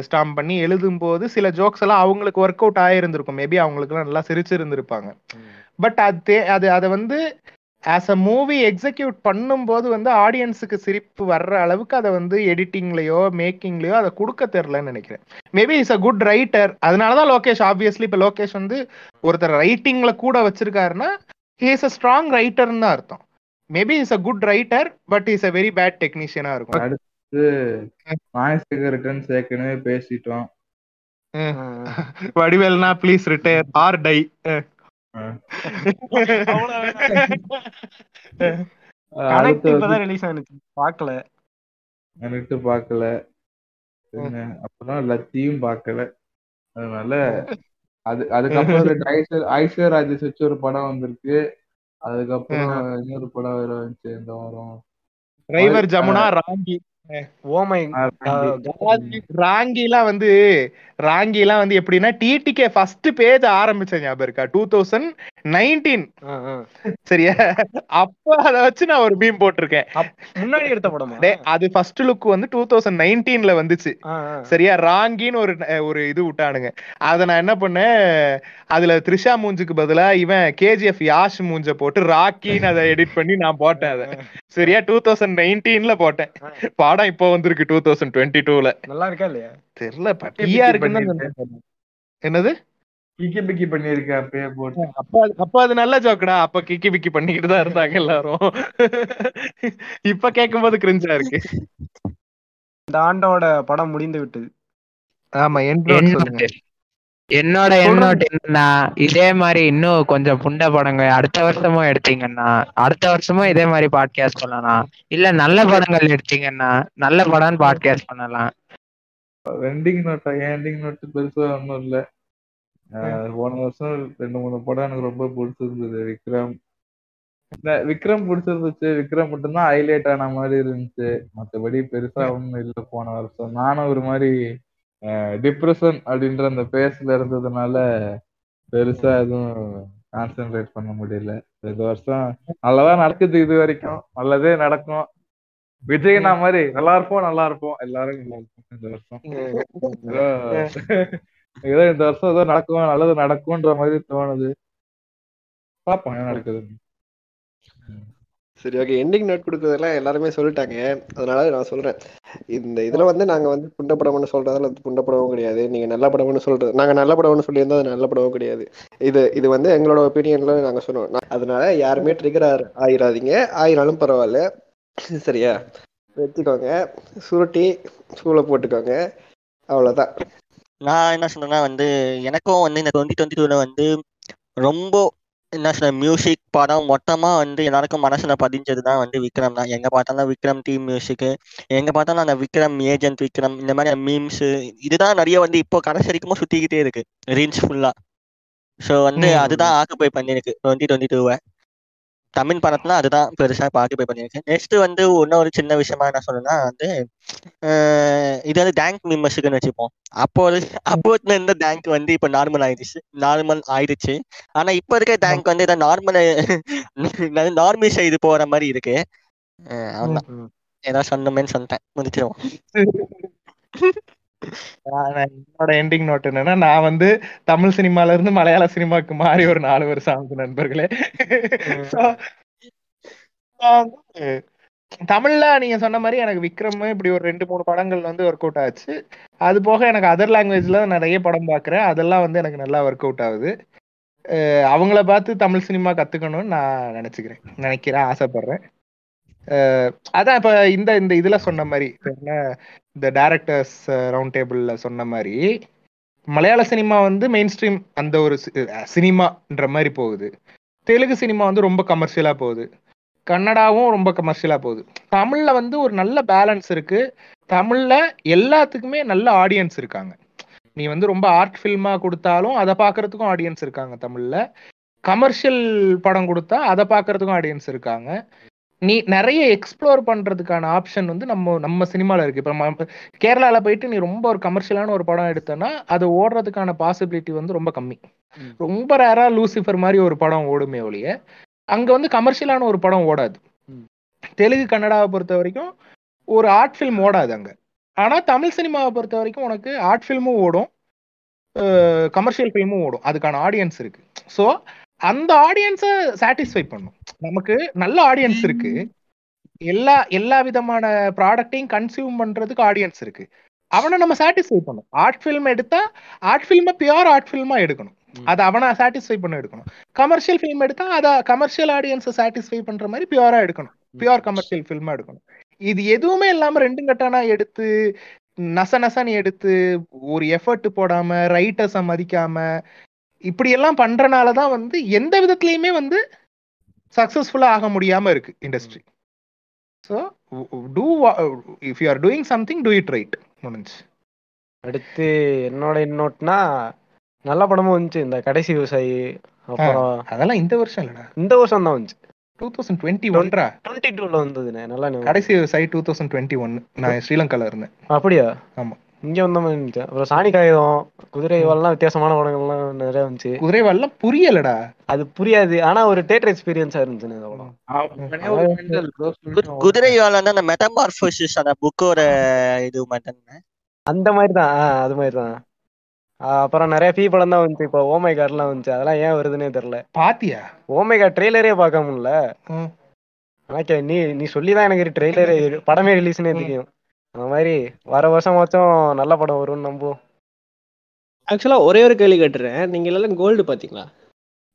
ஸ்டாம் பண்ணி எழுதும் போது சில ஜோக்ஸ் எல்லாம் அவங்களுக்கு ஒர்க் அவுட் ஆயிருந்திருக்கும். மேபி அவங்களுக்குலாம் நல்லா சிரிச்சிருந்திருப்பாங்க. பட் அது தே- அது அதை வந்து ஆஸ் அ மூவி எக்ஸிக்யூட் பண்ணும்போது வந்து ஆடியன்ஸுக்கு சிரிப்பு வர்ற அளவுக்கு அதை வந்து எடிட்டிங்லயோ மேக்கிங்லயோ அதை கொடுக்க தெரிலன்னு நினைக்கிறேன். Maybe is a good writer அதனாலதான் லோகேஷ் ஆப்வியஸ்லி இப்போ லோகேஷ் வந்து ஒருத்தர் ரைட்டிங்ல கூட வச்சிருக்காருன்னா இஸ் அ ஸ்ட்ராங் ரைட்டர்னு தான் அர்த்தம். Maybe is a good writer but is a very bad டெக்னீஷியனா இருக்கும். நாய்ஸுக்கு ரிட்டர்ன்ஸ் ஏற்கனவே பேசிட்டோம். வடிவேல்னா please retire or die release எனக்கு பார்க்கல. என்ன, அப்புறம் லத்தியும் பார்க்கல. அதனால அது அதுக்கப்புறம் ஐஸ்வர் ஐஸ்வர் ராஜேஷ் வச்சு ஒரு படம் வந்திருக்கு. அதுக்கப்புறம் இன்னொரு படம் வேற வந்துச்சு. இந்த வாரம். டிரைவர் ஜமுனா ராங்கி ஓமை ராங்கி. ராங்கிலாம் வந்து ராங்கிலாம் வந்து எப்படின்னா டிடிகே ஃபர்ஸ்ட் பேஜ் ஆரம்பிச்ச ஞாபகம் இருக்கா? டூ தௌசண்ட் நைன்டீன் சரியா? அப்ப அத வச்சு நான் ஒரு பீம் போட்டிருக்கேன். முன்னாடி எடுத்த படமா? அது ஃபர்ஸ்ட் லுக் வந்து டூ தௌசண்ட் நைன்டீன்ல வந்துச்சு. சரியா? ராங்கின்னு ஒரு ஒரு இது விட்டானுங்க. அத நான் என்ன பண்ணேன்? அதுல த்ரிஷா மூஞ்சுக்கு பதிலா இவன் கேஜிஎஃப் யாஷ் மூஞ்ச போட்டு ராக்கின்னு அதை எடிட் பண்ணி நான் போட்டேன் அதை. சரியா? டூ தௌசண்ட் நைன்டீன்ல போட்டேன். படம் இப்போ வந்திருக்கு டூ தௌசண்ட் டுவெண்ட்டி டூல நல்லா இருக்கா இல்லையா? தெரியல பட்டியா இருக்குன்னு. என்னது? கிக்கி பிக்கி பண்ணிருக்கேன் அப்பயே போட்டு. அப்ப அது- அப்ப அது நல்ல ஜோக்கடா அப்ப கிக்கி பிக்கி பண்ணிக்கிட்டு தான் இருந்தாங்க எல்லாரும். இப்ப கேட்கும்போது கிரிஞ்சா இருக்கு. இந்த ஆண்டோட படம் முடிந்து விட்டது. ஆமா என்னோட என்னோட எண்ணோட்டு என்னன்னா இதே மாதிரி இன்னும் கொஞ்சம் புண்ட படங்கள் அடுத்த வருஷமும் எடுத்தீங்கன்னா அடுத்த வருஷமும் இதே மாதிரி பாட்காஸ்ட் பண்ணலாம். இல்ல நல்ல படங்கள் எடுத்தீங்கன்னா நல்ல படம் பாட்காஸ்ட் பண்ணலாம். ரெண்டிங் நோட்டா எண்டிங் நோட்டு பெருசா ஒன்றும் இல்ல. போன வருஷம் ரெண்டு மூணு படம் எனக்கு ரொம்ப பிடிச்சிருந்தது. விக்ரம். விக்ரம் பிடிச்சிருந்துச்சு. விக்ரம் மட்டும்தான் ஹைலைட் ஆன மாதிரி இருந்துச்சு. மத்தபடி பெருசா ஒண்ணும் இல்ல போன வருஷம். நானும் ஒரு மாதிரி டிப்ரெஷன் அப்படின்ற அந்த பேஸ்ல இருந்ததுனால பெருசா எதுவும் கான்சென்ட்ரேட் பண்ண முடியல. இந்த வருஷம் நல்லதா நடக்குது இது வரைக்கும். நல்லதே நடக்கும். விஜய்னா மாதிரி நல்லா இருப்போம் நல்லா இருப்போம். எல்லாரும் நல்லா இருப்போம் இந்த வருஷம். ஏதோ இந்த வருஷம் ஏதோ நடக்கும் நல்லது நடக்கும்ன்ற மாதிரி தோணுது. பாப்போம் என்ன நடக்குதுன்னு. சரி ஓகே எண்டிங் நோட் கொடுக்குறதெல்லாம் எல்லாருமே சொல்லிட்டாங்க. அதனால நான் சொல்றேன். இந்த இதுல வந்து நாங்க வந்து புண்ட படம்னு சொல்றதால அது புண்ட படமும் கிடையாது. நீங்க நல்ல படம்னு சொல்றது நாங்க நல்ல படம்னு சொல்லியிருந்தா அது நல்ல படமும் கிடையாது. இது இது வந்து எங்களோட ஒப்பீனியன்ல நாங்க சொன்னோம். அதனால யாருமே ட்ரிகர் ஆயிராதீங்க. ஆயிராலும் பரவாயில்ல. சரியா? வச்சுக்கோங்க சுருட்டி சூளை போட்டுக்கோங்க. அவ்வளோதான் நான் என்ன சொன்னேன்னா வந்து எனக்கும் வந்து இந்த டுவெண்ட்டி டுவெண்ட்டி டூவில் வந்து ரொம்ப என்ன சொல்ற மியூசிக் படம் மொத்தமா வந்து எல்லாருக்கும் மனசுல பதிஞ்சது தான் வந்து விக்ரம் தான். எங்க பார்த்தாலும் விக்ரம் டீம் மியூசிக் எங்க பார்த்தாலும் அந்த விக்ரம் ஏஜென்ட் விக்ரம் இந்த மாதிரி மீம்ஸ் இதுதான் நிறைய வந்து இப்போ கடைசி வரைக்கும் சுத்திக்கிட்டே இருக்கு ரீல்ஸ் ஃபுல்லா ஸோ வந்து. அதுதான் ஆக்குபை பண்ணிருக்கு டுவெண்ட்டி டுவெண்ட்டி டூவை தமிழ் படத்துல அதுதான் பெருசா ஆக்குபை பண்ணிருக்கு நெக்ஸ்ட் வந்து இன்னொரு சின்ன விஷயமா என்ன சொல்லணும்னா வந்து இது வந்து டேங்க் மெம்பர்ஸுக்குன்னு வச்சுப்போம். அப்போ ஒரு- அப்போ இருந்த டேங்க் வந்து இப்போ நார்மல் ஆயிடுச்சு. நார்மல் ஆயிடுச்சு. ஆனா இப்போ இருக்க டேங்க் வந்து இதை நார்மல் நார்மல் செய்து போற மாதிரி இருக்கு. அஹ் அவ்வளவுதான் ஏதாவது சொன்னமேன்னு சொல்லிட்டேன். முடிச்சிருவோம். என்னோட எண்டிங் நோட் என்னன்னா நான் வந்து தமிழ் சினிமால இருந்து மலையாள சினிமாக்கு மாறி ஒரு நாலு வருஷம் ஆகுது நண்பர்களே. தமிழ்ல நீங்க சொன்ன மாதிரி எனக்கு விக்ரம் இப்படி ஒரு ரெண்டு மூணு படங்கள் வந்து ஒர்க் அவுட் ஆச்சு. அது போக எனக்கு அதர் லாங்குவேஜ்ல நிறைய படம் பார்க்குறேன் அதெல்லாம் வந்து எனக்கு நல்லா ஒர்க் அவுட் ஆகுது. அஹ் அவங்கள பார்த்து தமிழ் சினிமா கத்துக்கணும்னு நான் நினைச்சுக்கிறேன். நினைக்கிறேன் ஆசைப்படுறேன். அதான் இப்ப இந்த இந்த இதுல சொன்ன மாதிரி இந்த டேரக்டர்ஸ் ரவுண்ட் டேபிளில் சொன்ன மாதிரி மலையாள சினிமா வந்து மெயின் ஸ்ட்ரீம் அந்த ஒரு சினிமான்ற மாதிரி போகுது. தெலுங்கு சினிமா வந்து ரொம்ப கமர்ஷியலாக போகுது. கன்னடாவும் ரொம்ப கமர்ஷியலாக போகுது. தமிழில் வந்து ஒரு நல்ல பேலன்ஸ் இருக்குது தமிழில் எல்லாத்துக்குமே நல்ல ஆடியன்ஸ் இருக்காங்க. நீ வந்து ரொம்ப ஆர்ட் ஃபில்மாக கொடுத்தாலும் அதை பார்க்கறதுக்கும் ஆடியன்ஸ் இருக்காங்க தமிழில். கமர்ஷியல் படம் கொடுத்தா அதை பார்க்கறதுக்கும் ஆடியன்ஸ் இருக்காங்க. நீ நிறைய எக்ஸ்ப்ளோர் பண்றதுக்கான ஆப்ஷன் வந்து நம்ம நம்ம சினிமால இருக்கு. இப்ப நம்ம கேரளால போயிட்டு நீ ரொம்ப ஒரு கமர்ஷியலான ஒரு படம் எடுத்தனா அது ஓடுறதுக்கான பாசிபிலிட்டி வந்து ரொம்ப கம்மி. ரொம்ப ரேரா லூசிஃபர் மாதிரி ஒரு படம் ஓடுமே ஒழிய அங்க வந்து கமர்ஷியலான ஒரு படம் ஓடாது. தெலுங்கு கன்னடாவை பொறுத்த வரைக்கும் ஒரு ஆர்ட் ஃபில்ம் ஓடாது அங்க. ஆனா தமிழ் சினிமாவை பொறுத்த வரைக்கும் உனக்கு ஆர்ட் ஃபில்மும் ஓடும். கமர்ஷியல் ஃபில்மும் ஓடும். அதுக்கான ஆடியன்ஸ் இருக்கு. ஸோ அந்த ஆடியன்ஸை சாட்டிஸ்ஃபை பண்ணும். நமக்கு நல்ல ஆடியன்ஸ் இருக்கு. எல்லா எல்லா விதமான ப்ராடக்டையும் கன்சியூம் பண்றதுக்கு ஆடியன்ஸ் இருக்கு. அவனை நம்ம சாட்டிஸ்ஃபை பண்ணும். ஆர்ட் ஃபில்ம் எடுத்தா ஆர்ட் ஃபில்மை பியூர் ஆர்ட் ஃபில்மா எடுக்கணும். அதை அவனை சாட்டிஸ்ஃபை பண்ண எடுக்கணும். கமர்ஷியல் ஃபில்ம் எடுத்தா அதை கமர்ஷியல் ஆடியன்ஸை சாட்டிஸ்ஃபை பண்ற மாதிரி பியூரா எடுக்கணும். பியூர் கமர்ஷியல் ஃபில்மா எடுக்கணும். இது எதுவுமே இல்லாம ரெண்டும் கட்டானா எடுத்து நச நசன்னு எடுத்து ஒரு எஃபர்ட் போடாம ரைட்டர்ஸை மதிக்காம இப்படி எல்லாம் பண்றனால தான் வந்து எந்த விதத்துலயுமே வந்து சக்சஸ்ஃபுல்லா ஆக முடியாம இருக்கு industry so too if you are doing something to it right முடிஞ்சு. அடுத்து என்னோட இன்னோட்னா நல்ல படமும் வந்துச்சு இந்த கடைசி விவசாயி அப்புறம் அதெல்லாம் இந்த வருஷம் இல்லடா. இந்த வருஷம் தான் வந்துச்சு. டூ தௌசண்ட் டுவெண்ட்டி ஒன்ரா டுவெண்ட்டி டூல வந்ததுண்ணே நல்லா. கடைசி சை டூ தௌசண்ட் டுவெண்ட்டி ஒன் நான் ஸ்ரீலங்கால இருந்தேன். அப்படியா? ஆமா. இங்க வந்த மாதிரி இருந்துச்சு. அப்புறம் சாணி காகிதம் குதிரை வால்லாம் வித்தியாசமான படங்கள்லாம் நிறைய வந்துச்சு. குதிரைவால்லாம் புரியலடா. அது புரியாது. ஆனா ஒரு தேட்டர் எக்ஸ்பீரியன்ஸா இருந்துச்சு அந்த படம். குதிரை வாழ அந்த மெட்டமார்போசிஸ் அந்த புக்கோட இது மட்டும் அந்த மாதிரி தான் அது மாதிரி தான் அப்புறம் நிறைய பீ படம் தான் வந்துச்சு. இப்போ ஓமை கார்லாம் வந்துச்சு. அதெல்லாம் ஏன் வருதுன்னே தெரியல. பாத்தியா? ஓமை கார் ட்ரெய்லரே பார்க்க முடியல. ம். ஆனா நீ நீ சொல்லிதான் எனக்கு ட்ரெய்லரே படமே ரிலீஸ்னே தெரியும். அந்த மாதிரி வர வருஷமாச்சும் நல்ல படம் வரும்னு நம்புவோம் ஆக்சுவலா ஒரே ஒரு கேள்வி கேட்டுறேன். நீங்க எல்லாம் கோல்டு பாத்தீங்களா?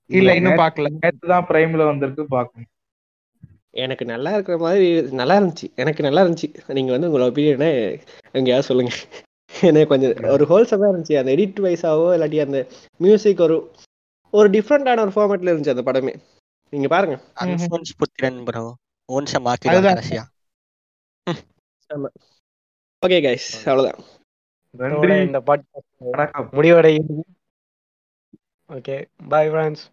இல்ல இன்னும் பாக்கல. நேத்து தான் பிரைம்ல வந்திருக்கு பாக்கணும். எனக்கு நல்லா இருக்கிற மாதிரி நல்லா இருந்துச்சு. எனக்கு நல்லா இருந்துச்சு. நீங்க வந்து உங்களோட ஒப்பீனியனை எங்கேயாவது சொல்லுங்க. எனக்கு கொஞ்சம் ஒரு ஹோல்சமா இருந்துச்சு. அந்த எடிட் வைஸாவோ இல்லாட்டி அந்த மியூசிக் ஒரு ஒரு டிஃப்ரெண்டான ஒரு ஃபார்மேட்ல இருந்துச்சு அந்த படமே. நீங்க பாருங்க. அன்ஃபோன்ஸ் புத்திரன் ப்ரோ ஓன்ஸ மாத்திடுவாங்க அதுதான். கடைசியா. ஓகே கைஸ் அவ்வளவுதான். நன்றி. இந்த பாட் வணக்கம். முடிவடைகிறது. Okay bye friends